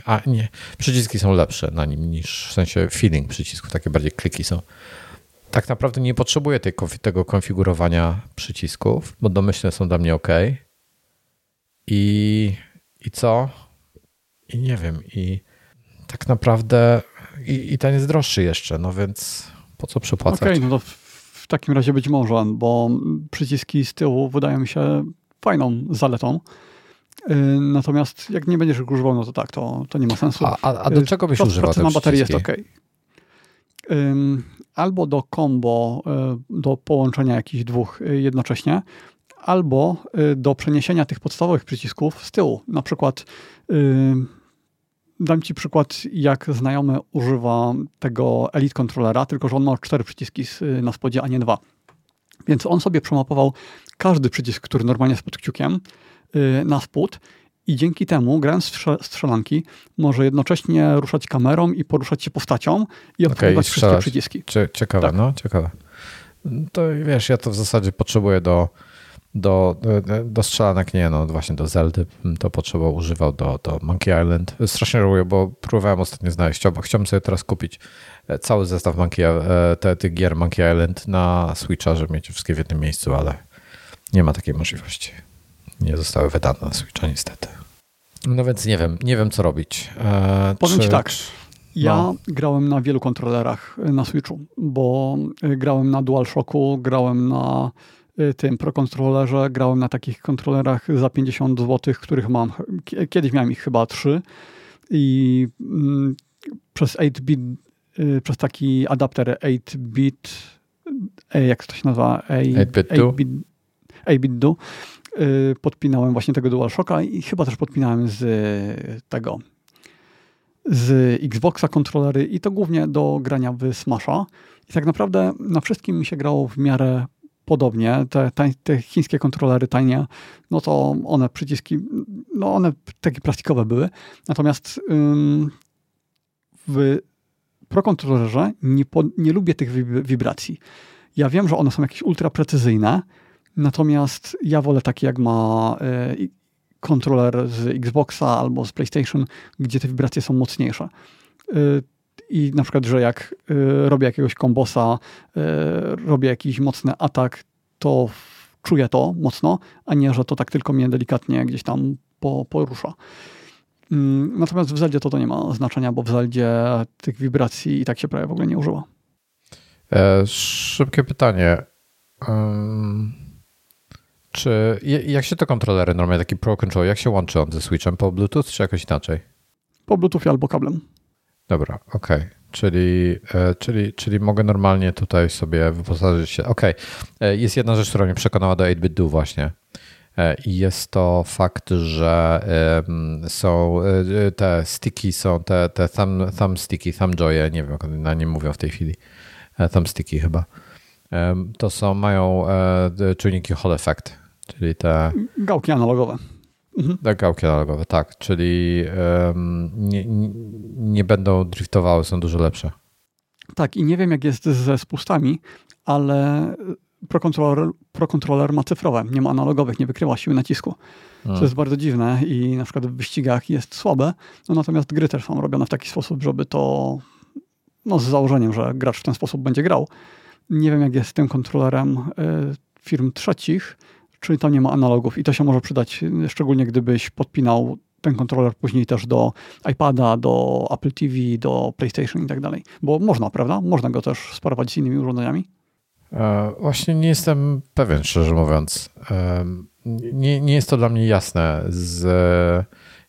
a nie, przyciski są lepsze na nim niż w sensie feeling przycisków, takie bardziej kliki są. Tak naprawdę nie potrzebuję tej, tego konfigurowania przycisków, bo domyślne są dla mnie ok. I, i co? I nie wiem. I tak naprawdę i, i ten jest droższy jeszcze, no więc po co przepłacać? Okej, okay, no to w takim razie być może, bo przyciski z tyłu wydają mi się fajną zaletą. Y, natomiast jak nie będziesz używał, no to tak, to, to nie ma sensu. A, a, a do y, czego byś używał na baterii jest ok. Albo do combo, y, do połączenia jakichś dwóch jednocześnie, albo do przeniesienia tych podstawowych przycisków z tyłu. Na przykład dam Ci przykład, jak znajomy używa tego Elite Controllera, tylko że on ma cztery przyciski na spodzie, a nie dwa. Więc on sobie przemapował każdy przycisk, który normalnie jest pod kciukiem, y, na spód i dzięki temu, grając w strzelanki, może jednocześnie ruszać kamerą i poruszać się postacią i obsługiwać okay, wszystkie przyciski. Ciekawe, tak. no, ciekawe. To wiesz, ja to w zasadzie potrzebuję do do, do, strzelanek nie, no właśnie do Zeldy to potrzeba używał do, do Monkey Island. Strasznie żałuję, bo próbowałem ostatnio znaleźć, bo chciałbym sobie teraz kupić e, cały zestaw Monkey, e, te, tych gier Monkey Island na Switcha, żeby mieć wszystkie w jednym miejscu, ale nie ma takiej możliwości. Nie zostały wydane na Switcha niestety. No więc nie wiem, nie wiem co robić. E, Powiem czy, ci tak. Ja no. grałem na wielu kontrolerach na Switchu, bo grałem na DualShocku, grałem na tym Pro Controllerze grałem na takich kontrolerach za 50 zł, których mam. Kiedyś miałem ich chyba trzy i mm, przez 8-bit, y, przez taki adapter 8-bit, e, jak to się nazywa? 8-bit 8-bit do, y, podpinałem właśnie tego DualShocka i chyba też podpinałem z tego z Xboxa kontrolery i to głównie do grania w Smasha. I tak naprawdę na wszystkim mi się grało w miarę podobnie. Te, te, chińskie kontrolery tanie, no to one przyciski, no one takie plastikowe były. Natomiast ym, w Pro kontrolerze nie, po, nie lubię tych wibracji. Ja wiem, że one są jakieś ultra precyzyjne, natomiast ja wolę takie jak ma y, kontroler z Xboxa albo z PlayStation, gdzie te wibracje są mocniejsze. Y, i na przykład, że jak y, robię jakiegoś kombosa, y, robię jakiś mocny atak, to czuję to mocno, a nie, że to tak tylko mnie delikatnie gdzieś tam po, porusza. Mm, natomiast w Zeldzie to, to nie ma znaczenia, bo w Zeldzie tych wibracji i tak się prawie w ogóle nie używa. E, szybkie pytanie. Um, czy jak się te kontrolery normalnie, taki Pro Control, jak się łączy on ze Switchem? Po Bluetooth czy jakoś inaczej? Po Bluetooth albo kablem. Dobra, okej. Okay. Czyli, e, czyli, czyli mogę normalnie tutaj sobie wyposażyć się. Okej, okay. E, jest jedna rzecz, która mnie przekonała do 8-bit do właśnie. E, I jest to fakt, że są te sticky, są te, te thumb, thumb sticky, thumb joye, nie wiem jak na nie mówią w tej chwili, thumb sticky chyba. To są, mają czujniki Hall Effect, czyli te... Gałki analogowe. Mhm. Gałki analogowe, tak. Czyli um, nie, nie będą driftowały, są dużo lepsze. Tak, i nie wiem jak jest ze spustami, ale Pro Controller, Pro Controller ma cyfrowe, nie ma analogowych, nie wykrywa siły nacisku. Hmm. Co jest bardzo dziwne i na przykład w wyścigach jest słabe, no natomiast gry też są robione w taki sposób, żeby to no z założeniem, że gracz w ten sposób będzie grał. Nie wiem jak jest z tym kontrolerem y, firm trzecich, czyli tam nie ma analogów i to się może przydać, szczególnie gdybyś podpinał ten kontroler później też do iPada, do Apple TV, do PlayStation i tak dalej. Bo można, prawda? Można go też sparować z innymi urządzeniami. E, właśnie nie jestem pewien, szczerze mówiąc. E, nie, nie jest to dla mnie jasne. Z,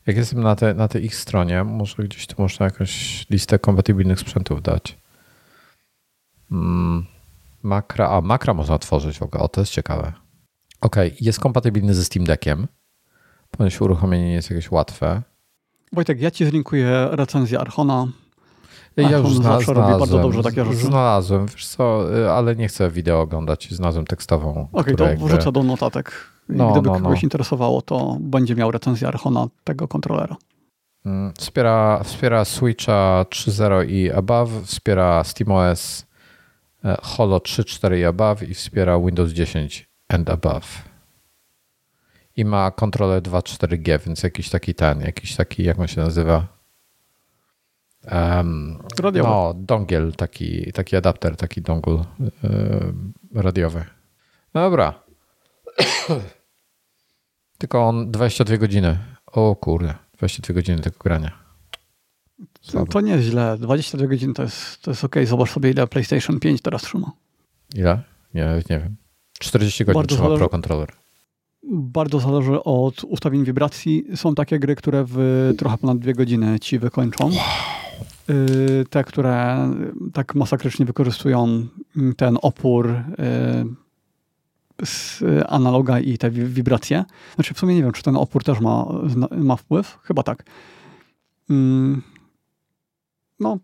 jak jestem na, te, na tej ich stronie, może gdzieś tu można jakąś listę kompatybilnych sprzętów dać. Hmm, makra, a makra można tworzyć w ogóle. O, to jest ciekawe. Ok, jest kompatybilny ze Steam Deckiem. Ponieważ uruchomienie nie jest jakieś łatwe. Wojtek, ja ci zlinkuję recenzję Archona. Ja już zna, zawsze robi bardzo dobrze takie rzeczy. Znalazłem, wiesz co, ale nie chcę wideo oglądać, znalazłem tekstową. Okej, okay, to jakby... wrzucę do notatek. No, Gdyby no, no. kogoś interesowało, to będzie miał recenzję Archona tego kontrolera. Mm, wspiera, wspiera Switcha 3.0 i above, wspiera SteamOS e, Holo 3.4 i above i wspiera Windows 10 and above. I ma kontrolę 2.4G, więc jakiś taki ten, jakiś taki, jak on się nazywa? Um, radiowy. No, dongiel, taki, taki adapter, taki dongle yy, radiowy. No dobra. Tylko on 22 godziny. O kurde, 22 godziny tego grania. To, to nie jest źle. 22 godziny to jest, to jest ok. Zobacz sobie, ile PlayStation 5 teraz trzyma. Ile? Nie, nie wiem. 40 godzin Bardzo trzyma zależy... Pro Controller. Bardzo zależy od ustawień wibracji. Są takie gry, które w trochę ponad dwie godziny ci wykończą. Wow. Te, które tak masakrycznie wykorzystują ten opór z analoga i te wibracje. Znaczy w sumie nie wiem, czy ten opór też ma, ma wpływ. Chyba tak. Mm, no,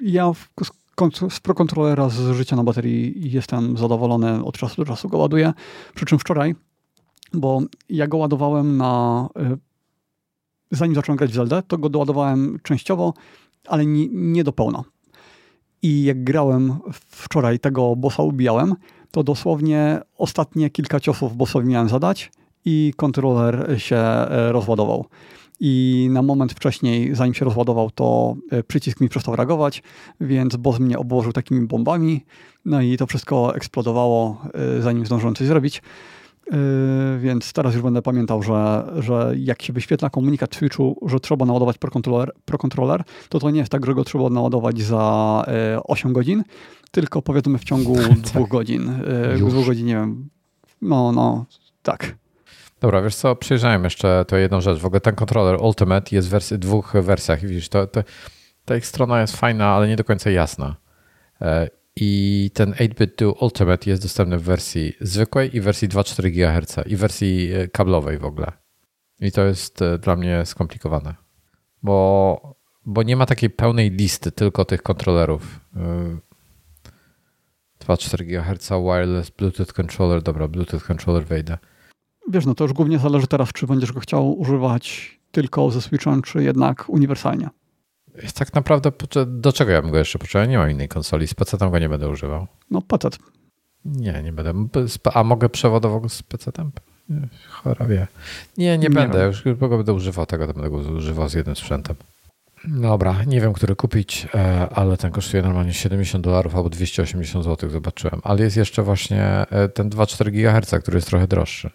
ja z Pro Controllera z życia na baterii jestem zadowolony, od czasu do czasu go ładuję. Przy czym wczoraj, bo ja go ładowałem na. Y, zanim zacząłem grać w Zelda, to go doładowałem częściowo, ale nie, nie do pełna. I jak grałem wczoraj, tego bossa ubijałem, to dosłownie ostatnie kilka ciosów bossowi miałem zadać i kontroler się e, rozładował. I na moment wcześniej, zanim się rozładował, to e, przycisk mi przestał reagować, więc boss mnie obłożył takimi bombami, no i to wszystko eksplodowało, e, zanim zdążyłem coś zrobić. Yy, więc teraz już będę pamiętał, że, że jak się wyświetla komunikat w Switchu, że trzeba naładować Pro Controller, Pro Controller to to nie jest tak, że go trzeba naładować za 8 yy, godzin, tylko powiedzmy w ciągu dwóch godzin. Yy, dwóch godzin, nie wiem. No, no, tak. Dobra, wiesz co, przejrzałem jeszcze to jedną rzecz. W ogóle ten kontroler Ultimate jest w dwóch wersjach. Widzisz, to, to, ta ich strona jest fajna, ale nie do końca jasna. I ten 8-bit Duo Ultimate jest dostępny w wersji zwykłej i wersji 2,4 GHz i wersji e, kablowej w ogóle. I to jest e, dla mnie skomplikowane, bo, bo nie ma takiej pełnej listy tylko tych kontrolerów. 2,4 e, GHz wireless Bluetooth controller. Dobra, Bluetooth controller wejdę. Wiesz, no to już głównie zależy teraz, czy będziesz go chciał używać tylko ze Switchem, czy jednak uniwersalnie tak naprawdę do czego ja bym go jeszcze potrzebował? Nie mam innej konsoli. Z PC tam go nie będę używał. No PC. Nie, nie będę. A mogę przewodowo z PC tam? Chora wie. Nie, nie, nie będę. Wiem. Już go będę używał tego, to będę go używał z jednym sprzętem. Dobra, nie wiem, który kupić, e, ale ten kosztuje normalnie 70 dolarów albo 280 zł, zobaczyłem. Ale jest jeszcze właśnie e, ten 2,4 GHz, który jest trochę droższy.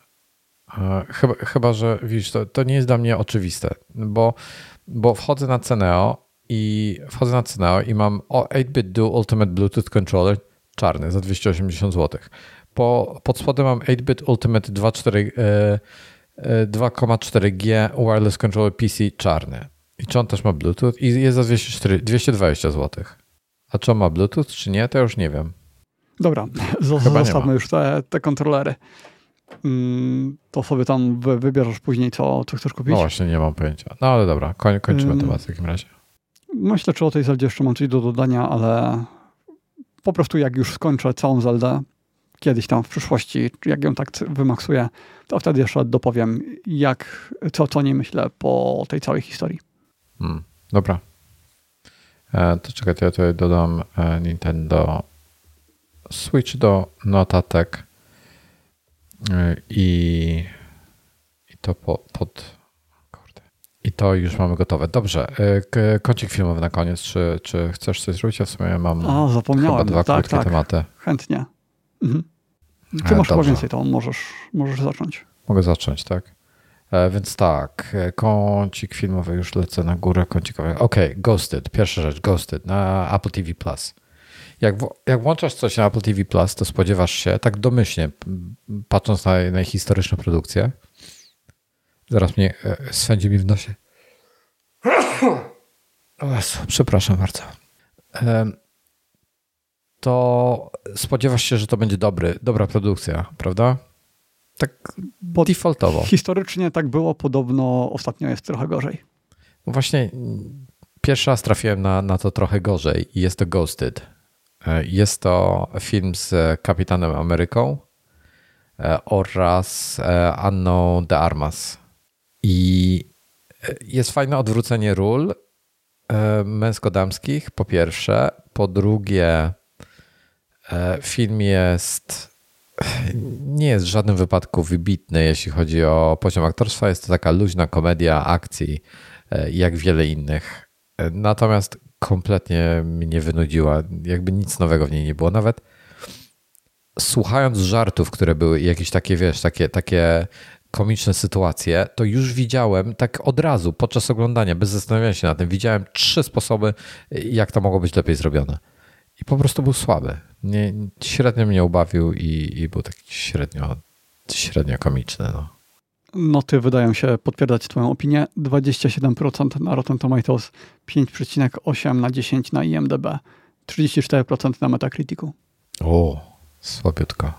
E, chyba, chyba że widzisz, to, to nie jest dla mnie oczywiste, bo, bo wchodzę na Ceneo i wchodzę na cenę i mam 8-bit Dual Ultimate Bluetooth Controller czarny za 280 zł. Po, pod spodem mam 8-bit Ultimate 2,4G e, e, Wireless Controller PC czarny. I czy on też ma Bluetooth? I jest za 204, 220 zł. A czy on ma Bluetooth, czy nie, to już nie wiem. Dobra, zostawmy już te, te kontrolery. Mm, to sobie tam wybierzesz później, co, co chcesz kupić. No właśnie, nie mam pojęcia. No ale dobra, koń, kończymy temat w takim razie. Myślę, czy o tej Zeldzie jeszcze mam coś do dodania, ale po prostu jak już skończę całą Zeldę, kiedyś tam w przyszłości, jak ją tak wymaksuję, to wtedy jeszcze dopowiem, jak, co, co nie myślę po tej całej historii. Hmm, dobra. E, to czekaj, to ja tutaj dodam e, Nintendo Switch do notatek i, i to po, pod i to już mamy gotowe. Dobrze, e, kącik filmowy na koniec. Czy, czy chcesz coś zrobić? Ja w sumie mam o, zapomniałem. chyba dwa tak, krótkie tak. tematy. Chętnie. Mhm. Ty masz chyba więcej, to możesz, możesz zacząć. Mogę zacząć, tak? E, więc tak, e, kącik filmowy, już lecę na górę kącikowy. Ok, Ghosted, pierwsza rzecz, Ghosted na Apple TV+. Plus. Jak, jak włączasz coś na Apple TV+, Plus, to spodziewasz się, tak domyślnie, patrząc na, na historyczną produkcję, Zaraz mnie e, swędzi mi w nosie. przepraszam bardzo. To spodziewasz się, że to będzie dobry, dobra produkcja, prawda? Tak Bo defaultowo. Historycznie tak było, podobno ostatnio jest trochę gorzej. No właśnie pierwszy raz trafiłem na, na to trochę gorzej i jest to Ghosted. E, jest to film z Kapitanem Ameryką e, oraz Anną de Armas. I e, jest fajne odwrócenie ról e, męsko-damskich, po pierwsze. Po drugie, e, film jest nie jest w żadnym wypadku wybitny, jeśli chodzi o poziom aktorstwa. Jest to taka luźna komedia akcji, jak wiele innych. Natomiast kompletnie mnie wynudziła. Jakby nic nowego w niej nie było. Nawet słuchając żartów, które były jakieś takie, wiesz, takie, takie komiczne sytuacje, to już widziałem tak od razu podczas oglądania, bez zastanawiania się na tym, widziałem trzy sposoby, jak to mogło być lepiej zrobione. I po prostu był słaby. Nie, średnio mnie ubawił i, i był taki średnio, średnio komiczny. No. Noty wydają się potwierdzać Twoją opinię. 27% na Rotten Tomatoes, 5,8 na 10 na IMDb, 34% na Metacriticu. O, słabiutko.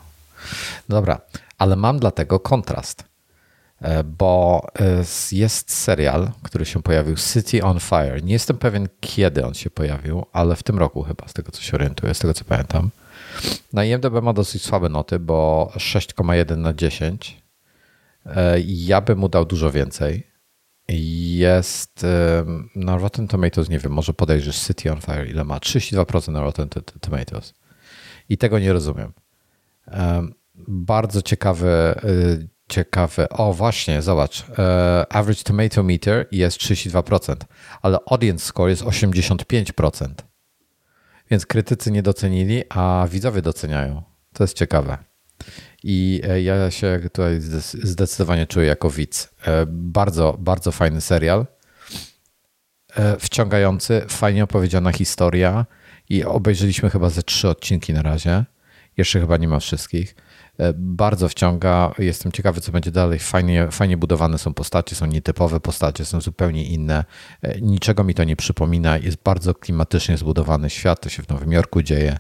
Dobra, ale mam dlatego kontrast. e, bo e, jest serial, który się pojawił, City on Fire. Nie jestem pewien, kiedy on się pojawił, ale w tym roku chyba, z tego co się orientuję, z tego co pamiętam. Na IMDb ma dosyć słabe noty, bo 6,1 na 10. Ja bym mu dał dużo więcej. Jest na Rotten Tomatoes, nie wiem, może podejrzysz City on Fire, ile ma? 32% na Rotten Tomatoes. I tego nie rozumiem. Bardzo ciekawy, y, ciekawy. O, właśnie, zobacz. E, average Tomato Meter jest 32%, ale audience score jest 85%. Więc krytycy nie docenili, a widzowie doceniają. To jest ciekawe. I e, ja się tutaj zdecydowanie czuję jako widz. E, bardzo, bardzo fajny serial. Wciągający, fajnie opowiedziana historia. I obejrzeliśmy chyba ze trzy odcinki na razie. Jeszcze chyba nie ma wszystkich. E, bardzo wciąga. Jestem ciekawy, co będzie dalej. Fajnie, fajnie budowane są postacie, są nietypowe postacie, są zupełnie inne. E, niczego mi to nie przypomina. Jest bardzo klimatycznie zbudowany świat. To się w Nowym Jorku dzieje.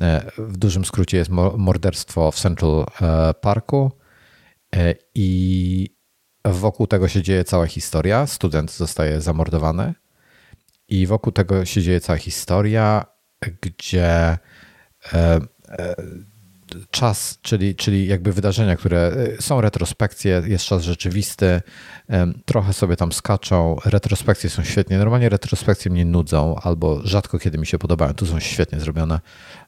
E, w dużym skrócie jest morderstwo w Central Parku i wokół tego się dzieje cała historia. Student zostaje zamordowany i wokół tego się dzieje cała historia, gdzie czas, czyli, czyli jakby wydarzenia, które y, są retrospekcje, jest czas rzeczywisty, trochę sobie tam skaczą. Retrospekcje są świetnie. Normalnie retrospekcje mnie nudzą albo rzadko kiedy mi się podobają. Tu są świetnie zrobione,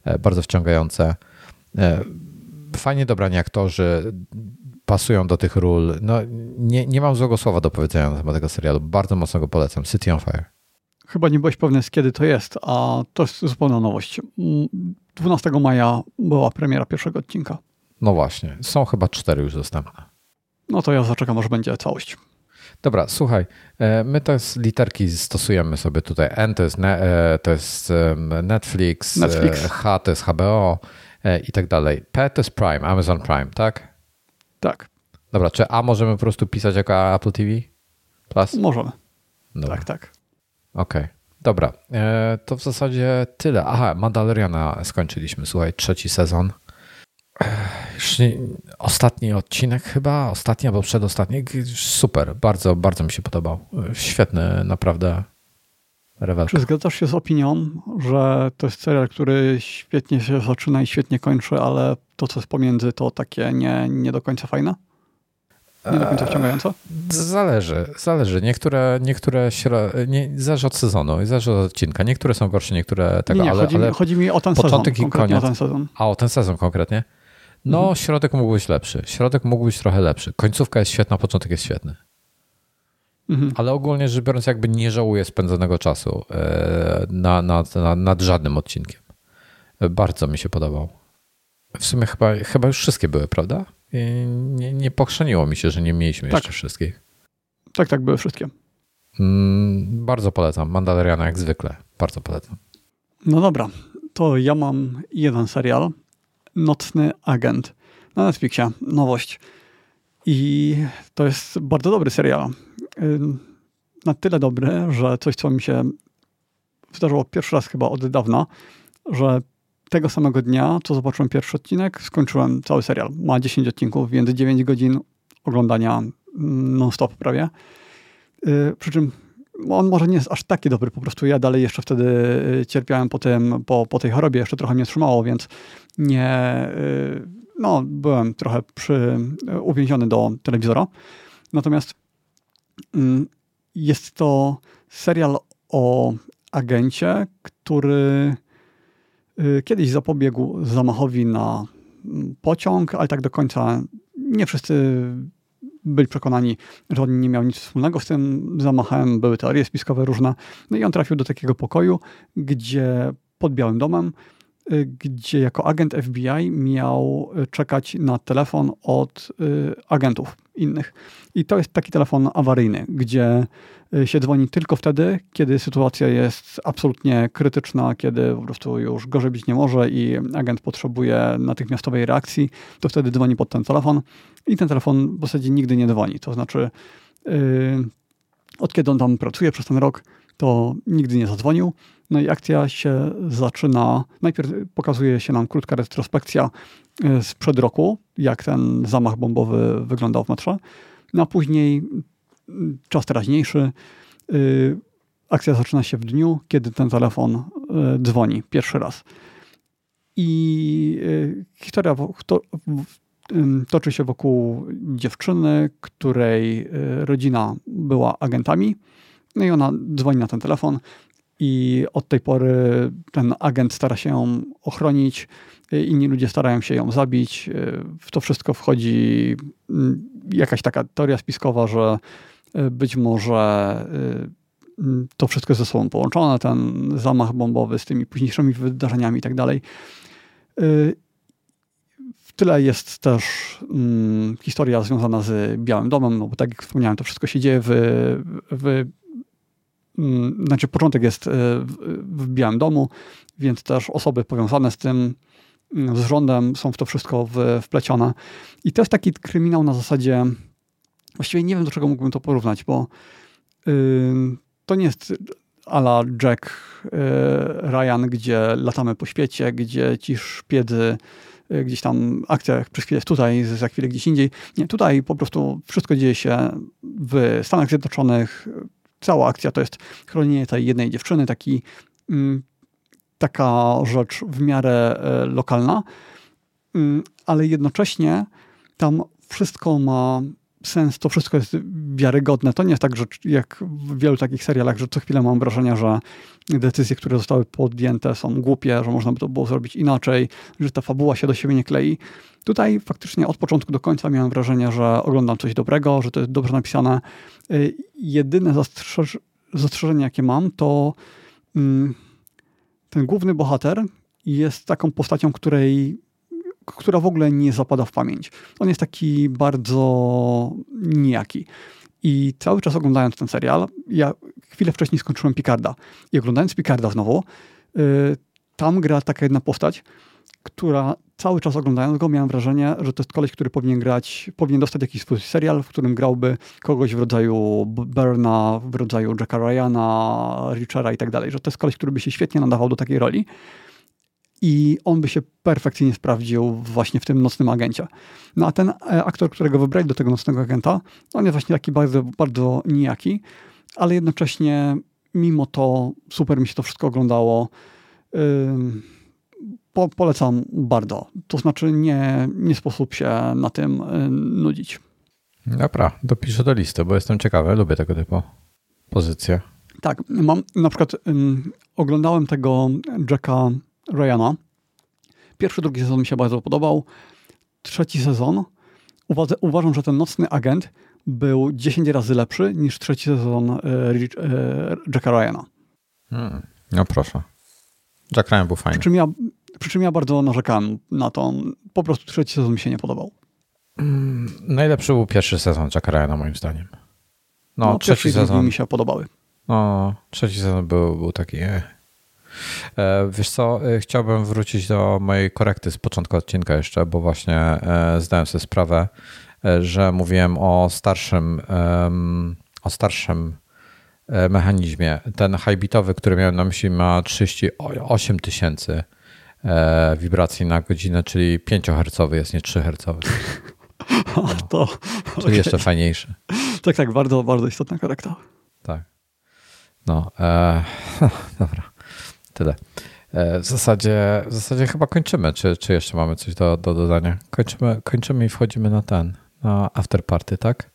e, bardzo wciągające. E, fajnie dobrani aktorzy, pasują do tych ról. No, nie, nie mam złego słowa do powiedzenia na temat tego serialu. Bardzo mocno go polecam. City on Fire. Chyba nie byłeś pewny, z kiedy to jest, a to jest zupełna nowość. 12 maja była premiera pierwszego odcinka. No właśnie, są chyba cztery już dostępne. No to ja zaczekam, aż będzie całość. Dobra, słuchaj, e, my te literki stosujemy sobie tutaj. N to jest, ne, e, to jest Netflix, e, Netflix, H to jest HBO i tak dalej. P to jest Prime, Amazon Prime, tak? Tak. Dobra, czy A możemy po prostu pisać jako Apple TV Plus? Możemy. Dobra. Tak, tak. Okej. Okay. Dobra, e, to w zasadzie tyle. Aha, Mandaloriana skończyliśmy, słuchaj, trzeci sezon. Ostatni odcinek chyba, ostatni albo przedostatni. Super, bardzo, bardzo mi się podobał. Świetny, naprawdę rewelka. Czy zgadzasz się z opinią, że to jest serial, który świetnie się zaczyna i świetnie kończy, ale to, co jest pomiędzy, to takie nie, nie do końca fajne? Nie do końca wciągająco? Zależy, zależy. Niektóre, niektóre nie, zależy od sezonu, zależy od odcinka. Niektóre są gorsze, niektóre tego, nie, nie, ale, chodzi, ale chodzi mi o ten początek sezon. i koniec. O ten sezon. A, o ten sezon konkretnie? No, mhm. środek mógł być lepszy. Środek mógł być trochę lepszy. Końcówka jest świetna, początek jest świetny. Mhm. Ale ogólnie rzecz biorąc, jakby nie żałuję spędzonego czasu e, na, na, na, nad żadnym odcinkiem. Bardzo mi się podobał. W sumie chyba, chyba już wszystkie były, prawda? Nie, nie pokrzeniło mi się, że nie mieliśmy tak. jeszcze wszystkich. Tak, tak, były wszystkie. Mm, bardzo polecam. Mandaloriana jak zwykle. Bardzo polecam. No dobra, to ja mam jeden serial. Nocny Agent na Netflixie. Nowość. I to jest bardzo dobry serial. Na tyle dobry, że coś, co mi się zdarzyło pierwszy raz chyba od dawna, że tego samego dnia, co zobaczyłem pierwszy odcinek, skończyłem cały serial. Ma 10 odcinków, więc 9 godzin oglądania mm, non-stop prawie. Yy, przy czym on może nie jest aż taki dobry, po prostu ja dalej jeszcze wtedy y, cierpiałem po, tym, po, po tej chorobie, jeszcze trochę mnie trzymało, więc nie, yy, no, byłem trochę przy, y, uwięziony do telewizora. Natomiast yy, jest to serial o agencie, który kiedyś zapobiegł zamachowi na mm, pociąg, ale tak do końca nie wszyscy byli przekonani, że on nie miał nic wspólnego z tym zamachem. Były teorie spiskowe różne. No i on trafił do takiego pokoju, gdzie pod Białym Domem, y, gdzie jako agent FBI miał y, czekać na telefon od agentów innych. I to jest taki telefon awaryjny, gdzie Y, się dzwoni tylko wtedy, kiedy sytuacja jest absolutnie krytyczna, kiedy po prostu już gorzej być nie może i agent potrzebuje natychmiastowej reakcji, to wtedy dzwoni pod ten telefon i ten telefon w zasadzie nigdy nie dzwoni. To znaczy, yy, od kiedy on tam pracuje przez ten rok, to nigdy nie zadzwonił. No i akcja się zaczyna. Najpierw pokazuje się nam krótka retrospekcja y, sprzed roku, jak ten zamach bombowy wyglądał w metrze. No a później czas teraźniejszy, akcja zaczyna się w dniu, kiedy ten telefon dzwoni pierwszy raz. I historia to, toczy się wokół dziewczyny, której rodzina była agentami. No i ona dzwoni na ten telefon i od tej pory ten agent stara się ją ochronić, inni ludzie starają się ją zabić. W to wszystko wchodzi mm, jakaś taka teoria spiskowa, że y, być może y, mm, to wszystko jest ze sobą połączone, ten zamach bombowy z tymi późniejszymi wydarzeniami i tak dalej. Y, w tyle jest też hmm, historia związana z Białym Domem, no bo tak jak wspomniałem, to wszystko się dzieje w, w Mm, znaczy początek jest e, w Białym Domu, więc też osoby powiązane z tym, mm, z rządem są w to wszystko wplecione. I to jest taki kryminał na zasadzie, właściwie nie wiem do czego mógłbym to porównać, bo to nie jest ala Jack yy, Ryan, gdzie latamy po świecie, gdzie ci szpiedzy yy, gdzieś tam akcja przez chwilę jest tutaj, za chwilę gdzieś indziej. Nie, tutaj po prostu wszystko dzieje się w Stanach Zjednoczonych, cała akcja to jest chronienie tej jednej dziewczyny, taki, mm, taka rzecz w miarę e, lokalna, mm, ale jednocześnie tam wszystko ma sens, to wszystko jest wiarygodne. To nie jest tak, że jak w wielu takich serialach, że co chwilę mam wrażenie, że decyzje, które zostały podjęte są głupie, że można by to było zrobić inaczej, że ta fabuła się do siebie nie klei. Tutaj faktycznie od początku do końca miałem wrażenie, że oglądam coś dobrego, że to jest dobrze napisane. Y, jedyne zastrzeż zastrzeżenie, jakie mam, to mm, ten główny bohater jest taką postacią, której która w ogóle nie zapada w pamięć. On jest taki bardzo nijaki. I cały czas oglądając ten serial, ja chwilę wcześniej skończyłem Picarda. I oglądając Picarda znowu, y, tam gra taka jedna postać, która cały czas oglądając go miałem wrażenie, że to jest koleś, który powinien grać, powinien dostać jakiś swój serial, w którym grałby kogoś w rodzaju Berna, w rodzaju Jacka Ryana, Richera i tak dalej, że to jest koleś, który by się świetnie nadawał do takiej roli i on by się perfekcyjnie sprawdził właśnie w tym nocnym agencie. No a ten e, aktor, którego wybrali do tego nocnego agenta, on jest właśnie taki bardzo, bardzo nijaki, ale jednocześnie mimo to super mi się to wszystko oglądało. Po, polecam bardzo. To znaczy nie, nie sposób się na tym nudzić. Dobra, dopiszę do listy, bo jestem ciekawy, lubię tego typu pozycje. Tak, mam na przykład um, oglądałem tego Jacka Ryana. Pierwszy, drugi sezon mi się bardzo podobał. Trzeci sezon uważam, uważam że ten nocny agent był 10 razy lepszy niż trzeci sezon e, e, Jacka Ryana. Hmm. No proszę. Jack Ryan był fajny. Przy czym, ja, przy czym ja bardzo narzekałem na to. Po prostu trzeci sezon mi się nie podobał. Hmm. Najlepszy był pierwszy sezon Jacka Ryana moim zdaniem. No, no trzeci sezon mi się podobały. No, trzeci sezon był, był taki... Eh. E, wiesz co, e, chciałbym wrócić do mojej korekty z początku odcinka jeszcze, bo właśnie e, zdałem sobie sprawę, że mówiłem o starszym, o starszym mechanizmie. Ten high-bitowy, który miałem na myśli, ma 38 tysięcy wibracji na godzinę, czyli 5 Hz jest, nie 3 Hz. No. To, czyli okay. jeszcze fajniejszy. Tak, tak, bardzo, bardzo istotna korekta. Tak. No, e, dobra. Tyle. E, w zasadzie, w zasadzie chyba kończymy. Czy, czy jeszcze mamy coś do, do dodania? Kończymy, kończymy i wchodzimy na ten, na afterparty, tak?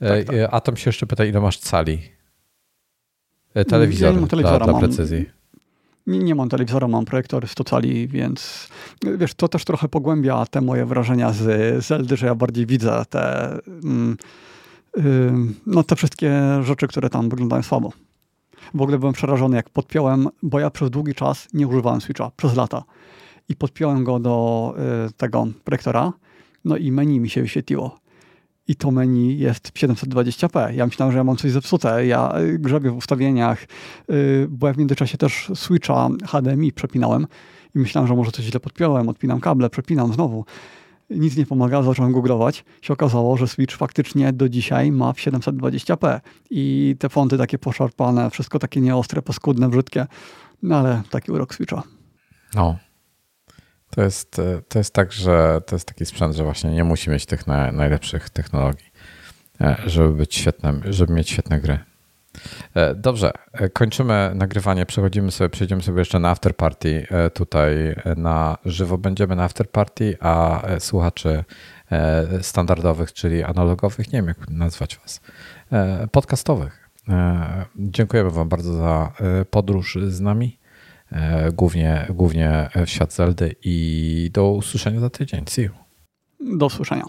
E, tak, tak. E, Atom się jeszcze pyta, ile masz cali? Telewizor ja dla, dla precyzji. Nie, nie, mam telewizora, mam projektor 100 cali, więc wiesz, to też trochę pogłębia te moje wrażenia z Zeldy, że ja bardziej widzę te, mm, no, te wszystkie rzeczy, które tam wyglądają słabo. W ogóle byłem przerażony, jak podpiąłem, bo ja przez długi czas nie używałem Switcha, przez lata. I podpiąłem go do y, tego projektora, no i menu mi się wyświetliło. I to menu jest 720p. Ja myślałem, że ja mam coś zepsute. Ja y, grzebię w ustawieniach, y, bo ja w międzyczasie też Switcha HDMI przepinałem i myślałem, że może coś źle podpiąłem, odpinam kable, przepinam znowu nic nie pomaga, zacząłem googlować. Się okazało, że Switch faktycznie do dzisiaj ma w 720p i te fonty takie poszarpane, wszystko takie nieostre, paskudne, brzydkie, no ale taki urok Switcha. No. To jest, to jest tak, że to jest taki sprzęt, że właśnie nie musi mieć tych na, najlepszych technologii. żeby być świetnym, żeby mieć świetne gry. Dobrze, kończymy nagrywanie, przechodzimy sobie, przejdziemy sobie jeszcze na afterparty. Tutaj na żywo będziemy na afterparty, a słuchaczy standardowych, czyli analogowych, nie wiem jak nazwać was, podcastowych. Dziękujemy wam bardzo za podróż z nami. Głównie, głównie w świat Zeldy i do usłyszenia za tydzień. See you. Do usłyszenia.